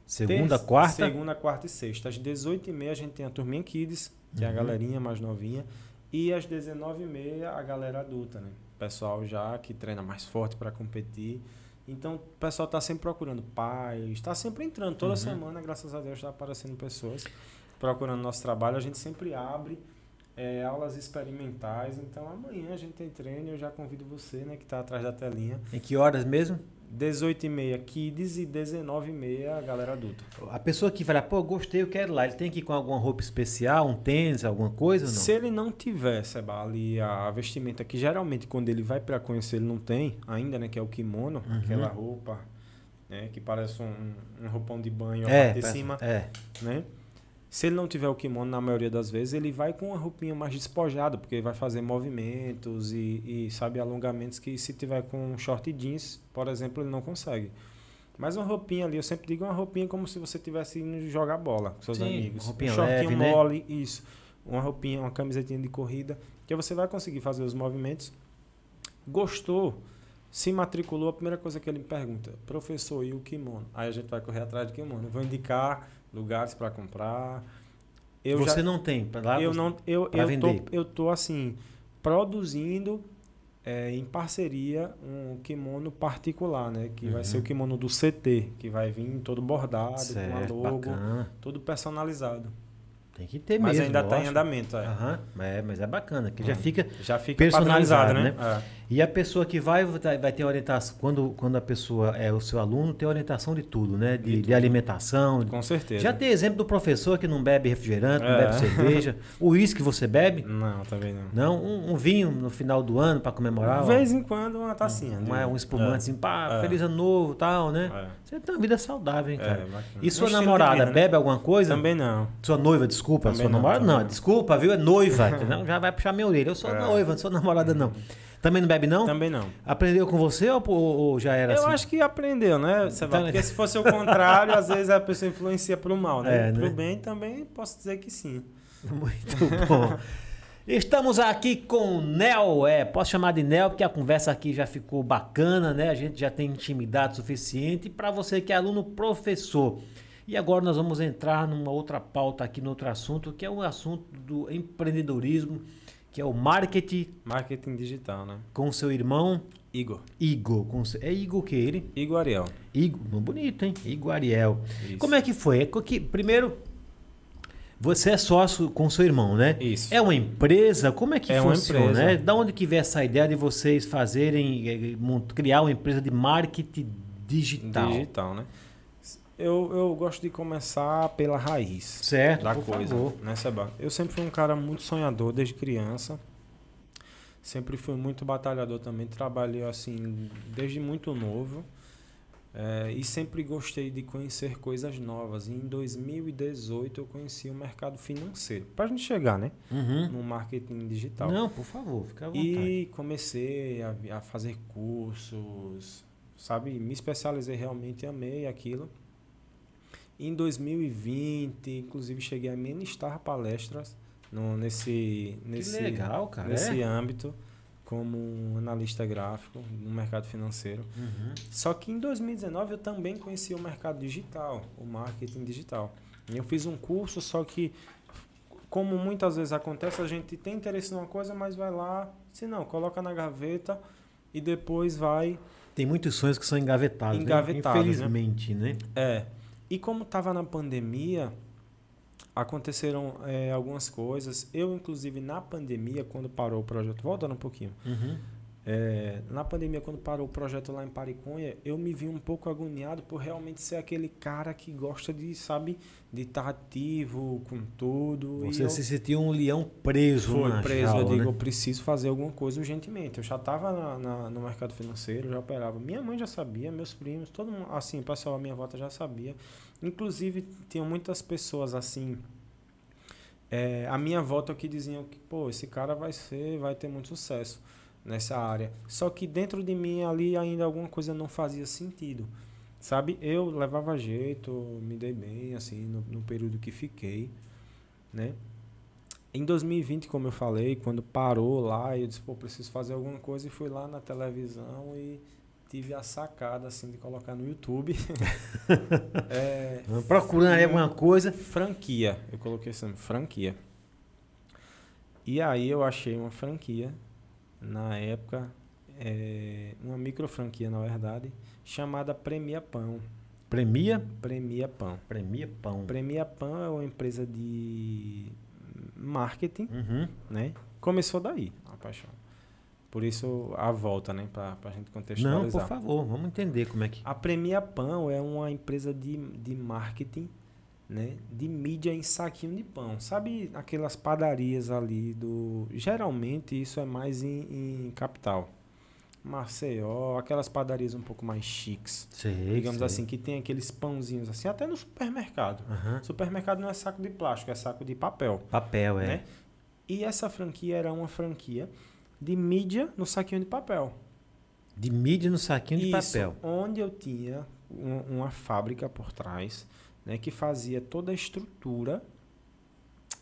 Speaker 1: Segunda,
Speaker 2: Terça-
Speaker 1: quarta.
Speaker 2: Segunda, quarta e sexta. Às 18h30 a gente tem a turminha Kids, que é a
Speaker 1: Uhum.
Speaker 2: galerinha mais novinha. E às 19h30 a galera adulta, né? Pessoal já que treina mais forte para competir. Então o pessoal tá sempre procurando pais, está sempre entrando. Toda
Speaker 1: Uhum.
Speaker 2: semana, graças a Deus, está aparecendo pessoas procurando nosso trabalho. A gente sempre abre é, aulas experimentais. Então amanhã a gente tem treino. Eu já convido você, né, que está atrás da telinha.
Speaker 1: Em que horas mesmo?
Speaker 2: 18h30 Kids e 19h30 a galera adulta.
Speaker 1: A pessoa que fala, pô, gostei, eu quero ir lá. Ele tem que ir com alguma roupa especial, um tênis, alguma coisa não?
Speaker 2: Se ele não tiver, Seba, ali a vestimenta que geralmente quando ele vai para conhecer ele não tem ainda, né? Que é o kimono,
Speaker 1: Uhum.
Speaker 2: aquela roupa, né? Que parece um, um roupão de banho
Speaker 1: É,
Speaker 2: de cima,
Speaker 1: é.
Speaker 2: né? Se ele não tiver o kimono, na maioria das vezes, ele vai com uma roupinha mais despojada, porque ele vai fazer movimentos e, e, sabe, alongamentos que se tiver com um short jeans, por exemplo, ele não consegue. Mas uma roupinha ali, eu sempre digo uma roupinha como se você tivesse indo jogar bola com seus
Speaker 1: Sim,
Speaker 2: amigos.
Speaker 1: uma roupinha
Speaker 2: um shortinho
Speaker 1: leve, né?
Speaker 2: mole, isso. Uma roupinha, uma camisetinha de corrida, que você vai conseguir fazer os movimentos. Gostou? Se matriculou, a primeira coisa que ele me pergunta, professor, e o kimono? Aí a gente vai correr atrás do kimono. Eu vou indicar lugares para comprar. Eu
Speaker 1: você
Speaker 2: já,
Speaker 1: não tem lá?
Speaker 2: eu não, eu, eu
Speaker 1: vender.
Speaker 2: tô, eu tô assim produzindo é, em parceria um kimono particular, né? Que vai
Speaker 1: Uhum.
Speaker 2: ser o kimono do CT, que vai vir todo bordado,
Speaker 1: Certo,
Speaker 2: com a logo,
Speaker 1: bacana.
Speaker 2: todo personalizado.
Speaker 1: Tem que ter
Speaker 2: Mas
Speaker 1: mesmo.
Speaker 2: ainda está em andamento, é.
Speaker 1: Aham, é, mas é bacana, que já
Speaker 2: Hum.
Speaker 1: fica.
Speaker 2: Já fica
Speaker 1: Personalizado,
Speaker 2: personalizado, né?
Speaker 1: E a pessoa que vai vai ter orientação. Quando, quando a pessoa é o seu aluno, tem orientação de tudo, né? De,
Speaker 2: De
Speaker 1: de
Speaker 2: tudo.
Speaker 1: alimentação.
Speaker 2: É, com certeza.
Speaker 1: Já tem exemplo do professor que não bebe refrigerante, não
Speaker 2: É.
Speaker 1: bebe cerveja. [laughs] O uísque você bebe?
Speaker 2: Não, também não.
Speaker 1: Não, um, um vinho no final do ano para comemorar.
Speaker 2: De
Speaker 1: ó.
Speaker 2: vez em quando uma tacinha.
Speaker 1: Uma-
Speaker 2: né?
Speaker 1: um espumante assim, pá,
Speaker 2: É.
Speaker 1: feliz ano novo tal, né?
Speaker 2: É.
Speaker 1: Você tem uma vida saudável, hein,
Speaker 2: É,
Speaker 1: cara? e sua
Speaker 2: de
Speaker 1: namorada
Speaker 2: vida, né?
Speaker 1: bebe alguma coisa?
Speaker 2: Também não.
Speaker 1: Sua noiva, desculpa.
Speaker 2: Também
Speaker 1: sua
Speaker 2: não,
Speaker 1: namorada? Não,
Speaker 2: não.
Speaker 1: desculpa, viu? É noiva. [laughs] entendeu? Já vai puxar minha orelha. Eu sou
Speaker 2: É.
Speaker 1: noiva, não sou namorada, não. Também não bebe, não?
Speaker 2: Também não.
Speaker 1: Aprendeu com você ou, ou- já era
Speaker 2: Eu
Speaker 1: assim?
Speaker 2: acho que aprendeu, né? Você vai,
Speaker 1: Tá-
Speaker 2: porque se fosse o contrário, às vezes a pessoa influencia pro mal, né?
Speaker 1: É,
Speaker 2: pro
Speaker 1: né?
Speaker 2: bem também posso dizer que sim.
Speaker 1: Muito bom. Estamos aqui com o Nel, é, posso chamar de Nel porque a conversa aqui já ficou bacana, né? A gente já tem intimidade suficiente para você que é aluno professor. E agora nós vamos entrar numa outra pauta aqui, no outro assunto, que é o assunto do empreendedorismo, que é o marketing
Speaker 2: Marketing digital, né?
Speaker 1: com seu irmão
Speaker 2: Igor.
Speaker 1: Igor. Com é Igor que ele?
Speaker 2: Igor Ariel.
Speaker 1: Igor, bonito, hein? Igor Ariel.
Speaker 2: Isso.
Speaker 1: Como é que foi? É que, primeiro, você é sócio com seu irmão, né?
Speaker 2: Isso.
Speaker 1: É uma empresa? Como é que
Speaker 2: É uma
Speaker 1: funciona?
Speaker 2: empresa.
Speaker 1: Né? Da onde que veio essa ideia de vocês fazerem, eh, mont- criar uma empresa de marketing digital?
Speaker 2: Digital, né? Eu, eu gosto de começar pela raiz
Speaker 1: Certo,
Speaker 2: da
Speaker 1: por
Speaker 2: coisa,
Speaker 1: favor.
Speaker 2: né, Seba? Eu sempre fui um cara muito sonhador desde criança. Sempre fui muito batalhador também. Trabalhei assim desde muito novo. É, e sempre gostei de conhecer coisas novas. E em 2018 eu conheci o mercado financeiro. Para a gente chegar, né?
Speaker 1: Uhum.
Speaker 2: No marketing digital.
Speaker 1: Não, por favor, fica à vontade.
Speaker 2: E comecei a, a fazer cursos, sabe? Me especializei realmente, amei aquilo. Em 2020, inclusive, cheguei a ministrar palestras no, nesse, nesse,
Speaker 1: legal, cara.
Speaker 2: nesse
Speaker 1: é?
Speaker 2: âmbito como um analista gráfico no mercado financeiro.
Speaker 1: Uhum.
Speaker 2: Só que em 2019 eu também conheci o mercado digital, o marketing digital. E eu fiz um curso, só que como muitas vezes acontece, a gente tem interesse numa coisa, mas vai lá, se não, coloca na gaveta e depois vai.
Speaker 1: Tem muitos sonhos que são engavetados. né?
Speaker 2: Engavetados, né?
Speaker 1: Infelizmente, né?
Speaker 2: É. E como estava na pandemia, aconteceram é, algumas coisas. Eu, inclusive, na pandemia, quando parou o projeto, voltando um pouquinho,
Speaker 1: Uhum.
Speaker 2: É, na pandemia, quando parou o projeto lá em Pariconha, eu me vi um pouco agoniado por realmente ser aquele cara que gosta de, sabe, de estar ativo com tudo. e
Speaker 1: Você se sentiu um leão preso
Speaker 2: fui
Speaker 1: na
Speaker 2: preso,
Speaker 1: jaula,
Speaker 2: eu digo,
Speaker 1: né?
Speaker 2: eu preciso fazer alguma coisa urgentemente. Eu já estava no mercado financeiro, já operava. Minha mãe já sabia, meus primos, todo mundo, assim, o pessoal à minha volta já sabia. Inclusive, tinham muitas pessoas assim. É, a minha volta que diziam que, pô, esse cara vai ser, vai ter muito sucesso nessa área. Só que dentro de mim ali ainda alguma coisa não fazia sentido. Sabe? Eu levava jeito, me dei bem, assim, no, no período que fiquei, né? Em 2020, como eu falei, quando parou lá, eu disse, pô, preciso fazer alguma coisa e fui lá na televisão e tive a sacada, assim, de colocar no YouTube. [laughs] é,
Speaker 1: Procurando alguma coisa.
Speaker 2: franquia. Eu coloquei assim, franquia. E aí eu achei uma franquia, na época, é, uma micro franquia, na verdade, chamada Premia Pão.
Speaker 1: Premia?
Speaker 2: Premia Pão.
Speaker 1: Premia pão.
Speaker 2: Premia Pão é uma empresa de marketing,
Speaker 1: Uhum.
Speaker 2: né? Começou daí, a paixão. Por isso a volta, né? Pra, pra gente contextualizar.
Speaker 1: Não, por favor, vamos entender como é que.
Speaker 2: A Premia Pão é uma empresa de, de marketing, né? De mídia em saquinho de pão. Sabe aquelas padarias ali do. Geralmente isso é mais em, em capital. Maceió, aquelas padarias um pouco mais chiques.
Speaker 1: Sei,
Speaker 2: digamos
Speaker 1: sei.
Speaker 2: assim, que tem aqueles pãozinhos assim, até no supermercado.
Speaker 1: Aham.
Speaker 2: Supermercado não é saco de plástico, é saco de papel.
Speaker 1: Papel, é.
Speaker 2: Né? E essa franquia era uma franquia de mídia no saquinho de papel.
Speaker 1: De mídia no saquinho de
Speaker 2: Isso,
Speaker 1: papel.
Speaker 2: onde eu tinha um- uma fábrica por trás, né, que fazia toda a estrutura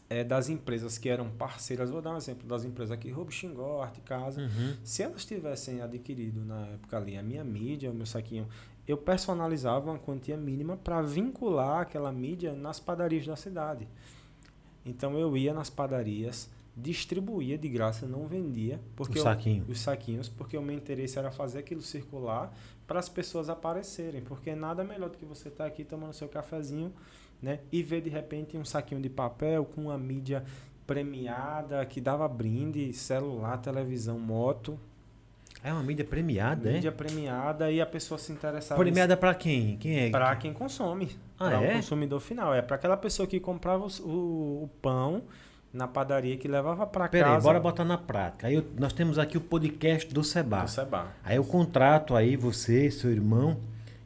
Speaker 2: eh, das empresas que eram parceiras. Vou dar um exemplo das empresas aqui, Roubo Xingó, Arte Casa.
Speaker 1: Uhum.
Speaker 2: Se elas tivessem adquirido na época ali a minha mídia, o meu saquinho, eu personalizava uma quantia mínima para vincular aquela mídia nas padarias da cidade. Então eu ia nas padarias, distribuía de graça, não vendia, porque
Speaker 1: O
Speaker 2: eu-
Speaker 1: saquinho.
Speaker 2: os saquinhos, porque o meu interesse era fazer aquilo circular para as pessoas aparecerem, porque nada melhor do que você estar aqui tomando seu cafezinho, né, e ver de repente um saquinho de papel com uma mídia premiada que dava brinde, celular, televisão, moto,
Speaker 1: É uma mídia premiada,
Speaker 2: mídia
Speaker 1: é?
Speaker 2: premiada e a pessoa se interessava
Speaker 1: Premiada pra quem? Quem é?
Speaker 2: para quem consome,
Speaker 1: Ah,
Speaker 2: para o
Speaker 1: é?
Speaker 2: consumidor final, é para aquela pessoa que comprava os- o, o pão na padaria que levava para casa.
Speaker 1: bora botar na prática. Aí eu- nós temos aqui o podcast do Seba.
Speaker 2: do Seba.
Speaker 1: Aí eu contrato aí você, seu irmão,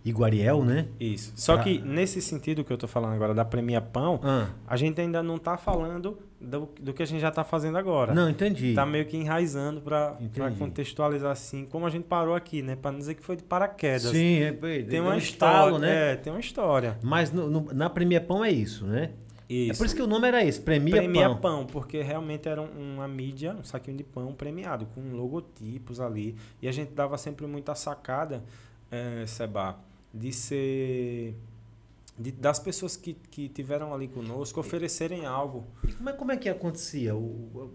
Speaker 1: Iguariel, né?
Speaker 2: Isso. Só
Speaker 1: Pra-
Speaker 2: que nesse sentido que eu tô falando agora da Premia Pão,
Speaker 1: Ah,
Speaker 2: a gente ainda não tá falando do, do que a gente já tá fazendo agora.
Speaker 1: não, entendi.
Speaker 2: Tá meio que enraizando para contextualizar assim, como a gente parou aqui, né? Para não dizer que foi de paraquedas.
Speaker 1: Sim, é,
Speaker 2: Tem
Speaker 1: um
Speaker 2: uma
Speaker 1: estalo,
Speaker 2: história,
Speaker 1: né?
Speaker 2: É, tem uma história.
Speaker 1: Mas no- no- na Premia Pão é isso, né?
Speaker 2: Isso.
Speaker 1: É por isso que o nome era esse, Premia,
Speaker 2: Premia
Speaker 1: Pão.
Speaker 2: pão. porque realmente era um- uma mídia, um saquinho de pão premiado, com logotipos ali. E a gente dava sempre muita sacada, eh, Seba, de ser. de- das pessoas que, que tiveram ali conosco oferecerem algo.
Speaker 1: Como é, como é que acontecia? O- o-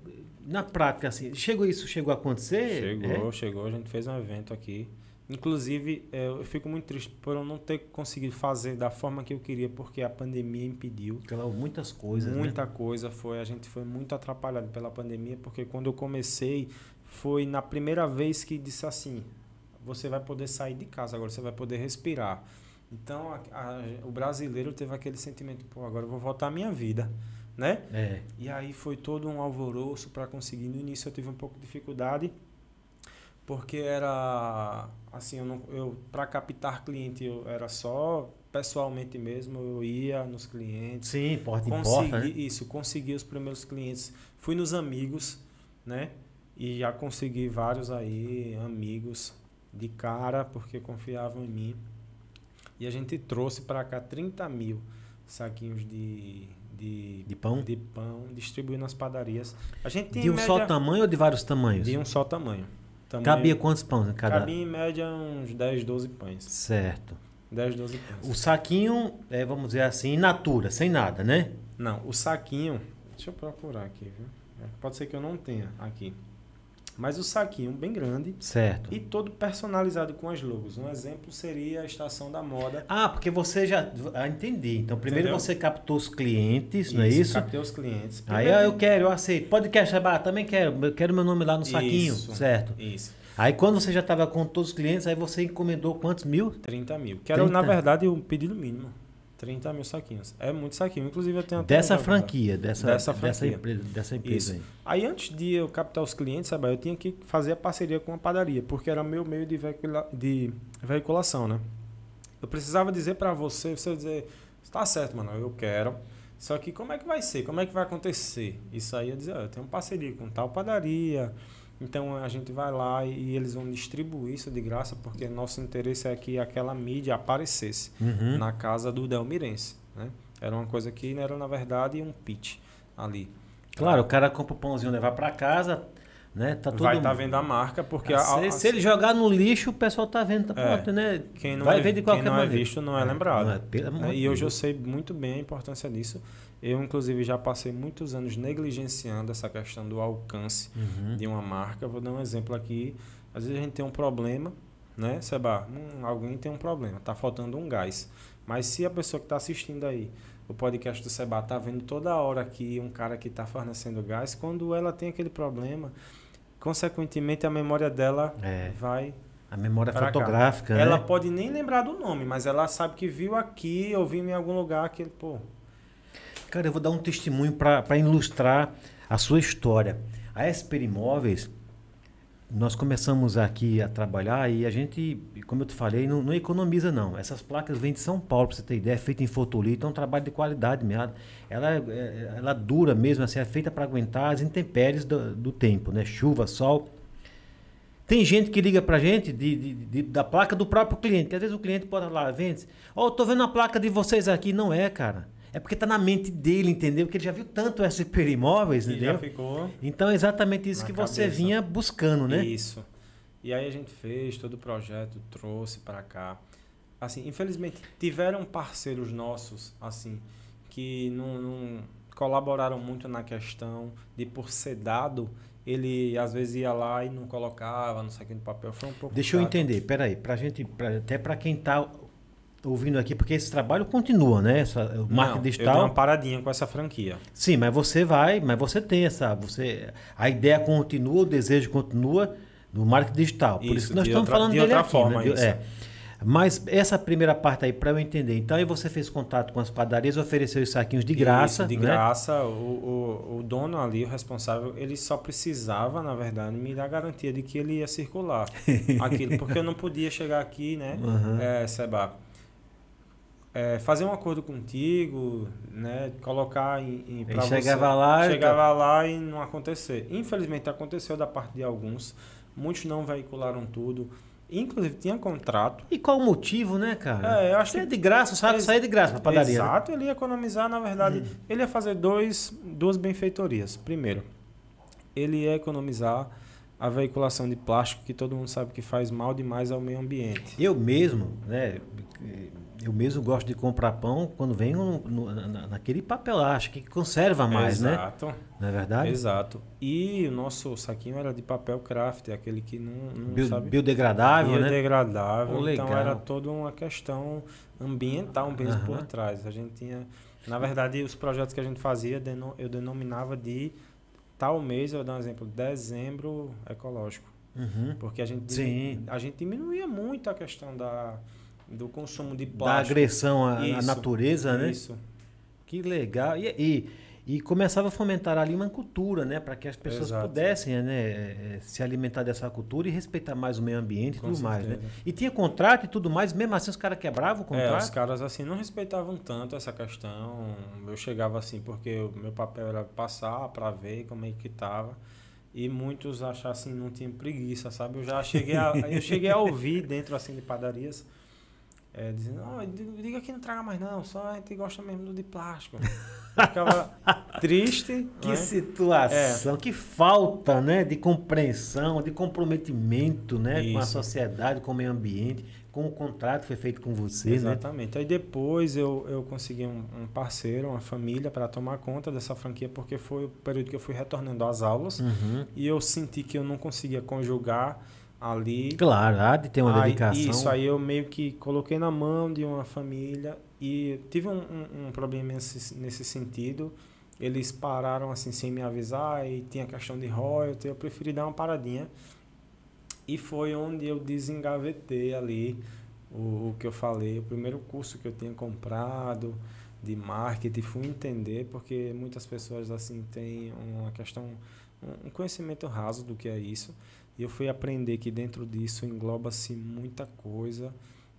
Speaker 1: na prática, assim, chegou isso, chegou a acontecer?
Speaker 2: Chegou,
Speaker 1: É?
Speaker 2: chegou, a gente fez um evento aqui. Inclusive, eh, eu fico muito triste por eu não ter conseguido fazer da forma que eu queria, porque a pandemia impediu.
Speaker 1: Aquela- muitas coisas, né?
Speaker 2: Muita coisa foi, a gente foi muito atrapalhado pela pandemia, porque quando eu comecei, foi na primeira vez que disse assim: você vai poder sair de casa, agora você vai poder respirar. Então, a- a- o brasileiro teve aquele sentimento: pô, agora eu vou voltar à minha vida, né?
Speaker 1: É.
Speaker 2: E aí foi todo um alvoroço para conseguir. No início eu tive um pouco de dificuldade, porque era assim, eu, não, eu para captar cliente eu era só pessoalmente mesmo, eu ia nos clientes.
Speaker 1: Sim, porta em
Speaker 2: consegui
Speaker 1: porta, né?
Speaker 2: isso, consegui os primeiros clientes. Fui nos amigos, né? E já consegui vários aí amigos de cara porque confiavam em mim. E a gente trouxe para cá 30 mil saquinhos de, de,
Speaker 1: De pão?
Speaker 2: de pão, distribuindo nas padarias. A gente
Speaker 1: De um
Speaker 2: em
Speaker 1: só
Speaker 2: média,
Speaker 1: tamanho ou de vários tamanhos?
Speaker 2: de um só tamanho. Tamanho-
Speaker 1: Cabia quantos pães em cada?
Speaker 2: Cabia em média uns 10, 12 pães.
Speaker 1: Certo.
Speaker 2: 10, 12 pães.
Speaker 1: O saquinho, é, vamos dizer assim, in natura, sem nada, né?
Speaker 2: Não, o saquinho. Deixa eu procurar aqui, viu? É, Pode ser que eu não tenha aqui. Mas o saquinho bem grande
Speaker 1: Certo.
Speaker 2: e todo personalizado com as logos. Um exemplo seria a estação da moda.
Speaker 1: Ah, porque você já. Ah, entendi. Então, primeiro
Speaker 2: Entendeu?
Speaker 1: você captou os clientes, não é isso?
Speaker 2: Captei os clientes.
Speaker 1: Aí
Speaker 2: Primeiro-
Speaker 1: ah, eu quero, eu aceito. Podcast, ah, também quero. Eu quero meu nome lá no saquinho,
Speaker 2: Isso,
Speaker 1: certo?
Speaker 2: Isso.
Speaker 1: Aí quando você já estava com todos os clientes, aí você encomendou quantos mil?
Speaker 2: 30 mil. Que era,
Speaker 1: 30?
Speaker 2: na verdade, o pedido mínimo. 30 mil saquinhos. É muito saquinho. Inclusive, eu tenho até
Speaker 1: Dessa franquia, dessa,
Speaker 2: Dessa
Speaker 1: dessa,
Speaker 2: franquia.
Speaker 1: empresa, dessa empresa aí.
Speaker 2: Aí antes de eu captar os clientes, sabe, eu tinha que fazer a parceria com a padaria, porque era meu meio de, veicula- de veiculação, né? Eu precisava dizer pra você, você dizer, tá certo, mano, eu quero. Só que como é que vai ser? Como é que vai acontecer? Isso aí eu dizer, ó, eu tenho parceria com tal padaria. Então a gente vai lá e eles vão distribuir isso de graça, porque nosso interesse é que aquela mídia aparecesse
Speaker 1: Uhum.
Speaker 2: na casa do Delmirense, né? Era uma coisa que era na verdade um pitch ali.
Speaker 1: Claro, o cara compra o pãozinho levar para casa, né? Tá todo
Speaker 2: vai estar vendo a marca, porque a-
Speaker 1: se,
Speaker 2: a-
Speaker 1: se ele jogar no lixo, o pessoal tá vendo, tá
Speaker 2: É.
Speaker 1: pronto, né?
Speaker 2: quem não,
Speaker 1: vai
Speaker 2: é,
Speaker 1: ver de qualquer
Speaker 2: quem não é
Speaker 1: maneira.
Speaker 2: visto não é lembrado.
Speaker 1: Não é,
Speaker 2: né? E hoje eu sei muito bem a importância disso. Eu, inclusive, já passei muitos anos negligenciando essa questão do alcance
Speaker 1: Uhum.
Speaker 2: de uma marca. Vou dar um exemplo aqui. Às vezes a gente tem um problema, né, Seba? Hum, alguém tem um problema, tá faltando um gás. Mas se a pessoa que está assistindo aí, o podcast do Seba, tá vendo toda hora aqui um cara que está fornecendo gás, quando ela tem aquele problema, consequentemente a memória dela
Speaker 1: É.
Speaker 2: vai
Speaker 1: A memória
Speaker 2: pra cá.
Speaker 1: fotográfica,
Speaker 2: ela
Speaker 1: né?
Speaker 2: pode nem lembrar do nome, mas ela sabe que viu aqui, ou viu em algum lugar que ele, pô,
Speaker 1: Cara, eu vou dar um testemunho para ilustrar a sua história. A Esper Imóveis, nós começamos aqui a trabalhar e a gente, como eu te falei, não, não economiza não. Essas placas vêm de São Paulo, para você ter ideia, é feita em fotolito, é um trabalho de qualidade mesmo. Ela, é- ela dura mesmo, assim, é feita para aguentar as intempéries do, do tempo, né? Chuva, sol. Tem gente que liga pra gente de, de- de- da placa do próprio cliente, que às vezes o cliente bota lá, vende, ó, eu tô vendo a placa de vocês aqui, não é, cara. É porque tá na mente dele, entendeu? Porque ele já viu tanto SP Imóveis, entendeu?
Speaker 2: já ficou
Speaker 1: Então é exatamente isso que você
Speaker 2: cabeça.
Speaker 1: vinha buscando, né?
Speaker 2: Isso. E aí a gente fez todo o projeto, trouxe para cá. Assim, infelizmente tiveram parceiros nossos, assim, que não, não colaboraram muito na questão de por ser dado, ele às vezes ia lá e não colocava, não sei o que no papel. Foi um pouco
Speaker 1: Deixa eu entender, peraí, pra gente, pra, até pra quem tá ouvindo aqui, porque esse trabalho continua, né? Essa, o marketing
Speaker 2: Eu dei
Speaker 1: digital.
Speaker 2: uma paradinha com essa franquia.
Speaker 1: Sim, mas você vai, mas você tem essa, você, a ideia continua, o desejo continua no marketing digital. Por isso,
Speaker 2: Isso,
Speaker 1: que nós estamos
Speaker 2: outra-
Speaker 1: falando
Speaker 2: de
Speaker 1: dele
Speaker 2: outra
Speaker 1: aqui,
Speaker 2: forma,
Speaker 1: né? De-
Speaker 2: isso.
Speaker 1: É. Mas essa primeira parte aí, para eu entender. Então, aí você fez contato com as padarias, ofereceu os saquinhos de graça.
Speaker 2: Isso, de
Speaker 1: né?
Speaker 2: graça. O, o, o dono ali, o responsável, ele só precisava, na verdade, me dar garantia de que ele ia circular [laughs] aquilo. Porque eu não podia chegar aqui, né,
Speaker 1: Uhum.
Speaker 2: é, Seba, é, fazer um acordo contigo, né, colocar em, em pra
Speaker 1: chegava
Speaker 2: você,
Speaker 1: lá e
Speaker 2: chegava lá e não acontecer. Infelizmente aconteceu da parte de alguns, muitos não veicularam tudo. Inclusive tinha contrato.
Speaker 1: E qual o motivo, né, cara?
Speaker 2: É, eu acho
Speaker 1: é
Speaker 2: que
Speaker 1: de graça, saco
Speaker 2: Ex-
Speaker 1: sair de graça pra padaria. né?
Speaker 2: Exato, ele ia economizar, na verdade,
Speaker 1: Hum.
Speaker 2: ele ia fazer dois, duas benfeitorias. Primeiro, ele ia economizar a veiculação de plástico, que todo mundo sabe que faz mal demais ao meio ambiente.
Speaker 1: Eu mesmo, né? Eu mesmo gosto de comprar pão quando vem no, no- na- naquele papel acho que conserva mais, né?
Speaker 2: Exato,
Speaker 1: Não é verdade?
Speaker 2: exato. E o nosso saquinho era de papel craft, aquele que não, não
Speaker 1: Bio-
Speaker 2: sabe...
Speaker 1: biodegradável, né?
Speaker 2: biodegradável. Então era toda uma questão ambiental mesmo por
Speaker 1: Aham.
Speaker 2: trás. A gente tinha, na verdade, os projetos que a gente fazia, eu denominava de tal mês, eu vou dar um exemplo, dezembro ecológico,
Speaker 1: Uhum.
Speaker 2: porque a gente
Speaker 1: Sim.
Speaker 2: a gente diminuía muito a questão da do consumo de
Speaker 1: Da
Speaker 2: plástico.
Speaker 1: agressão à, à
Speaker 2: Isso,
Speaker 1: natureza, né?
Speaker 2: Isso.
Speaker 1: Que legal. E, e, e começava a fomentar ali uma cultura, né, para que as pessoas
Speaker 2: Exato.
Speaker 1: pudessem, né, eh, se alimentar dessa cultura e respeitar mais o meio ambiente e tudo mais, né?
Speaker 2: certeza.
Speaker 1: E tinha contrato e tudo mais, mesmo assim os caras quebravam o
Speaker 2: É,
Speaker 1: contrato.
Speaker 2: os caras assim não respeitavam tanto essa questão. Eu chegava assim porque o meu papel era passar para ver como é que tava. E muitos achavam assim, não tinham preguiça, sabe? Eu já cheguei a, eu cheguei a ouvir dentro assim de padarias é, dizendo, "Ah, diga que não traga mais não, só a gente gosta mesmo do de plástico. Eu ficava [laughs] triste.
Speaker 1: Que
Speaker 2: né?
Speaker 1: situação, que falta, né, de compreensão, de comprometimento, né, com a sociedade, com o meio ambiente, com o contrato que foi feito com você, né?
Speaker 2: Exatamente. Aí depois eu, eu consegui um, um parceiro, uma família para tomar conta dessa franquia, porque foi o período que eu fui retornando às aulas
Speaker 1: Uhum.
Speaker 2: e eu senti que eu não conseguia conjugar ali.
Speaker 1: Claro, há de ter uma
Speaker 2: Aí-
Speaker 1: dedicação.
Speaker 2: Isso, aí eu meio que coloquei na mão de uma família e tive um, um, um problema nesse, nesse sentido. Eles pararam assim sem me avisar e tinha questão de royalty, eu preferi dar uma paradinha. E foi onde eu desengavetei ali o, o que eu falei, o primeiro curso que eu tinha comprado de marketing, fui entender, porque muitas pessoas assim têm uma questão, um- um conhecimento raso do que é isso. E eu fui aprender que dentro disso engloba-se muita coisa.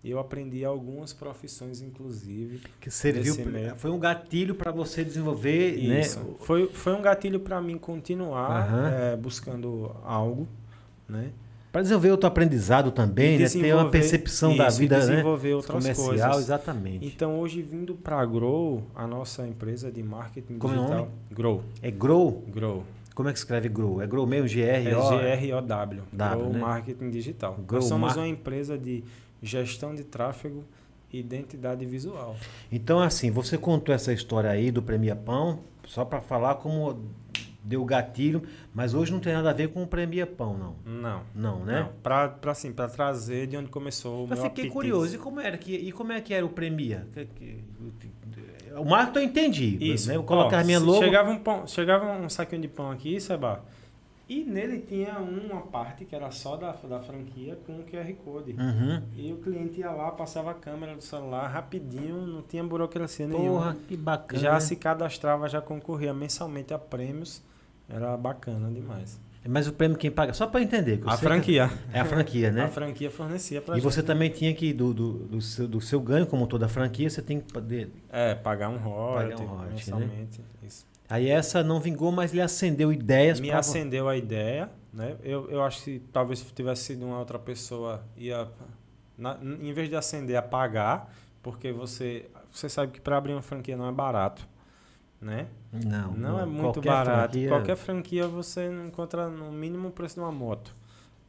Speaker 2: E eu aprendi algumas profissões, inclusive.
Speaker 1: que serviu, foi um gatilho para você desenvolver,
Speaker 2: Isso.
Speaker 1: né?
Speaker 2: Foi, foi um gatilho para mim continuar
Speaker 1: Aham.
Speaker 2: eh, buscando algo, né?
Speaker 1: Para desenvolver outro aprendizado também, né? Ter uma percepção da
Speaker 2: isso,
Speaker 1: vida, né?
Speaker 2: desenvolver outras
Speaker 1: Comercial,
Speaker 2: coisas.
Speaker 1: exatamente.
Speaker 2: Então, hoje, vindo para a Grow, a nossa empresa de marketing
Speaker 1: Como é o
Speaker 2: digital.
Speaker 1: nome?
Speaker 2: Grow.
Speaker 1: É Grow?
Speaker 2: Grow.
Speaker 1: Como é que escreve Grow? É Grow mesmo?
Speaker 2: É
Speaker 1: G-R-O?
Speaker 2: G-R-O-W.
Speaker 1: W,
Speaker 2: Grow
Speaker 1: né?
Speaker 2: Marketing Digital.
Speaker 1: Grow
Speaker 2: Nós somos
Speaker 1: Mar-
Speaker 2: uma empresa de gestão de tráfego e identidade visual.
Speaker 1: Então, assim, você contou essa história aí do Premia Pão, só para falar como deu gatilho, mas hoje não tem nada a ver com o Premia Pão, não.
Speaker 2: Não.
Speaker 1: Não, né?
Speaker 2: Não. Pra, pra, assim, pra trazer de onde começou o
Speaker 1: Eu fiquei
Speaker 2: apetite.
Speaker 1: curioso, e como era que e como é que era o Premia? O marketing eu entendi.
Speaker 2: Isso.
Speaker 1: Né? Eu colocar
Speaker 2: Ó,
Speaker 1: a minha logo.
Speaker 2: Chegava um, pão, chegava um saquinho de pão aqui, Seba, e nele tinha uma parte que era só da, da franquia com o QR Code.
Speaker 1: Uhum.
Speaker 2: E o cliente ia lá, passava a câmera do celular rapidinho, não tinha burocracia nenhuma.
Speaker 1: Porra, que bacana.
Speaker 2: Já se cadastrava, já concorria mensalmente a prêmios. Era bacana demais.
Speaker 1: Mas o prêmio quem paga? Só para entender.
Speaker 2: A franquia.
Speaker 1: É a franquia, né? [laughs]
Speaker 2: A franquia fornecia pra
Speaker 1: E
Speaker 2: gente.
Speaker 1: você também tinha que, do, do, do, seu, do seu ganho, como toda franquia, você tem que poder.
Speaker 2: É, pagar um royalty,
Speaker 1: Pagar um royalty,
Speaker 2: mensalmente. Isso.
Speaker 1: Aí essa não vingou, mas lhe acendeu ideias
Speaker 2: Me
Speaker 1: pra-
Speaker 2: acendeu a ideia, né? Eu, eu acho que talvez se tivesse sido uma outra pessoa, ia, na- em vez de acender, apagar, porque você, você sabe que para abrir uma franquia não é barato, né?
Speaker 1: Não,
Speaker 2: Não é muito
Speaker 1: qualquer
Speaker 2: barato.
Speaker 1: franquia-
Speaker 2: Qualquer franquia você encontra no mínimo o preço de uma moto,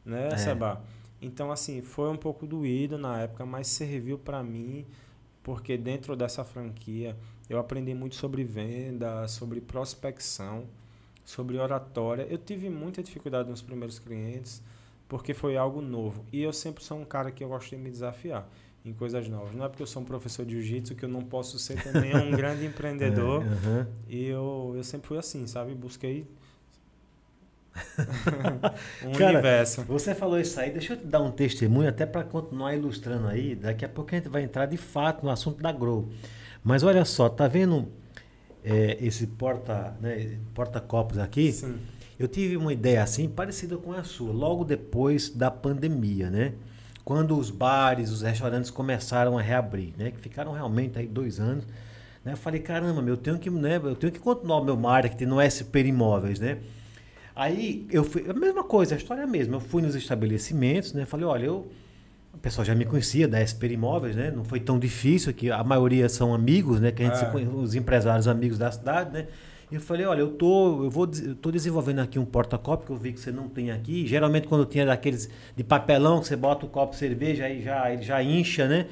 Speaker 2: né,
Speaker 1: É.
Speaker 2: Seba? Então, assim, foi um pouco doído na época, mas serviu para mim, porque dentro dessa franquia eu aprendi muito sobre venda, sobre prospecção, sobre oratória. Eu tive muita dificuldade nos primeiros clientes, porque foi algo novo. E eu sempre sou um cara que eu gosto de me desafiar em coisas novas. Não é porque eu sou um professor de jiu-jitsu que eu não posso ser também um [laughs] grande empreendedor.
Speaker 1: É.
Speaker 2: E eu, eu sempre fui assim, sabe? Busquei [laughs] [laughs] um
Speaker 1: Cara,
Speaker 2: universo.
Speaker 1: Você falou isso aí, deixa eu te dar um testemunho até para continuar ilustrando aí. Daqui a pouco a gente vai entrar de fato no assunto da Grow. Mas olha só, tá vendo é, esse porta, né, porta-copos aqui?
Speaker 2: Sim.
Speaker 1: Eu tive uma ideia assim, parecida com a sua, logo depois da pandemia, né? Quando os bares, os restaurantes começaram a reabrir, né? Que ficaram realmente aí dois anos. Né? Eu falei, caramba, meu, eu tenho que, né, eu tenho que continuar o meu marketing no SP Imóveis, né? Aí eu fui, a mesma coisa, a história é a mesma. Eu fui nos estabelecimentos, né? Falei, olha, eu. O pessoal já me conhecia da SP Imóveis, né? Não foi tão difícil, que a maioria são amigos, né? Que a gente
Speaker 2: É.
Speaker 1: conhe- os empresários amigos da cidade, né? Eu falei, olha, eu tô, eu vou, eu tô desenvolvendo aqui um porta-copo que eu vi que você não tem aqui. Geralmente quando tinha daqueles de papelão que você bota o copo de cerveja aí já ele já incha, né?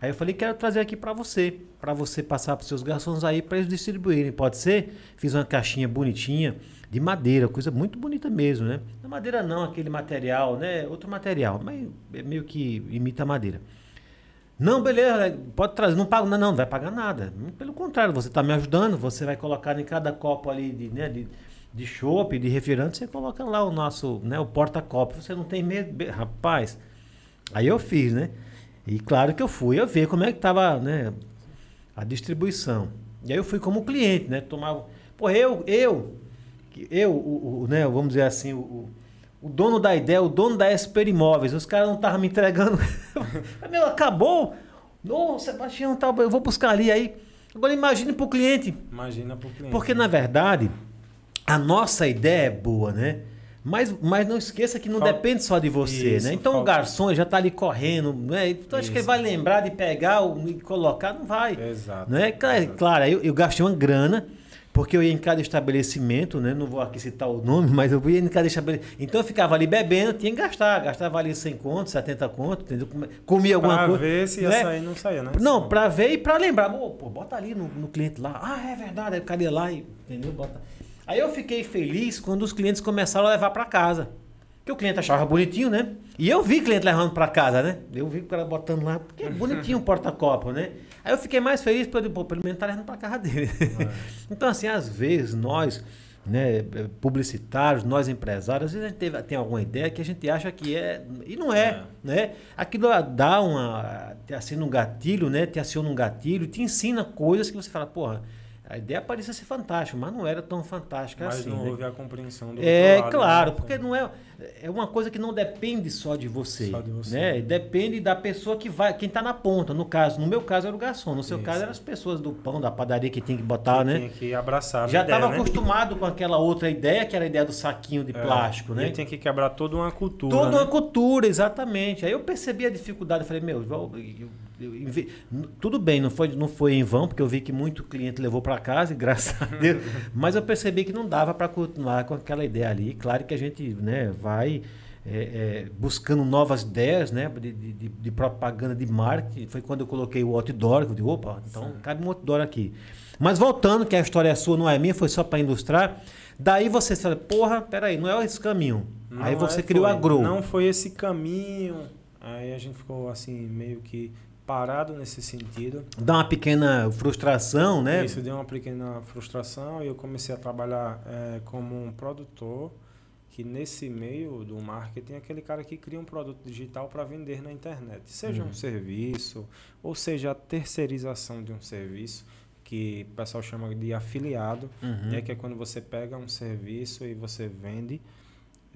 Speaker 1: Aí eu falei, quero trazer aqui para você, para você passar para seus garçons aí para eles distribuírem. Pode ser? Fiz uma caixinha bonitinha de madeira, coisa muito bonita mesmo, né? Não madeira não, aquele material, né? Outro material, mas é meio que imita madeira. Não, beleza, pode trazer, não paga, não, não, vai pagar nada. Pelo contrário, você está me ajudando, você vai colocar em cada copo ali de, né, de, de chopp, de refrigerante, você coloca lá o nosso, né, o porta-copo. Você não tem medo, rapaz. Aí eu fiz, né? E claro que eu fui a ver como é que estava, né, a distribuição. E aí eu fui como cliente, né, tomava Pô, eu, eu, eu, o, o- né, vamos dizer assim, o, o- o dono da ideia, o dono da Esper Imóveis, os caras não estavam me entregando. [laughs] Meu, acabou. Ô, Sebastião, tá, eu vou buscar ali aí. Agora imagine pro cliente.
Speaker 2: Imagina pro cliente.
Speaker 1: Porque, na verdade, a nossa ideia é boa, né? Mas, mas não esqueça que não
Speaker 2: Falta-
Speaker 1: depende só de você,
Speaker 2: Isso,
Speaker 1: né? Então o
Speaker 2: falta-
Speaker 1: garçom já tá ali correndo, né? Então acho que ele vai lembrar de pegar o- e colocar, não vai.
Speaker 2: Exato.
Speaker 1: Né? Claro,
Speaker 2: exato.
Speaker 1: claro eu, eu gastei uma grana, porque eu ia em cada estabelecimento, né? Não vou aqui citar o nome, [laughs] mas eu ia em cada estabelecimento. Então eu ficava ali bebendo, tinha que gastar. Gastava ali 100 contos, 70 contos, entendeu? Comia alguma
Speaker 2: pra
Speaker 1: coisa.
Speaker 2: ver se ia
Speaker 1: né?
Speaker 2: sair, não saía, né?
Speaker 1: Não, pra ver e pra lembrar. Pô, pô, bota ali no, no cliente lá. Ah, é verdade. Aí o cara ia lá e. Entendeu? Bota. Aí eu fiquei feliz quando os clientes começaram a levar pra casa. Porque o cliente achava bonitinho, né? E eu vi cliente levando pra casa, né? Eu vi o cara botando lá, porque é bonitinho o porta-copo, né? Aí eu fiquei mais feliz porque eu digo, pô, pelo menos tá levando pra casa dele. [laughs] então, assim, às vezes nós, né, publicitários, nós empresários, às vezes a gente teve- tem alguma ideia que a gente acha que é. E não é,
Speaker 2: É.
Speaker 1: né? Aquilo dá uma. Te assina um gatilho, né? Te aciona um gatilho, te ensina coisas que você fala, porra, a ideia parecia ser fantástica, mas não era tão fantástica
Speaker 2: Mas
Speaker 1: assim.
Speaker 2: não
Speaker 1: né?
Speaker 2: houve a compreensão do
Speaker 1: É,
Speaker 2: lado,
Speaker 1: claro,
Speaker 2: né?
Speaker 1: porque não é é uma coisa que não depende só de você,
Speaker 2: Só de você.
Speaker 1: né? Depende da pessoa que vai, quem tá na ponta. No caso, no meu caso era o garçom, no seu
Speaker 2: Isso.
Speaker 1: caso eram as pessoas do pão, da padaria que tinha que botar, né?
Speaker 2: Tinha que abraçar
Speaker 1: Já estava
Speaker 2: né?
Speaker 1: acostumado com aquela outra ideia, que era a ideia do saquinho de
Speaker 2: É,
Speaker 1: plástico, né?
Speaker 2: tinha que quebrar toda uma cultura,
Speaker 1: Toda
Speaker 2: né?
Speaker 1: uma cultura, exatamente. Aí eu percebi a dificuldade, falei, meu, eu- eu- tudo bem, não foi, não foi em vão, porque eu vi que muito cliente levou para casa, graças a [laughs] Deus, mas eu percebi que não dava para continuar com aquela ideia ali. Claro que a gente né, vai é, é, buscando novas ideias né, de, de- de- propaganda de marketing. Foi quando eu coloquei o outdoor, que eu digo, opa, então cabe um outdoor aqui. Mas voltando, que a história é sua, não é minha, foi só para ilustrar. Daí você fala, porra, peraí, não é esse caminho.
Speaker 2: Não
Speaker 1: Aí você
Speaker 2: é,
Speaker 1: criou
Speaker 2: foi.
Speaker 1: a Grow.
Speaker 2: Não foi esse caminho. Aí a gente ficou assim, meio que parado nesse sentido.
Speaker 1: dá uma pequena frustração, né?
Speaker 2: Isso deu uma pequena frustração e eu comecei a trabalhar eh, como um produtor que nesse meio do marketing é aquele cara que cria um produto digital para vender na internet, seja
Speaker 1: Uhum.
Speaker 2: um serviço ou seja a terceirização de um serviço que o pessoal chama de afiliado,
Speaker 1: Uhum.
Speaker 2: né, que é quando você pega um serviço e você vende,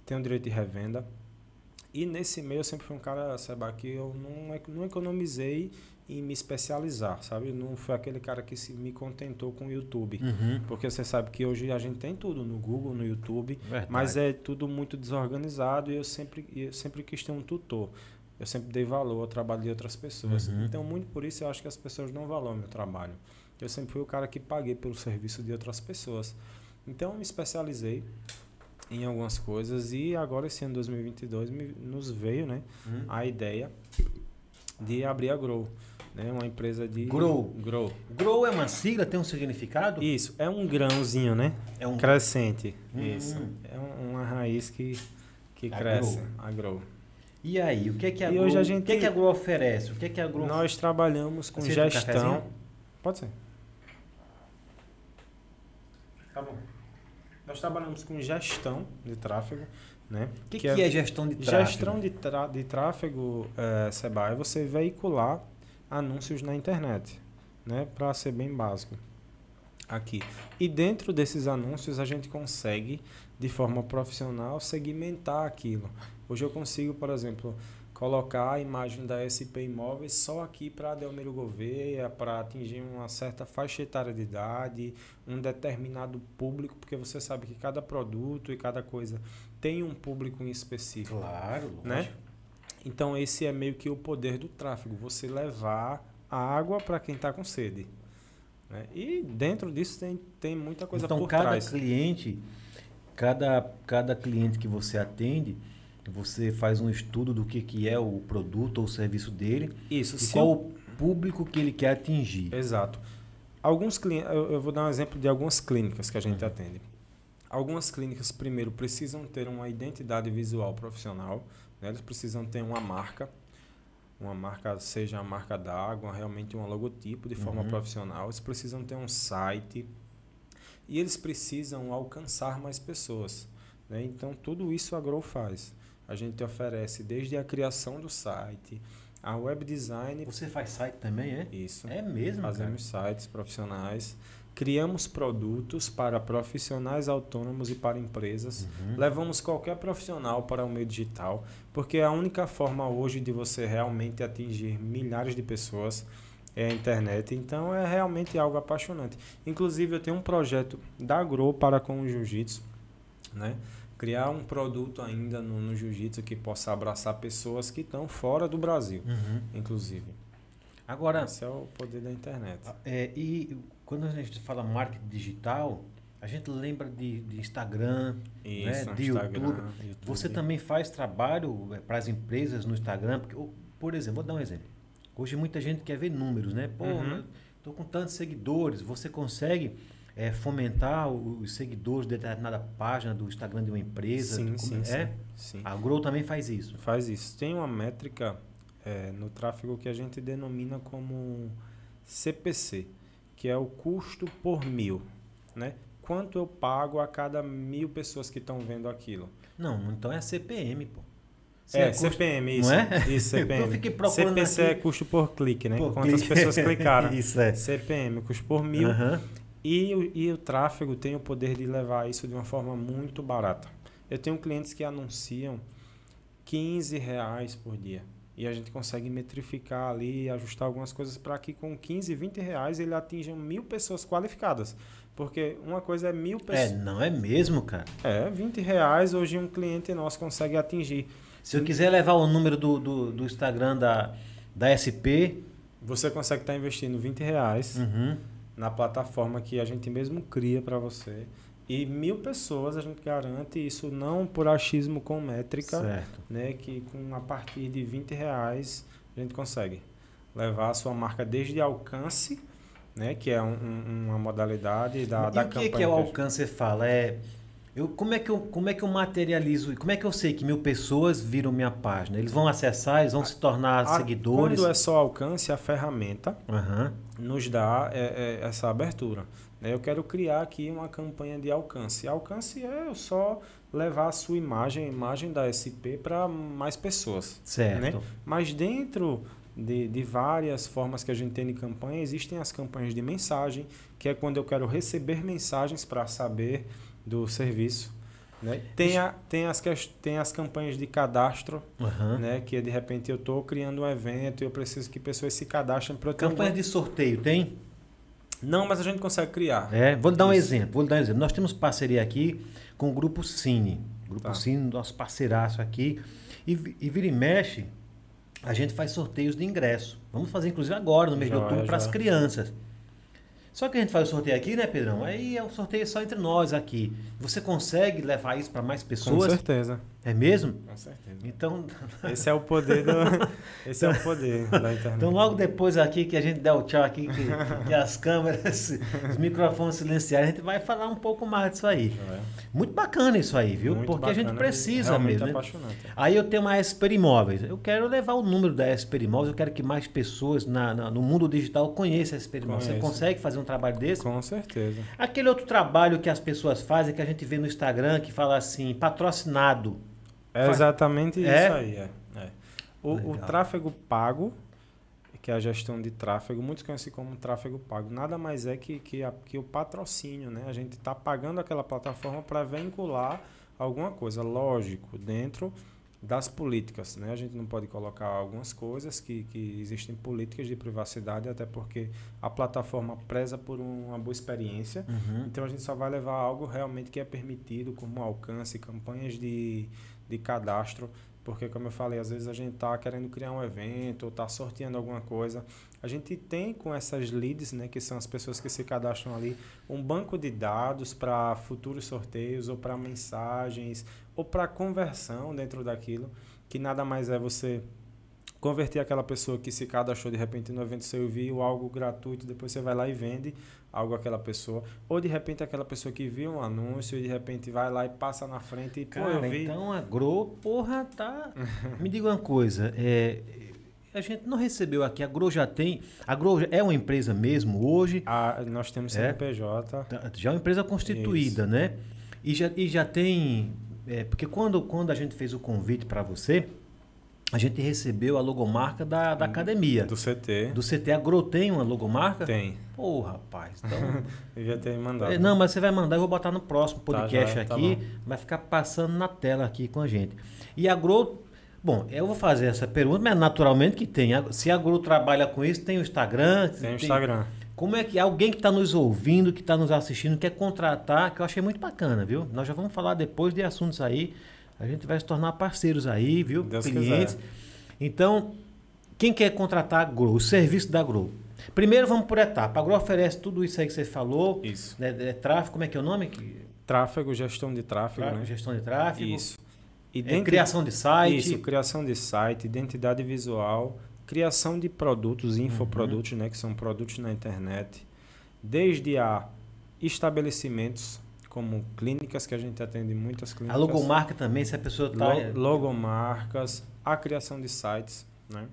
Speaker 2: tem o direito de revenda. E nesse meio eu sempre fui um cara, Seba, que eu não, ec- não economizei em me especializar, sabe? Não foi aquele cara que se me contentou com o YouTube.
Speaker 1: Uhum.
Speaker 2: Porque você sabe que hoje a gente tem tudo no Google, no YouTube,
Speaker 1: Verdade.
Speaker 2: mas é tudo muito desorganizado e eu sempre, eu sempre quis ter um tutor. Eu sempre dei valor ao trabalho de outras pessoas.
Speaker 1: Uhum.
Speaker 2: Então, muito por isso, eu acho que as pessoas não valoram meu trabalho. Eu sempre fui o cara que paguei pelo serviço de outras pessoas. Então, eu me especializei em algumas coisas e agora, esse ano 2022, me, nos veio né,
Speaker 1: Uhum.
Speaker 2: a ideia de abrir a Grow. Né, uma empresa de...
Speaker 1: Grow.
Speaker 2: Grow.
Speaker 1: Grow é uma sigla, tem um significado?
Speaker 2: Isso, é um grãozinho, né?
Speaker 1: É um
Speaker 2: Crescente.
Speaker 1: Hum.
Speaker 2: Isso. É um- uma raiz que, que
Speaker 1: A
Speaker 2: cresce.
Speaker 1: grow.
Speaker 2: A grow.
Speaker 1: E aí, o que é que a
Speaker 2: E
Speaker 1: Grow,
Speaker 2: hoje a gente-
Speaker 1: o que é que a Grow oferece? O que é que a Grow
Speaker 2: Nós trabalhamos com gestão. Pode ser. Tá bom. Nós trabalhamos com gestão de tráfego, né?
Speaker 1: O que, que, é, gestão de tráfego?
Speaker 2: Gestão de, de tráfego, é, Seba, é você veicular anúncios na internet, né? Para ser bem básico aqui. E dentro desses anúncios a gente consegue, de forma profissional, segmentar aquilo. Hoje eu consigo, por exemplo, colocar a imagem da SP Imóveis só aqui para Delmiro Gouveia, para atingir uma certa faixa etária de idade, um determinado público, porque você sabe que cada produto e cada coisa tem um público em específico.
Speaker 1: Claro, lógico.
Speaker 2: Né? Então esse é meio que o poder do tráfego, você levar a água para quem está com sede. né? E dentro disso tem, tem muita coisa
Speaker 1: então,
Speaker 2: por
Speaker 1: cada
Speaker 2: trás.
Speaker 1: cliente, cada, cada cliente que você atende, você faz um estudo do que, que é o produto ou o serviço dele
Speaker 2: Isso,
Speaker 1: e qual
Speaker 2: o-
Speaker 1: público que ele quer atingir.
Speaker 2: Exato. Alguns clientes, eu, vou dar um exemplo de algumas clínicas que a gente atende. Algumas clínicas, primeiro, precisam ter uma identidade visual profissional, né? eles precisam ter uma marca, uma marca, seja a marca d'água, realmente um logotipo de forma
Speaker 1: Uhum.
Speaker 2: profissional, eles precisam ter um site e eles precisam alcançar mais pessoas. né? Então, tudo isso a Grow faz. A gente oferece desde a criação do site, A web design.
Speaker 1: Você faz site também, é?
Speaker 2: Isso.
Speaker 1: É mesmo,
Speaker 2: Fazemos
Speaker 1: cara?
Speaker 2: sites profissionais. Criamos produtos para profissionais autônomos e para empresas.
Speaker 1: Uhum.
Speaker 2: Levamos qualquer profissional para o meio digital, porque a única forma hoje de você realmente atingir milhares de pessoas é a internet. Então é realmente algo apaixonante. Inclusive eu tenho um projeto da Grow para com o Jiu-Jitsu, né? Criar um produto ainda no, no Jiu-Jitsu que possa abraçar pessoas que estão fora do Brasil,
Speaker 1: Uhum.
Speaker 2: inclusive.
Speaker 1: Agora,
Speaker 2: Esse é o poder da internet.
Speaker 1: é, e quando a gente fala marketing digital, a gente lembra de, de Instagram,
Speaker 2: Isso,
Speaker 1: né, de
Speaker 2: Instagram,
Speaker 1: YouTube.
Speaker 2: YouTube.
Speaker 1: Você também faz trabalho para as empresas no Instagram? Porque, por exemplo, vou dar um exemplo. Hoje muita gente quer ver números, né? Pô,
Speaker 2: Uhum.
Speaker 1: estou com tantos seguidores. Você consegue é, fomentar os seguidores de determinada página do Instagram de uma empresa?
Speaker 2: Sim, sim,
Speaker 1: é?
Speaker 2: sim, sim.
Speaker 1: A Grow também faz isso.
Speaker 2: Faz isso. Tem uma métrica é, no tráfego que a gente denomina como CPC, que é o custo por mil, né? Quanto eu pago a cada mil pessoas que estão vendo aquilo?
Speaker 1: Não, então é CPM, pô. Se
Speaker 2: é,
Speaker 1: custo-
Speaker 2: CPM, isso.
Speaker 1: não é?
Speaker 2: Isso, CPM. [laughs]
Speaker 1: Eu fiquei procurando
Speaker 2: CPC
Speaker 1: aqui.
Speaker 2: é custo por clique, né?
Speaker 1: Por
Speaker 2: Quantas
Speaker 1: clique.
Speaker 2: pessoas [laughs] clicaram.
Speaker 1: Isso é.
Speaker 2: CPM, custo por mil.
Speaker 1: Aham.
Speaker 2: E, o- e o tráfego tem o poder de levar isso de uma forma muito barata. Eu tenho clientes que anunciam 15 reais por dia. E a gente consegue metrificar ali, ajustar algumas coisas para que com 15, 20 reais ele atinja mil pessoas qualificadas. Porque uma coisa é mil
Speaker 1: É,
Speaker 2: pessoas.
Speaker 1: não é mesmo, cara.
Speaker 2: É, 20 reais hoje um cliente nosso consegue atingir.
Speaker 1: Se eu quiser levar o número do, do, do Instagram da, da SP,
Speaker 2: Você consegue estar investindo 20 reais
Speaker 1: uhum,
Speaker 2: na plataforma que a gente mesmo cria para você. E mil pessoas a gente garante isso não por achismo com métrica,
Speaker 1: certo.
Speaker 2: né? Que com a partir de 20 reais a gente consegue levar a sua marca desde alcance, né? Que é um- um- uma modalidade da,
Speaker 1: e
Speaker 2: da
Speaker 1: o que,
Speaker 2: campanha.
Speaker 1: que é o
Speaker 2: a
Speaker 1: alcance, você fala? É, eu, como, é que eu, como é que eu materializo? Como é que eu sei que mil pessoas viram minha página? Eles vão acessar, eles vão se tornar
Speaker 2: A-
Speaker 1: seguidores?
Speaker 2: Quando é só alcance, a ferramenta
Speaker 1: Aham.
Speaker 2: Nos dá é, é, essa abertura. né? Eu quero criar aqui uma campanha de alcance. Alcance é eu só levar a sua imagem, a imagem da SP para mais pessoas.
Speaker 1: Certo.
Speaker 2: né? Mas dentro de, de várias formas que a gente tem de campanha, existem as campanhas de mensagem, que é quando eu quero receber mensagens para saber do serviço. Né? Tem, a, tem, as, tem as campanhas de cadastro,
Speaker 1: Aham.
Speaker 2: né? que de repente eu estou criando um evento e eu preciso que pessoas se cadastrem para eu ter
Speaker 1: Campanha de sorteio, tem?
Speaker 2: Não, mas a gente consegue criar.
Speaker 1: É, vou lhe dar um
Speaker 2: Isso.
Speaker 1: exemplo. Vou dar um exemplo. Nós temos parceria aqui com o Grupo Cine. O Grupo
Speaker 2: Tá.
Speaker 1: Cine, nosso parceiraço aqui. E, e vira e mexe, a gente faz sorteios de ingresso. Vamos fazer, inclusive, agora, no mês de
Speaker 2: Joia,
Speaker 1: outubro, para as crianças. Só que a gente faz o sorteio aqui, né, Pedrão? Aí é um sorteio só entre nós aqui. Você consegue levar isso para mais
Speaker 2: Com
Speaker 1: pessoas?
Speaker 2: certeza.
Speaker 1: É mesmo?
Speaker 2: Com certeza.
Speaker 1: Então,
Speaker 2: Esse é o poder do, [laughs] esse é o poder da internet.
Speaker 1: então, logo depois aqui que a gente der o tchau aqui, que, que as câmeras, os microfones silenciarem, a gente vai falar um pouco mais disso aí.
Speaker 2: Joia.
Speaker 1: Muito bacana isso aí, viu?
Speaker 2: Muito
Speaker 1: Porque a gente
Speaker 2: bacana,
Speaker 1: precisa mesmo. né?
Speaker 2: apaixonante.
Speaker 1: Aí eu tenho uma Esper Imóveis. Eu quero levar o número da Esper Imóveis. Eu quero que mais pessoas na, na- no mundo digital conheçam a Esper Imóveis. Você
Speaker 2: Conheço.
Speaker 1: consegue fazer um trabalho desse?
Speaker 2: Com certeza.
Speaker 1: Aquele outro trabalho que as pessoas fazem, que a gente vê no Instagram, que fala assim, patrocinado.
Speaker 2: É exatamente
Speaker 1: É?
Speaker 2: isso aí. É. É. O, o tráfego pago, que é a gestão de tráfego, muitos conhecem como tráfego pago, nada mais é que, que, a- que o patrocínio. Né? A gente está pagando aquela plataforma para vincular alguma coisa, lógico, dentro das políticas. Né? A gente não pode colocar algumas coisas que, que existem políticas de privacidade, até porque a plataforma preza por uma boa experiência.
Speaker 1: Uhum.
Speaker 2: Então a gente só vai levar algo realmente que é permitido, como alcance, campanhas de, de cadastro, porque como eu falei, às vezes a gente está querendo criar um evento ou está sorteando alguma coisa. A gente tem com essas leads, né, que são as pessoas que se cadastram ali, um banco de dados para futuros sorteios ou para mensagens ou para conversão dentro daquilo, que nada mais é você converter aquela pessoa que se cadastrou de repente no evento seu e viu algo gratuito, depois você vai lá e vende algo àquela pessoa. Ou de repente aquela pessoa que viu um anúncio e de repente vai lá e passa na frente e pô,
Speaker 1: Cara,
Speaker 2: eu vi.
Speaker 1: então a Gro, porra, tá. Me diga uma coisa. É, a gente não recebeu aqui. A Gro já tem. A Gro é uma empresa mesmo hoje.
Speaker 2: Ah, nós temos
Speaker 1: É?
Speaker 2: CNPJ.
Speaker 1: Tá- Já é uma empresa constituída, né? E já, e já tem. é, porque quando, quando a gente fez o convite para você, a gente recebeu a logomarca da, da academia.
Speaker 2: Do CT.
Speaker 1: Do CT Agro tem uma logomarca?
Speaker 2: Tem.
Speaker 1: Pô, rapaz. Então, [laughs]
Speaker 2: Eu já tenho mandado.
Speaker 1: É, Não, mas você vai mandar, eu vou botar no próximo
Speaker 2: Tá,
Speaker 1: podcast
Speaker 2: já, tá
Speaker 1: aqui,
Speaker 2: bom.
Speaker 1: vai ficar passando na tela aqui com a gente. E a Grow, bom, eu vou fazer essa pergunta, mas naturalmente que tem. A- Se a Grow trabalha com isso, tem o Instagram.
Speaker 2: Tem o Instagram.
Speaker 1: Como é que alguém que está nos ouvindo, que está nos assistindo, quer contratar, que eu achei muito bacana, viu? Nós já vamos falar depois de assuntos aí. A gente vai se tornar parceiros aí, viu?
Speaker 2: Deus
Speaker 1: Clientes.
Speaker 2: quiser.
Speaker 1: Então, quem quer contratar a Grow, o serviço da Grow? Primeiro vamos por etapa. A Grow oferece tudo isso aí que você falou.
Speaker 2: Isso.
Speaker 1: né, é tráfego, como é que é o nome?
Speaker 2: Tráfego, gestão de tráfego,
Speaker 1: tráfego,
Speaker 2: né?
Speaker 1: Gestão de tráfego.
Speaker 2: Isso.
Speaker 1: É,
Speaker 2: Identi-
Speaker 1: criação de site.
Speaker 2: Isso, criação de site, identidade visual, criação de produtos,
Speaker 1: Uhum.
Speaker 2: infoprodutos, né, que são produtos na internet, desde a estabelecimentos, como clínicas, que a gente atende muitas
Speaker 1: A
Speaker 2: clínicas.
Speaker 1: logomarca também, se a pessoa está.
Speaker 2: Lo- logomarcas, a criação de sites, né?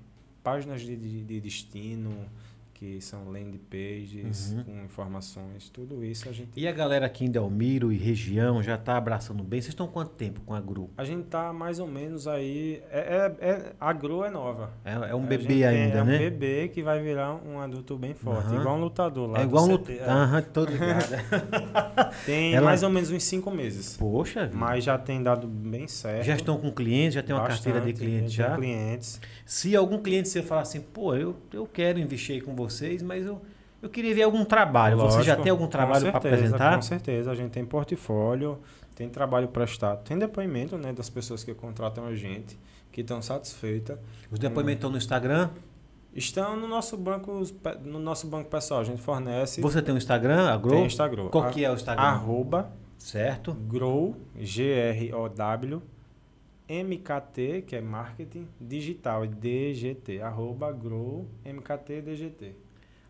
Speaker 2: páginas de, de, de destino, que são landing pages,
Speaker 1: Uhum.
Speaker 2: com informações, tudo isso a gente
Speaker 1: E a galera aqui em Delmiro e região já está abraçando bem. Vocês estão quanto tempo com a Grow?
Speaker 2: A gente tá mais ou menos aí. É, é, é- a Grow é nova.
Speaker 1: É, é um bebê ainda,
Speaker 2: é
Speaker 1: né?
Speaker 2: um bebê que vai virar um adulto bem forte.
Speaker 1: Aham.
Speaker 2: Igual um lutador lá.
Speaker 1: é igual.
Speaker 2: CT, é.
Speaker 1: Aham, tô [laughs] ligado.
Speaker 2: Tem
Speaker 1: Ela-
Speaker 2: mais ou menos uns cinco meses.
Speaker 1: Poxa vida.
Speaker 2: Mas já tem dado bem certo.
Speaker 1: Já estão com clientes, já tem uma carteira de clientes já.
Speaker 2: clientes.
Speaker 1: Se algum cliente você falar assim, pô, eu, eu quero investir aí com vocês, mas eu, eu queria ver algum trabalho. você já
Speaker 2: Lógico,
Speaker 1: tem algum trabalho para apresentar?
Speaker 2: Com certeza, a gente tem portfólio, tem trabalho prestado, tem depoimento né, das pessoas que contratam a gente, que estão satisfeitas.
Speaker 1: Os depoimentos estão no Instagram.
Speaker 2: Estão no nosso banco, no nosso banco pessoal, a gente fornece.
Speaker 1: Você tem um Instagram, a Grow?
Speaker 2: tem Instagram.
Speaker 1: Qual
Speaker 2: A-
Speaker 1: que é o Instagram?
Speaker 2: Arroba
Speaker 1: Certo?
Speaker 2: Grow, G-R-O-W, MKT, que é marketing digital, e DGT, arroba Grow, MKT, DGT.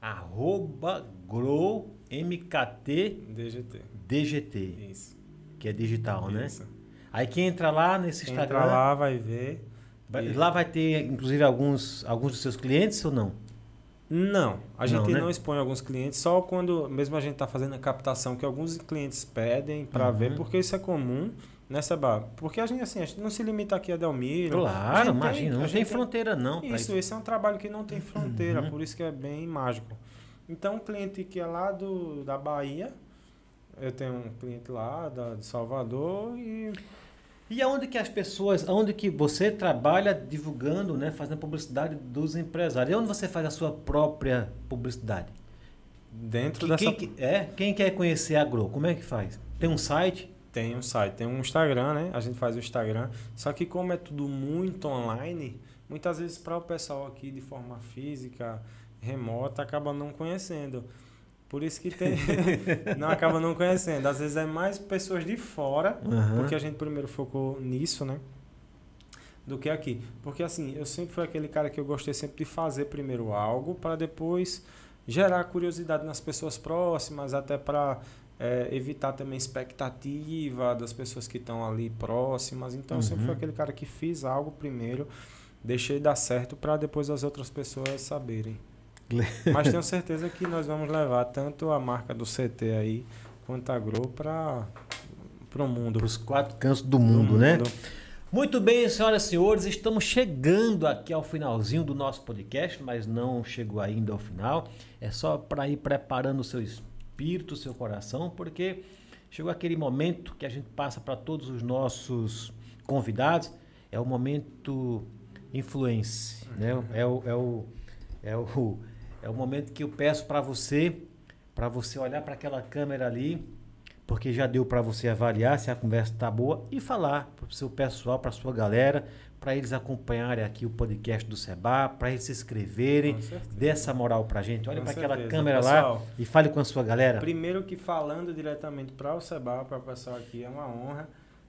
Speaker 1: Arroba Grow MKT
Speaker 2: DGT.
Speaker 1: DGT,
Speaker 2: Isso.
Speaker 1: que é digital, né?
Speaker 2: Isso.
Speaker 1: Aí quem entra lá nesse Instagram,
Speaker 2: Entra lá, vai ver.
Speaker 1: vai-
Speaker 2: E-
Speaker 1: lá vai ter inclusive alguns, alguns dos seus clientes ou não?
Speaker 2: Não, a gente
Speaker 1: Não,
Speaker 2: não,
Speaker 1: né?
Speaker 2: expõe alguns clientes, só quando mesmo a gente está fazendo a captação, que alguns clientes pedem para
Speaker 1: Uhum.
Speaker 2: ver, porque isso é comum, né, Seba? Porque a gente, assim, a gente não se limita aqui a Delmiro.
Speaker 1: Claro, imagina, não tem fronteira não. pra
Speaker 2: Isso, esse é um trabalho que não tem fronteira,
Speaker 1: Uhum.
Speaker 2: por isso que é bem mágico. Então, um cliente que é lá do, da Bahia, eu tenho um cliente lá da, de Salvador e
Speaker 1: E aonde que as pessoas, aonde que você trabalha divulgando, né, fazendo publicidade dos empresários? E onde você faz a sua própria publicidade?
Speaker 2: dentro
Speaker 1: Que-
Speaker 2: dessa
Speaker 1: quem, que- é, quem quer conhecer a Grow, como é que faz? Tem um site?
Speaker 2: Tem um site, tem um Instagram, né? A gente faz o Instagram. Só que como é tudo muito online, muitas vezes para o pessoal aqui de forma física, remota, acaba não conhecendo. Por isso que tem. [laughs] não acaba não conhecendo. Às vezes é mais pessoas de fora,
Speaker 1: Aham.
Speaker 2: porque a gente primeiro focou nisso, né? Do que aqui. Porque assim, eu sempre fui aquele cara que eu gostei sempre de fazer primeiro algo para depois gerar curiosidade nas pessoas próximas, até para evitar também expectativa das pessoas que estão ali próximas. Então, eu sempre fui
Speaker 1: Uhum.
Speaker 2: aquele cara que fiz algo primeiro, deixei dar certo para depois as outras pessoas saberem. [laughs] Mas tenho certeza que nós vamos levar tanto a marca do CT aí quanto a Grow para o mundo.
Speaker 1: Para os quatro cantos do mundo, né? Muito bem, senhoras e senhores, estamos chegando aqui ao finalzinho do nosso podcast, mas não chegou ainda ao final. É só para ir preparando o seu espírito, o seu coração, porque chegou aquele momento que a gente passa para todos os nossos convidados. É o momento influence, né? É o, é o, é o, é o momento que eu peço para você, para você olhar para aquela câmera ali porque já deu para você avaliar se a conversa está boa e falar para o seu pessoal, para sua galera, para eles acompanharem aqui o podcast do Seba, para eles se inscreverem, dê essa moral para gente. Olha para aquela câmera lá
Speaker 2: Pessoal,
Speaker 1: e fale com a sua galera.
Speaker 2: Primeiro que falando diretamente para o Seba, para o pessoal aqui, é uma honra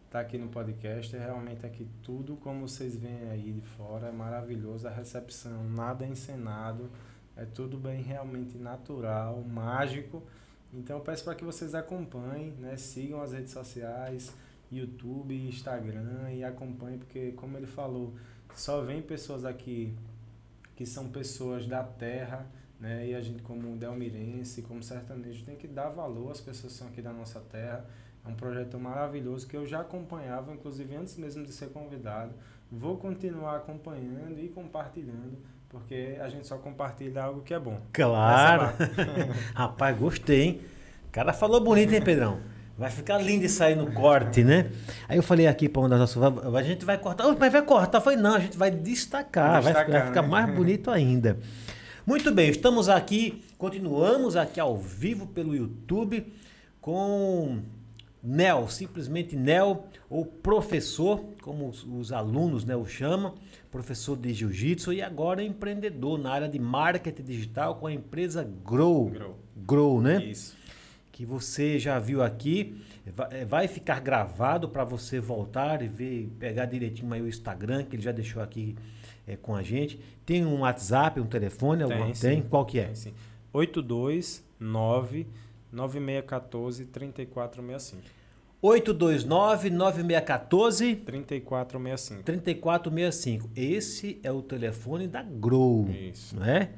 Speaker 2: estar aqui no podcast. Realmente aqui tudo como vocês veem aí de fora, é maravilhoso. A recepção, nada é encenado, é tudo bem realmente natural, mágico. Então eu peço para que vocês acompanhem, né? sigam as redes sociais, YouTube, Instagram e acompanhem, porque como ele falou, só vem pessoas aqui que são pessoas da terra, né? E a gente como delmirense, como sertanejo, tem que dar valor às pessoas que são aqui da nossa terra. É um projeto maravilhoso que eu já acompanhava, inclusive antes mesmo de ser convidado. Vou continuar acompanhando e compartilhando, porque a gente só compartilha algo que é bom.
Speaker 1: Claro. [laughs] Rapaz, gostei, hein? O cara falou bonito, hein, Pedrão? [laughs] Vai ficar lindo isso aí no corte, né? Aí eu falei aqui para uma das nossas. A gente vai cortar. "Oh, mas vai cortar? Eu falei, não, a gente vai destacar. vai,
Speaker 2: Destacar,
Speaker 1: vai ficar
Speaker 2: né?
Speaker 1: mais [laughs] bonito ainda. Muito bem, estamos aqui, continuamos aqui ao vivo pelo YouTube com Nel, simplesmente Nel, ou professor, como os, os alunos né, o chamam, professor de jiu-jitsu e agora empreendedor na área de marketing digital com a empresa Grow.
Speaker 2: Grow.
Speaker 1: Grow, né?
Speaker 2: Isso.
Speaker 1: Que você já viu aqui. Eh, Vai ficar gravado para você voltar e ver, pegar direitinho aí o Instagram, que ele já deixou aqui eh, com a gente. Tem um WhatsApp, um telefone? alguma-
Speaker 2: Tem,
Speaker 1: Tem? Qual que é?
Speaker 2: Tem sim. 829 9614 3465.
Speaker 1: 829-9614
Speaker 2: 3465.
Speaker 1: 3465. Esse é o telefone da Grow.
Speaker 2: Isso.
Speaker 1: Né?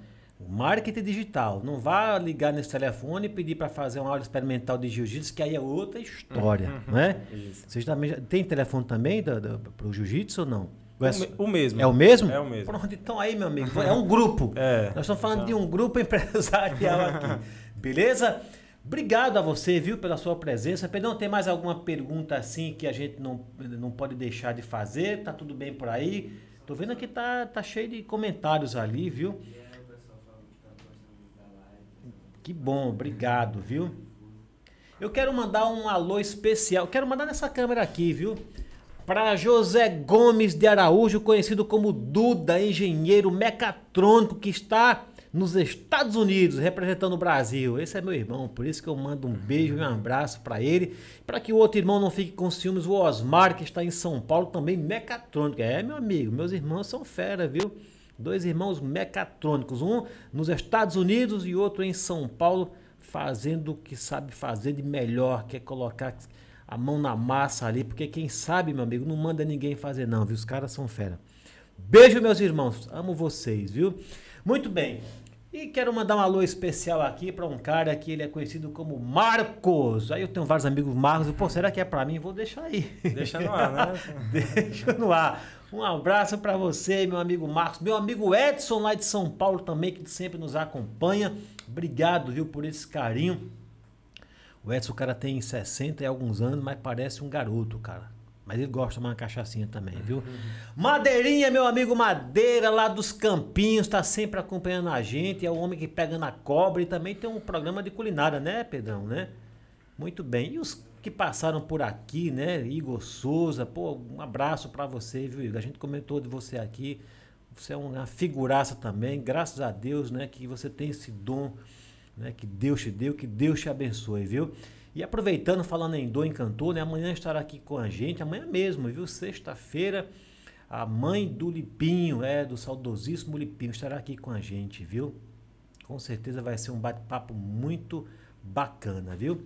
Speaker 1: Marketing digital. Não vá ligar nesse telefone e pedir para fazer uma aula experimental de jiu-jitsu, que aí é outra história. né?
Speaker 2: Isso.
Speaker 1: Vocês também já- tem telefone também para o jiu-jitsu ou não?
Speaker 2: O,
Speaker 1: é,
Speaker 2: o mesmo.
Speaker 1: é o mesmo?
Speaker 2: É o mesmo.
Speaker 1: Pronto, então aí, meu amigo, é um grupo. [laughs]
Speaker 2: É.
Speaker 1: Nós estamos falando de um grupo empresarial aqui. [laughs] Beleza? Obrigado a você, viu, pela sua presença. Pedrão, tem mais alguma pergunta assim que a gente não, não pode deixar de fazer? Tá tudo bem por aí? Tô vendo que tá, tá cheio de comentários ali, viu?
Speaker 3: E aí o pessoal falando que tá gostando muito da live.
Speaker 1: Que bom, obrigado, viu? Eu quero mandar um alô especial. Quero mandar nessa câmera aqui, viu? Para José Gomes de Araújo, conhecido como Duda, engenheiro mecatrônico que está nos Estados Unidos representando o Brasil. Esse é meu irmão, por isso que eu mando um beijo e um abraço para ele. Para que o outro irmão não fique com ciúmes, o Osmar, que está em São Paulo, também mecatrônico. É, meu amigo, meus irmãos são fera, viu? Dois irmãos mecatrônicos, um nos Estados Unidos e outro em São Paulo, fazendo o que sabe fazer de melhor, que é colocar a mão na massa ali, porque quem sabe, meu amigo, não manda ninguém fazer não, viu? Os caras são fera. Beijo, meus irmãos, amo vocês, viu? Muito bem. E quero mandar um alô especial aqui para um cara que ele é conhecido como Marcos. Aí eu tenho vários amigos Marcos, pô, será que é para mim? Vou deixar aí.
Speaker 2: Deixa no ar, né? [laughs]
Speaker 1: Deixa no ar. Um abraço para você, meu amigo Marcos. Meu amigo Edson, lá de São Paulo também, que sempre nos acompanha. Obrigado, viu, por esse carinho. O Edson, o cara tem 60 e alguns anos, mas parece um garoto, cara. Mas ele gosta de tomar uma cachaçinha também, viu? Madeirinha, meu amigo Madeira, lá dos Campinhos, tá sempre acompanhando a gente. É o homem que pega na cobra e também tem um programa de culinária, né, Pedrão, né? Muito bem. E os que passaram por aqui, né? Igor Souza, pô, um abraço para você, viu, Igor? A gente comentou de você aqui. Você é uma figuraça também, graças a Deus, né? Que você tem esse dom, né? Que Deus te deu, que Deus te abençoe, viu? E aproveitando, falando em dom encantor, né? Amanhã estará aqui com a gente, amanhã mesmo, viu? Sexta-feira, a mãe do Lipinho, é, do saudosíssimo Lipinho, estará aqui com a gente, viu? Com certeza vai ser um bate-papo muito bacana, viu?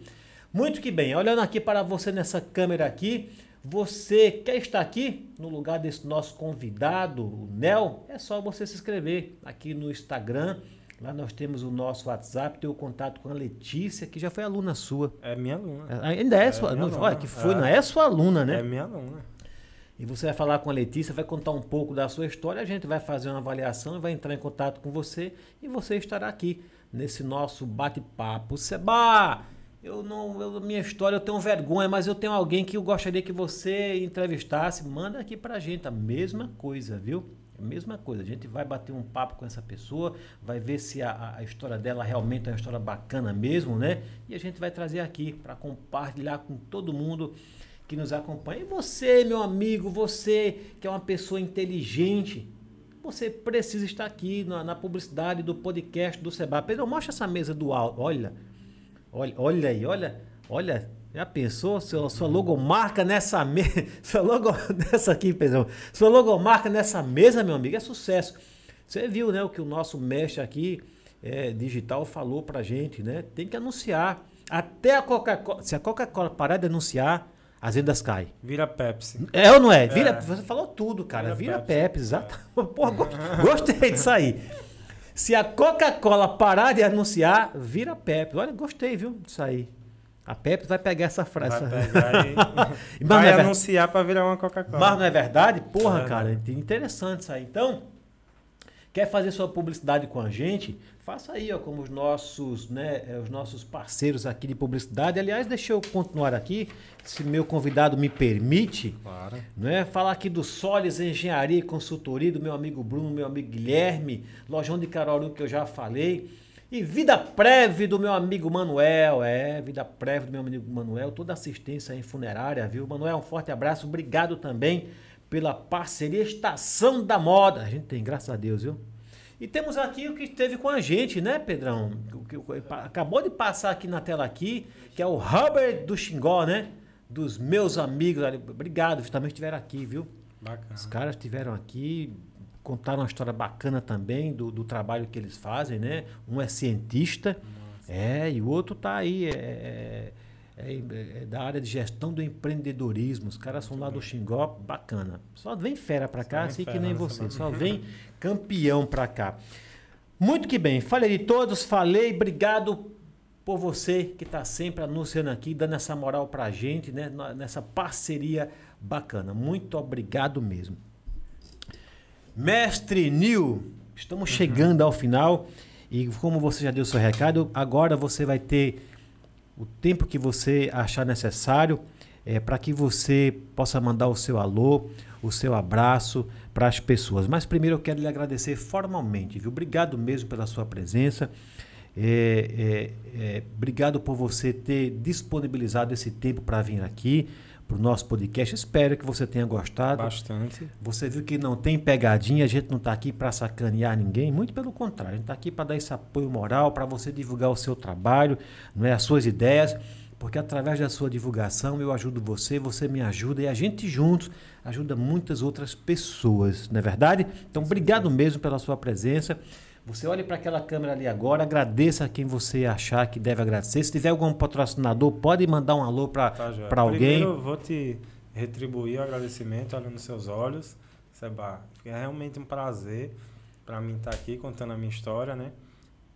Speaker 1: Muito que bem, olhando aqui para você nessa câmera aqui, você quer estar aqui no lugar desse nosso convidado, o Nel? É só você se inscrever aqui no Instagram. Lá nós temos o nosso WhatsApp, tem o contato com a Letícia, que já foi aluna sua.
Speaker 2: É minha aluna.
Speaker 1: É, Ainda é,
Speaker 2: É
Speaker 1: sua
Speaker 2: aluna.
Speaker 1: Olha, que foi,
Speaker 2: É.
Speaker 1: não é sua aluna, né?
Speaker 2: É minha aluna.
Speaker 1: E você vai falar com a Letícia, vai contar um pouco da sua história, a gente vai fazer uma avaliação, vai entrar em contato com você e você estará aqui nesse nosso bate-papo. Seba, eu não, eu, minha história eu tenho vergonha, mas eu tenho alguém que eu gostaria que você entrevistasse, manda aqui pra gente a mesma coisa, viu? A mesma coisa, a gente vai bater um papo com essa pessoa, vai ver se a, a história dela realmente é uma história bacana mesmo, né? E a gente vai trazer aqui para compartilhar com todo mundo que nos acompanha. E você, meu amigo, você que é uma pessoa inteligente, você precisa estar aqui na, na publicidade do podcast do Seba. Pedro, mostra essa mesa do alto. Olha, olha, olha aí, olha, olha. Já pensou sua, sua logomarca nessa mesa? [laughs] Sua logo [laughs] nessa aqui, Pedrão. Sua logomarca nessa mesa, meu amigo, é sucesso. Você viu, né, o que o nosso mestre aqui é, digital falou pra gente, né? Tem que anunciar. Até a Coca-Cola. Se a Coca-Cola parar de anunciar, as vendas caem.
Speaker 2: Vira Pepsi.
Speaker 1: É ou não é? Vira,
Speaker 2: É.
Speaker 1: Você falou tudo, cara. Vira,
Speaker 2: Vira
Speaker 1: Pepsi,
Speaker 2: Pepsi,
Speaker 1: exato. [laughs] Porra, go- gostei disso aí. Se a Coca-Cola parar de anunciar, vira Pepsi. Olha, gostei, viu? Disso aí. A Pepsi vai pegar essa frase.
Speaker 2: Vai [laughs] pegar e vai
Speaker 1: é ver-
Speaker 2: anunciar para virar uma Coca-Cola.
Speaker 1: Mas não é verdade? Porra,
Speaker 2: É
Speaker 1: cara, interessante isso aí. Então, quer fazer sua publicidade com a gente? Faça aí, ó, como os nossos, né, eh, os nossos parceiros aqui de publicidade. Aliás, deixa eu continuar aqui, se meu convidado me permite,
Speaker 2: Claro.
Speaker 1: né? Falar aqui do Solis Engenharia e Consultoria, do meu amigo Bruno, meu amigo Guilherme, Lojão de Caruaru que eu já falei. E Vida Preve do meu amigo Manuel, é, Vida Preve do meu amigo Manuel, toda assistência em funerária, viu? Manuel, um forte abraço, obrigado também pela parceria Estação da Moda. A gente tem, graças a Deus, viu? E temos aqui o que esteve com a gente, né, Pedrão? O que- acabou de passar aqui na tela aqui, que é o Robert do Xingó, né? Dos meus amigos ali. Obrigado, também estiveram aqui, viu?
Speaker 2: Bacana.
Speaker 1: Os caras estiveram aqui, contaram uma história bacana também do, do trabalho que eles fazem, né? Um é cientista, é, e o outro tá aí, é, é- é- é da área de gestão do empreendedorismo. Os caras são lá do Xingó, bacana. Só vem fera pra cá, assim que nem você. Só vem campeão pra cá. Muito que bem, falei de todos, falei, obrigado por você que está sempre anunciando aqui, dando essa moral pra gente, né? Nessa parceria bacana. Muito obrigado mesmo. Mestre Nil, estamos chegando ao final e como você já deu seu recado, agora você vai ter o tempo que você achar necessário para que você possa mandar o seu alô, o seu abraço para as pessoas. Mas primeiro eu quero lhe agradecer formalmente, viu? Obrigado mesmo pela sua presença. É, é, é, obrigado por você ter disponibilizado esse tempo para vir aqui para o nosso podcast. Espero que você tenha gostado.
Speaker 2: Bastante.
Speaker 1: Você viu que não tem pegadinha, a gente não está aqui para sacanear ninguém, muito pelo contrário, a gente está aqui para dar esse apoio moral, para você divulgar o seu trabalho, não é, as suas ideias, porque através da sua divulgação eu ajudo você, você me ajuda e a gente juntos ajuda muitas outras pessoas, não é verdade? Então, obrigado mesmo pela sua presença. Você olhe para aquela câmera ali agora, agradeça a quem você achar que deve agradecer. Se tiver algum patrocinador, pode mandar um alô para
Speaker 2: Tá,
Speaker 1: alguém.
Speaker 2: Primeiro, eu vou te retribuir o agradecimento olhando nos seus olhos, Seba. É realmente um prazer para mim estar aqui contando a minha história, né?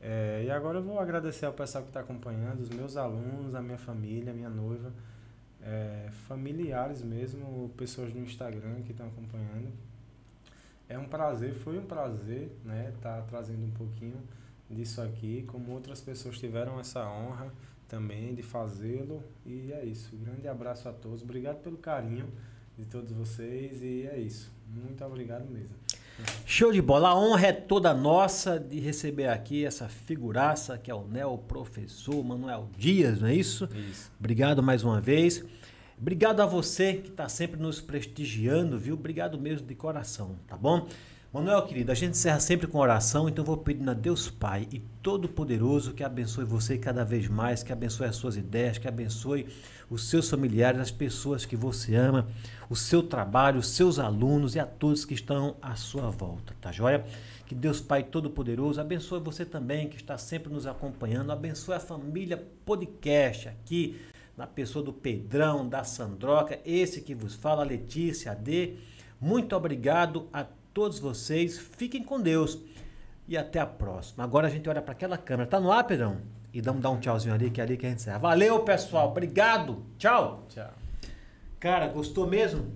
Speaker 2: É, e agora eu vou agradecer ao pessoal que está acompanhando, os meus alunos, a minha família, a minha noiva, é, familiares mesmo, pessoas do Instagram que estão acompanhando. É um prazer, foi um prazer, né, estar trazendo um pouquinho disso aqui, como outras pessoas tiveram essa honra também de fazê-lo. E é isso. Grande abraço a todos. Obrigado pelo carinho de todos vocês e é isso. Muito obrigado mesmo.
Speaker 1: Show de bola. A honra é toda nossa de receber aqui essa figuraça que é o neo-professor Manuel Dias, não é isso?
Speaker 2: Isso.
Speaker 1: Obrigado mais uma vez. Obrigado a você que está sempre nos prestigiando, viu? Obrigado mesmo de coração, tá bom? Manuel, querido, a gente encerra sempre com oração, então vou pedindo a Deus Pai e Todo-Poderoso que abençoe você cada vez mais, que abençoe as suas ideias, que abençoe os seus familiares, as pessoas que você ama, o seu trabalho, os seus alunos e a todos que estão à sua volta, tá joia? Que Deus Pai Todo-Poderoso abençoe você também que está sempre nos acompanhando, abençoe a família podcast aqui, na pessoa do Pedrão, da Sandroca, esse que vos fala, a Letícia, a D. Muito obrigado a todos vocês. Fiquem com Deus e até a próxima. Agora a gente olha para aquela câmera. Tá no ar, Pedrão? E dar um tchauzinho ali, que é ali que a gente encerra. Valeu, pessoal. Obrigado. Tchau.
Speaker 2: Tchau.
Speaker 1: Cara, gostou mesmo?